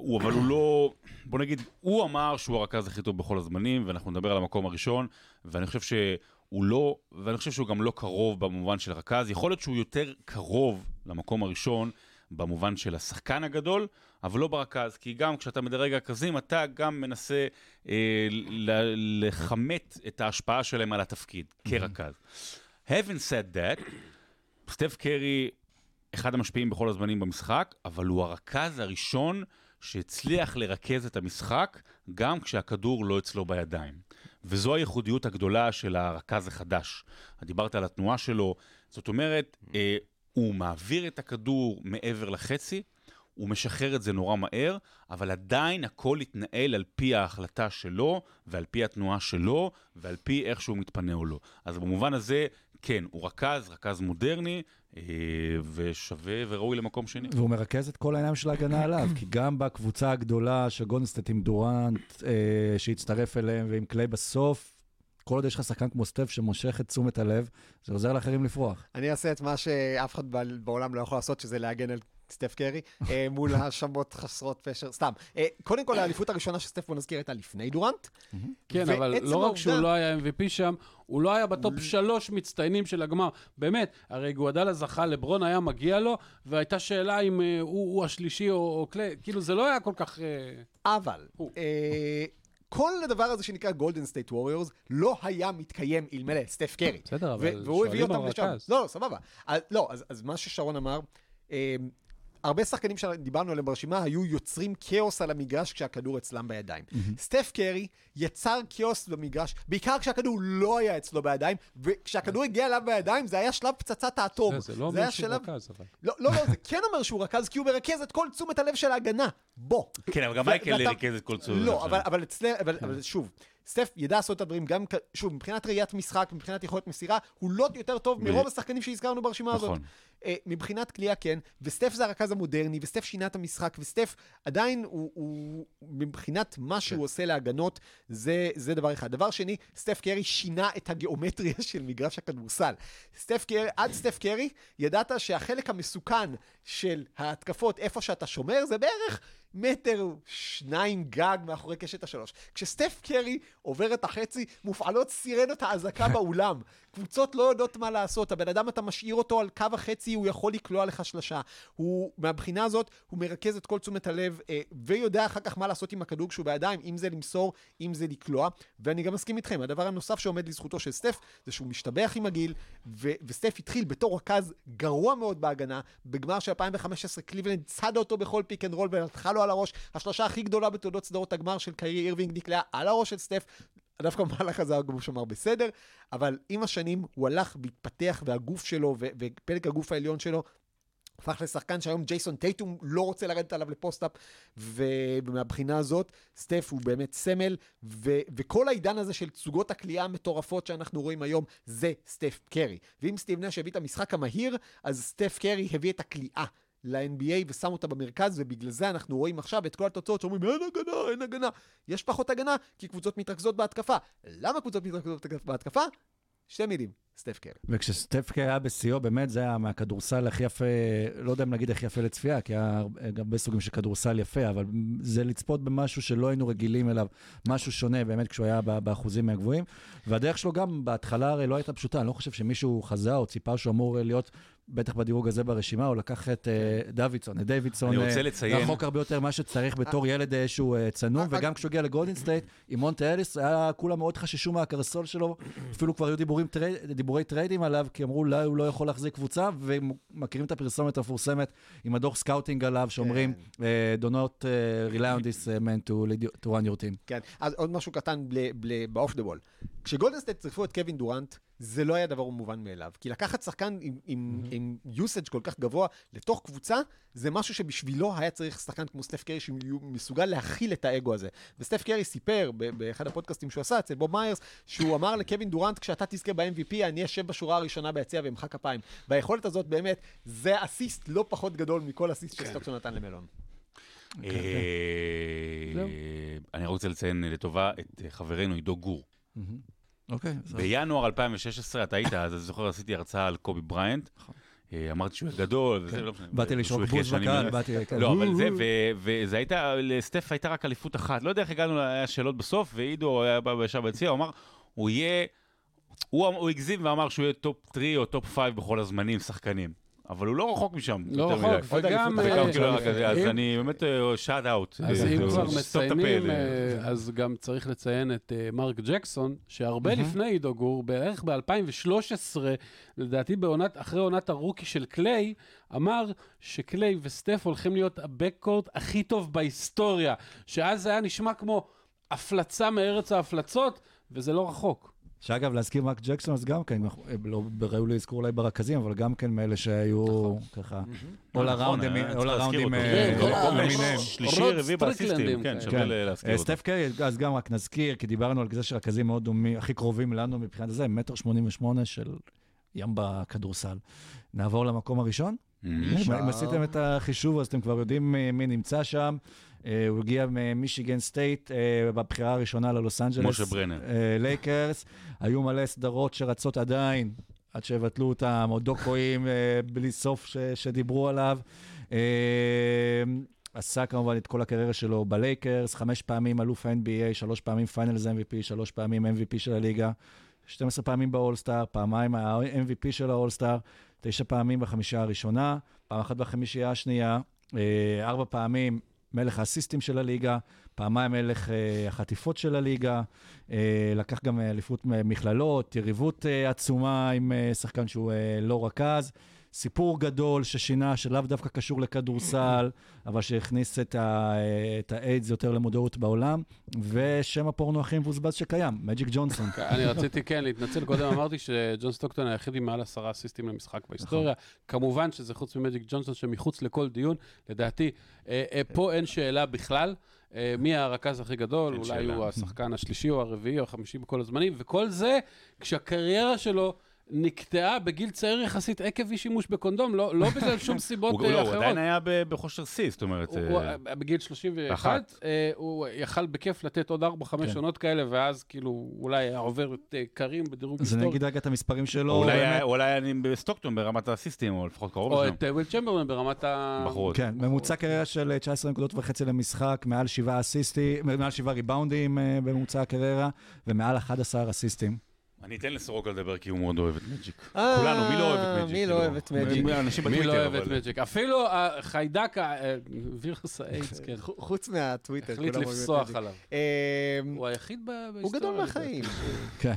הוא, אבל הוא לא, בוא נגיד, הוא אמר שהוא הרכז הכי טוב בכל הזמנים, ואנחנו נדבר על המקום הראשון, ואני חושב שהוא לא, ואני חושב שהוא גם לא קרוב במובן של רכז, יכול להיות שהוא יותר קרוב למקום הראשון במובן של השחקן הגדול, אבל לא ברכז, כי גם כשאתה מדרג רכזים, אתה גם מנסה אה, ל- לכמת את ההשפעה שלהם על התפקיד כרכז. Having said that, סטף קרי אחד המשפיעים בכל הזמנים במשחק, אבל הוא הרכז הראשון שהצליח לרכז את המשחק גם כשהכדור לא אצלו בידיים. וזו הייחודיות הגדולה של הרכז החדש. דיברת על התנועה שלו, זאת אומרת, אה, הוא מעביר את הכדור מעבר לחצי, הוא משחרר את זה נורא מהר, אבל עדיין הכל יתנהל על פי ההחלטה שלו, ועל פי התנועה שלו, ועל פי איך שהוא מתפנה או לא. אז במובן הזה, כן, הוא רכז, רכז מודרני, אה, ושווה וראוי למקום שני. והוא מרכז את כל העיניים של ההגנה עליו, כי גם בקבוצה הגדולה של גולדן סטייט עם דורנט, אה, שהצטרף אליהם, ועם קליי בסוף, כל עוד יש לך שחקן כמו סטף שמושך את תשומת הלב, זה עוזר לאחרים לפרוח. אני אעשה את מה שאף אחד בעולם לא יכול לעשות, שזה להגן על סטף קרי, אה, מול האשמות חסרות פשר, סתם. אה, קודם כל, האליפות הראשונה שסטף, בוא נזכיר, הייתה לפני דורנט. כן, אבל לא רק שהוא לא היה MVP שם, הוא לא היה בטופ שלוש מצטיינים של הגמר. באמת, הרי איגודלה זכה, לברון היה מגיע לו, והייתה שאלה אם אה, הוא השלישי או קליי, כאילו זה לא היה כל כך... אבל, כל הדבר הזה שנקרא גולדן סטייט ווריורס לא היה מתקיים אלמלא סטף קרי. בסדר, אבל שואלים על. רכז. לא, לא, סבבה. לא, אז, מה ששרון אמר, הרבה שחקנים שדיברנו עליהם ברשימה היו יוצרים כאוס על המגרש כשהכדור אצלם בידיים. סטף קרי יצר כאוס במגרש, בעיקר כשהכדור לא היה אצלו בידיים, וכשהכדור הגיע אליו בידיים זה היה שלב פצצת האטום. זה- זה לא אומר שהוא שלב- רכז, אבל. לא, לא, לא, זה כן אומר שהוא רכז, כי הוא מרכז את כל תשומת הלב של ההגנה. בוא. כן, אבל גם מייקל ריכז את כל צורך. לא, אצלנו, אבל, אבל שוב, סטף ידע לעשות את הדברים גם, שוב, מבחינת ראיית משחק, מבחינת יכולת מסירה, הוא לא יותר טוב מרוב השחקנים שהזכרנו ברשימה הזאת. נכון. אה, מבחינת קליעה כן, וסטף זה הרכז המודרני, וסטף שינה את המשחק, וסטף עדיין הוא, הוא מבחינת מה שהוא עושה להגנות, זה, זה דבר אחד. דבר שני, סטף קרי שינה את הגיאומטריה של מגרש הכדורסל. סטף קרי, עד סטף קרי, ידעת שהחלק המסוכן של ההתקפות, איפה שאתה שומר, זה בערך מטר, שניים גג מאחורי קשת השלוש. כשסטף קרי עובר את החצי, מופעלות סירנות האזעקה באולם. קבוצות לא יודעות מה לעשות, הבן אדם אתה משאיר אותו על קו החצי, הוא יכול לקלוע לך שלשה. הוא, מהבחינה הזאת, הוא מרכז את כל תשומת הלב, אה, ויודע אחר כך מה לעשות עם הכדור כשהוא בידיים, אם זה למסור, אם זה לקלוע. ואני גם מסכים איתכם, הדבר הנוסף שעומד לזכותו של סטף, זה שהוא משתבח עם הגיל, ו- וסטף התחיל בתור רכז גרוע מאוד בהגנה, בגמר של 2015 קליבלנד צדה אותו בכל pick and roll ונתחה לו על הראש. השלושה הכי גדולה בתולדות סדרות הגמר של קיירי אירווינג נקלעה על הראש של סטף. דווקא במהלך הזה הגוף שמר בסדר, אבל עם השנים הוא הלך והתפתח והגוף שלו ופלג הגוף העליון שלו הפך לשחקן שהיום ג'ייסון טייטום לא רוצה לרדת עליו לפוסט-אפ, ומהבחינה הזאת, סטף הוא באמת סמל, ו- וכל העידן הזה של תצוגות הקליעה המטורפות שאנחנו רואים היום, זה סטף קרי. ואם סטיב נש הביא את המשחק המהיר, אז סטף קרי הביא את הקליעה. ל-NBA ושם אותה במרכז, ובגלל זה אנחנו רואים עכשיו את כל התוצאות שאומרים אין הגנה, אין הגנה. יש פחות הגנה, כי קבוצות מתרכזות בהתקפה. למה קבוצות מתרכזות בהתקפה? שתי מילים, סטף קרי. וכשסטף קרי היה בשיאו, באמת זה היה מהכדורסל הכי יפה, לא יודע אם להגיד הכי יפה לצפייה, כי היה הרבה- גם הרבה סוגים של כדורסל יפה, אבל זה לצפות במשהו שלא היינו רגילים אליו, משהו שונה באמת כשהוא היה באחוזים מהגבוהים. והדרך שלו גם בהתחלה הרי לא הייתה פשוטה, אני לא חושב שמישהו חזה או ציפה שהוא אמור להיות... בטח בדירוג הזה ברשימה, הוא לקח את אה, דוידסון, את דיווידסון, אני רוצה אה, לציין- רחוק הרבה יותר ממה שצריך בתור ילד אה, שהוא צנום, וגם כשהוא הגיע לגולדן סטייט, עם מונטה אליס, כולם מאוד חששו מהקרסול שלו, אפילו כבר היו דיבורים, דיבורי טריידים עליו, כי אמרו, אולי הוא לא יכול להחזיק קבוצה, ומכירים את הפרסומת המפורסמת עם הדוח scouting עליו, שאומרים, אה, do not uh, rely on this uh, man to, to run your team. כן, אז עוד משהו קטן ב off the ball. כשגולדן סטייט צירפו את קווין דורנט, זה לא היה דבר מובן מאליו. כי לקחת שחקן עם, עם, עם usage כל כך גבוה לתוך קבוצה, זה משהו שבשבילו היה צריך שחקן כמו סטף קרי שמסוגל להכיל את האגו הזה. וסטף קרי סיפר ב- באחד הפודקאסטים שהוא עשה אצל בוב מיירס, שהוא אמר לקווין דורנט, כשאתה תזכה ב-MVP, אני אשב בשורה הראשונה ביציע ואמחא כפיים. והיכולת הזאת באמת, זה אסיסט לא פחות גדול מכל אסיסט שסטוקטון נתן למלון. אה, זהו. אני רוצה לציין לטובה את אה, חברנו עידו גור. אוקיי. בינואר 2016, אתה היית, אז אני זוכר, עשיתי הרצאה על קובי בריינט. אה, אמרתי שהוא גדול, וזה לא משנה. באתי, היה בוז בקהל. באתי... כן. לא, אבל זה, וזה הייתה, לסטף הייתה רק אליפות אחת. לא יודע איך הגענו, היה שאלות בסוף, ועידו היה בא וישב ביציע, הוא אמר, הוא יהיה, הוא הגזים ואמר שהוא יהיה top 3 או top 5 בכל הזמנים, שחקנים. אבל הוא לא רחוק משם. לא רחוק, וגם... אה, כאילו אז אני באמת shout out. אז אם כבר מציינים, אה, אה, אז גם צריך לציין את אה, מרק ג'קסון, שהרבה לפני עידו גור, בערך ב-2013, לדעתי אחרי עונת ה rookie של קליי, אמר שקליי וסטף הולכים להיות הבקקורט הכי טוב בהיסטוריה, שאז זה היה נשמע כמו הפלצה מארץ ההפלצות, וזה לא רחוק. שאגב, להזכיר מרק ג'קסון, אז גם כן, לא ראו לי אזכור אולי ברכזים, אבל גם כן מאלה שהיו ככה, all נכון, around them, צריך all להזכיר around אותו. them, כן, אה, כל all ה- למיניהם. שלישי, רביעי באסיסטים, כן. שווה כן. להזכיר אה, אותו. סטף קרי, אז גם רק נזכיר, כי דיברנו על זה שרכזים מאוד דומים, הכי קרובים לנו מבחינת זה, מטר שמונים ושמונה של ים בכדורסל. נעבור למקום הראשון? אם עשיתם את החישוב, אז אתם כבר יודעים אה, מי נמצא שם. אה, הוא הגיע ממישיגן סטייט אה, בבחירה הראשונה ללוס אנג'לס. משה ברנר. אה, לייקרס. היו מלא סדרות שרצות עדיין, עד שיבטלו אותם, או דוקואים בלי סוף ש- שדיברו עליו. עשה כמובן את כל הקריירה שלו בלייקרס, חמש פעמים אלוף ה-NBA, שלוש פעמים Finals MVP, שלוש פעמים MVP של הליגה, 12 פעמים באולסטאר, פעמיים ה-MVP של האולסטאר, תשע פעמים בחמישייה הראשונה, פעם אחת בחמישייה השנייה, ארבע פעמים מלך האסיסטים של הליגה, פעמיים מלך אה, החטיפות של הליגה, אה, לקח גם אה, אליפות מכללות, יריבות אה, עצומה עם אה, שחקן שהוא אה, לא רכז. סיפור גדול ששינה, שלאו דווקא קשור לכדורסל, אבל שהכניס את, ה, את האיידס יותר למודעות בעולם, ושם הפורנו הכי מבוזבז שקיים, מג'יק ג'ונסון. אני רציתי כן להתנצל, קודם אמרתי שג'ון סטוקטון היחיד עם מעל עשרה אסיסטים למשחק בהיסטוריה. כמובן שזה חוץ ממג'יק ג'ונסון שמחוץ לכל דיון, לדעתי, אה, אה, פה אין שאלה בכלל. אה, מי הרכז הכי גדול, אולי שאלה. הוא השחקן השלישי או הרביעי או החמישי בכל הזמנים, וכל זה כשהקריירה שלו נקטעה בגיל צעיר יחסית עקב אי שימוש בקונדום, לא, לא בגלל שום סיבות הוא אה, לא, הוא אחרות. עדיין היה ב- בכושר שיא, זאת אומרת... הוא, אה, הוא, בגיל 31, אחת. אה, הוא יכל בכיף לתת עוד 4-5 כן. עונות כאלה, ואז כאילו אולי היה עובר את אה, קרים בדירוג אז אני היסטורי. אגיד רגע את המספרים שלו. אולי באמת. היה- אולי אני בסטוקטון ברמת האסיסטים, או לפחות קרוב או לשם. את אה, וויל צ'מברלן ברמת ה... בחורות. כן, ממוצע קריירה של 19 נקודות וחצי למשחק, מעל שבעה אסיסטים, מעל שבעה ריבאונדים אה, בממוצע הקריירה, ומעל 11 אסיסטים. אני אתן לסורוקה לדבר כי הוא מאוד אוהב את מג'יק. אה, כולנו, מי לא אוהב את מג'יק? מי לא כאילו? אוהב את מג'יק? אנשים מי לא אוהב את מג'יק? אפילו החיידק, ה- אה, וירוס האיידס, כן. חוץ מהטוויטר, החליט לפסוח מג'יק. עליו. אה, הוא היחיד בהיסטוריה. הוא גדול. מהחיים. כן.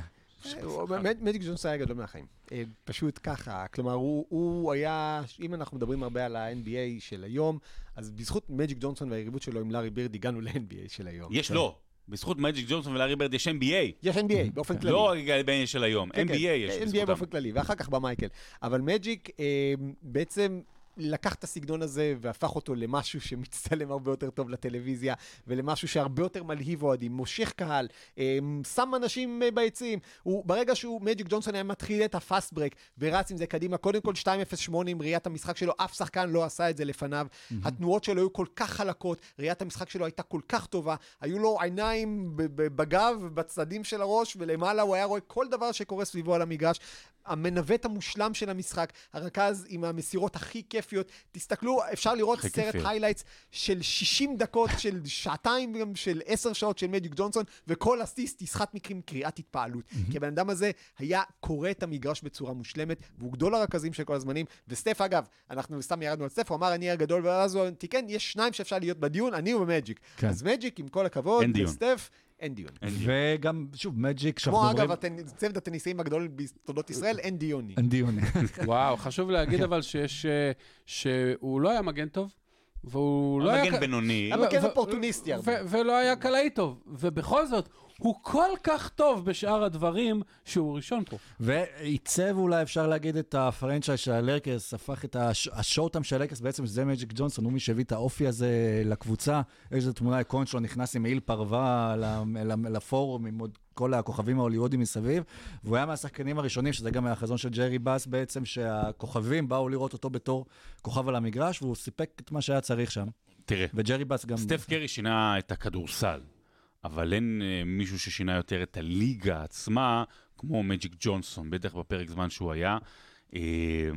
מג'יק ג'ונסון היה גדול מהחיים. אה, פשוט ככה, כלומר, הוא- הוא היה, אם אנחנו מדברים הרבה על ה-NBA של היום, אז בזכות מג'יק ג'ונסון והיריבות שלו עם לארי בירד, הגענו ל-NBA של היום. יש לא. בזכות מג'יק ג'ונסון ולארי בירד יש NBA. יש NBA באופן כללי. לא רק בין של היום, כן, NBA כן, יש NBA בזכותם. באופן כללי, ואחר כך במייקל. אבל מג'יק אה, בעצם לקח את הסגנון הזה והפך אותו למשהו שמצטלם הרבה יותר טוב לטלוויזיה, ולמשהו שהרבה יותר מלהיב אוהדים, מושך קהל, אה, שם אנשים אה, ביציעים. הוא, ברגע שהוא, מג'יק ג'ונסון היה מתחיל את הפאסט ברק ורץ עם זה קדימה, קודם כל 2.08 עם ראיית המשחק שלו, אף שחקן לא עשה את זה לפניו. התנועות שלו היו כל כך חלקות, ראיית המשחק שלו הייתה כל כך טובה, היו לו עיניים בגב, בצדדים של הראש, ולמעלה הוא היה רואה כל דבר שקורה סביבו על המגרש. המנווט המושלם של המשחק, הרכז עם המסירות הכי כיפיות. תסתכלו, אפשר לראות סרט. highlights של 60 דקות, של שעתיים, גם של 10 שעות של מג'יק ג'ונסון, וכל אסיסט יסחט מכם קריאת התפעלות. כי הבן אדם הזה היה קורא את המגרש בצורה מושלמת, והוא גדול הרכזים של כל הזמנים. וסטף, אגב, אנחנו סתם ירדנו על סטף, הוא אמר, אני הגדול, ואז הוא תיקן, יש שניים שאפשר להיות בדיון, אני ומג'יק. כן. אז מג'יק, עם כל הכבוד. וסטף, אין דיון. וגם, שוב, מג'יק, כמו שאנחנו אגב, צוות הטניסאים הגדול בתולדות ישראל, אין דיוני. אין דיון. וואו, חשוב להגיד אבל שיש... אה, שהוא לא היה מגן טוב, והוא לא היה... מגן בינוני. היה מגן ו- אופורטוניסטי הרבה. ולא היה קלעי טוב, ובכל זאת, הוא כל כך טוב בשאר הדברים, שהוא ראשון פה. ועיצב אולי, אפשר להגיד, את הפרנצ'ייז של הלרקס, הפך את הש- השורטם של הלרקס, בעצם שזה מג'יק ג'ונסון, הוא מי שהביא את האופי הזה לקבוצה. יש איזו תמונה איקונית שלו נכנס עם מעיל פרווה ל- ל- לפורום עם עוד כל הכוכבים ההוליוודים מסביב, והוא היה מהשחקנים הראשונים, שזה גם היה החזון של ג'רי באס בעצם, שהכוכבים באו לראות אותו בתור כוכב על המגרש, והוא סיפק את מה שהיה צריך שם. תראה, וג'רי באס גם... סטף קרי שינה את הכדורסל, אבל אין אה, מישהו ששינה יותר את הליגה עצמה, כמו מג'יק ג'ונסון, בטח בפרק זמן שהוא היה. אה,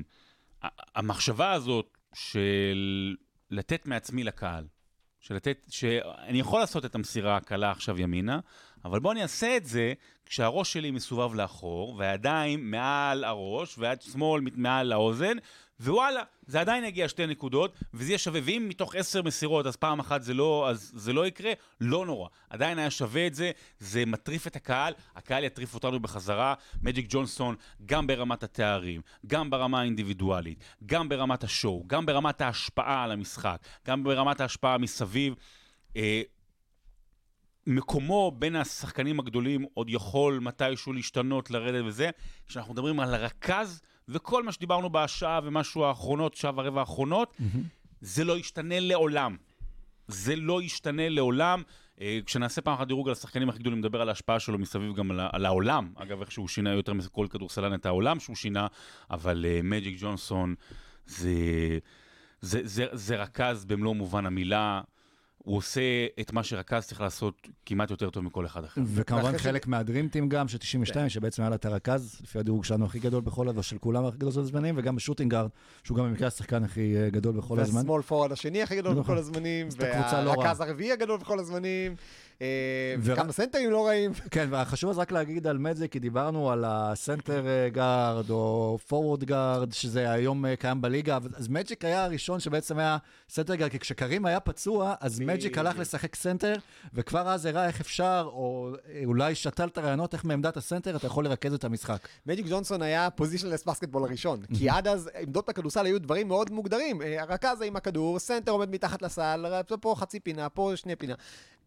המחשבה הזאת של לתת מעצמי לקהל, של לתת, שאני יכול לעשות את המסירה הקלה עכשיו ימינה, אבל בוא אני אעשה את זה כשהראש שלי מסובב לאחור, והידיים מעל הראש, והיד שמאל מעל האוזן, ווואלה, זה עדיין יגיע שתי נקודות, וזה יהיה שווה, ואם מתוך עשר מסירות, אז פעם אחת זה לא, אז זה לא יקרה, לא נורא. עדיין היה שווה את זה, זה מטריף את הקהל, הקהל יטריף אותנו בחזרה. מג'יק ג'ונסון, גם ברמת התארים, גם ברמה האינדיבידואלית, גם ברמת השואו, גם ברמת ההשפעה על המשחק, גם ברמת ההשפעה מסביב. אה, מקומו בין השחקנים הגדולים עוד יכול מתישהו להשתנות, לרדת וזה. כשאנחנו מדברים על הרכז, וכל מה שדיברנו בשעה ומשהו האחרונות, שעה ורבע האחרונות, זה לא ישתנה לעולם. זה לא ישתנה לעולם. אה, כשנעשה פעם אחת דירוג על השחקנים הכי גדולים, נדבר על ההשפעה שלו מסביב גם על, על העולם. אגב, איך שהוא שינה יותר מכל כדורסלן את העולם שהוא שינה, אבל uh, מג'יק ג'ונסון זה, זה, זה, זה רכז במלוא מובן המילה. הוא עושה את מה שרכז צריך לעשות כמעט יותר טוב מכל אחד אחר. וכמובן חלק מהדרימטים גם, של 92, שבעצם היה לה את הרכז, לפי הדירוג שלנו הכי גדול בכל הזמן, של כולם הכי גדול בכל הזמנים, וגם בשוטינגארד, שהוא גם במקרה השחקן הכי אה, גדול בכל הזמן. והשמאל פורוורד השני הכי גדול. בכל הזמנים, לא והרכז. הרביעי הגדול בכל הזמנים, אה, וגם הסנטרים לא רעים. כן, והחשוב אז רק להגיד על מג'יק, כי דיברנו על הסנטר אה, גארד, או פורוורד גארד, שזה היום אה, קיים בליגה, אז מג'יק היה הראשון שבעצם היה סנטר גארד, כי כשקרים היה פצוע, אז מג'יק הלך לשחק סנטר, וכבר אז הראה איך אפשר, או אה, אולי שתל את הרעיונות, איך מעמדת הסנטר אתה יכול לרכז את המשחק. מג'יק ג'ונסון היה positionless basketball הראשון, כי עד אז עמדות בכדורסל היו דברים מאוד מוגדרים. אה, הרכז עם הכדור, סנטר עומד מתחת לסל, פה חצי פינה, פה שני פינה.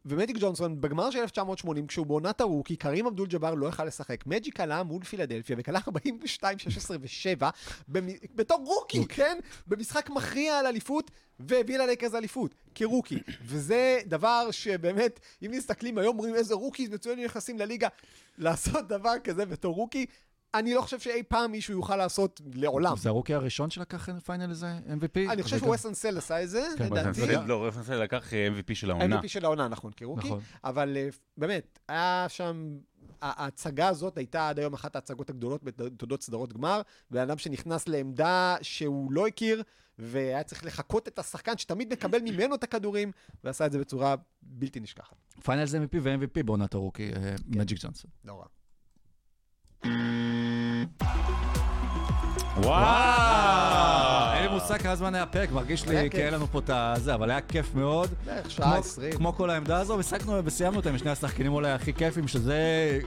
ומג'יק ג'ונסון, בגמר של 1980, כשהוא בעונת הרוקי, קרים אבדול ג'אבר לא יכל לשחק. מג'יק עלה מול פילדלפיה וקלע 42, 16 ו-7 בתור רוקי, כן? במשחק מכריע על אליפות, והביא ללייקרס אליפות, כרוקי. וזה דבר שבאמת, אם מסתכלים היום, אומרים איזה rookies מצוינים נכנסים לליגה, לעשות דבר כזה בתור רוקי, אני לא חושב שאי פעם מישהו יוכל לעשות לעולם. זה הרוקי הראשון שלקח Finals MVP? אני חושב שווס אנסלד עשה את זה, כן, לדעתי. לא, רפנסל לקח אה, MVP של העונה. MVP של העונה, נכון, כרוקי. נכון. אבל אה, באמת, היה שם... ההצגה הזאת הייתה עד היום אחת ההצגות הגדולות בתולדות סדרות גמר, בן אדם שנכנס לעמדה שהוא לא הכיר, והיה צריך לחקות את השחקן שתמיד מקבל ממנו את הכדורים, ועשה את זה בצורה בלתי נשכחת. Finals MVP ו-MVP בעונת הרוקי, אה, מג'יק ג'ונסון. לא רע. וואו! לי מושג כמה זמן היה פרק, מרגיש היה לי. כי אין לנו פה את הזה, אבל היה כיף מאוד. בערך שעה כמו- עשרים. כמו כל העמדה הזו, וסיימנו וסיימנו אותה עם שני השחקנים אולי הכי כיפים, שזה,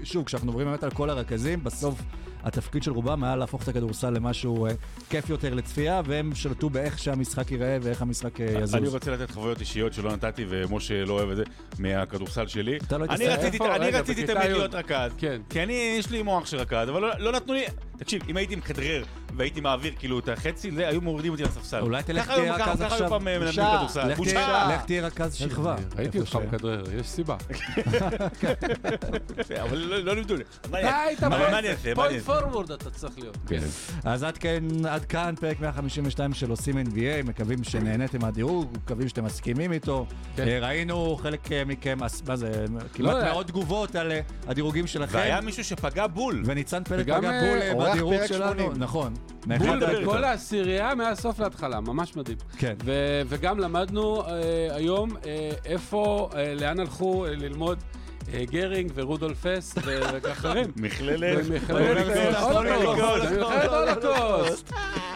שוב, כשאנחנו מדברים באמת על כל הרכזים, בסוף התפקיד של רובם היה להפוך את הכדורסל למשהו אה, כיף יותר לצפייה, והם שלטו באיך שהמשחק ייראה ואיך המשחק אה, יזוז. אני רוצה לתת חוויות אישיות שלא נתתי, ומשה לא אוהב את זה, מהכדורסל שלי. אתה לא אני התעסק-? אני רציתי תמיד. להיות רכז. כן. כי אני, יש לי מוח של רכז, אבל לא- לא נתנו לי... תקשיב, אם הייתי מכדרר והייתי מעביר כאילו את החצי, זה, היו מורידים אותי לספסל. אולי תלך ככה היו- תהיה ככה- רכז ככה היו עכשיו. פעם אה, מלמדים בושה. כדורסל. לך בושה. תהיה- לך תהיה רכז שכבה. ראיתי אותך מכדרר, יש סיבה. אבל לא לא לימדו לי. מה אני- אתה היית פוינט-? פורוורד אתה צריך להיות. כן. אז עד כאן, פרק 152 של עושים NBA, מקווים שנהניתם מהדירוג, מקווים שאתם מסכימים איתו. כן. אה, ראינו חלק אה, מכם, מה זה, כמעט לא, מאות תגובות על הדירוגים שלכם. והיה מישהו שפגע בול. וניצן פלג פגע בול בדירוג שלנו. 80. נכון. בכל העשירייה מהסוף להתחלה, ממש מדהים. כן. ו- וגם למדנו אה, היום אה, איפה, אה, לאן הלכו אה, ללמוד גרינג ורודולף אסט ו- ואחרים. מכללת. במכללת הולוקוסט.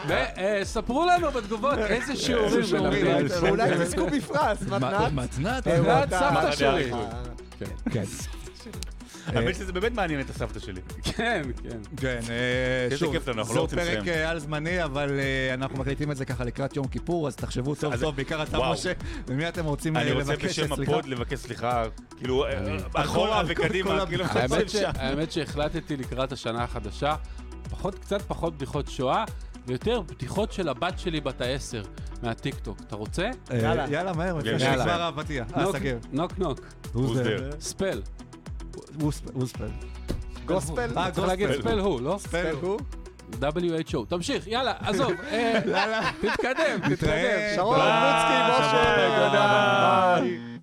וספרו לנו בתגובות איזה שיעורים מלמדים. ואולי תזכו בפרס, מתנת. מתנת? סבתא שלי. אריכות. כן. האמת שזה באמת מעניין את הסבתא שלי. כן, כן. כן, אה, איזה שוב, כיף לנו, אנחנו לא זהו רוצים פרק. אה, על זמני, אבל אה, אנחנו מקליטים את זה ככה לקראת יום כיפור, אז תחשבו טוב טוב, בעיקר אתה. משה, ממי אתם רוצים אה, אני רוצה לבקש בשם סליחה? הפוד לבקש סליחה, כאילו, אה, אחורה כל וקדימה, כאילו, האמת שהחלטתי לקראת השנה החדשה, פחות, קצת פחות בדיחות שואה, ויותר בדיחות של הבת שלי בת העשר מהטיקטוק. אתה רוצה? אה, יאללה. יאללה, מהר, לפני יאללה. שנגמר הפתיח. אה, נוק, סגר. נוק נוק. ספל. ווספל. גוספל. אה, צריך להגיד. ספל הוא, לא? ספל הוא. WHO. תמשיך, יאללה, עזוב. אה, תתקדם, תתקדם. נתראה. שרון ביי. לוצקי, משה. ביי.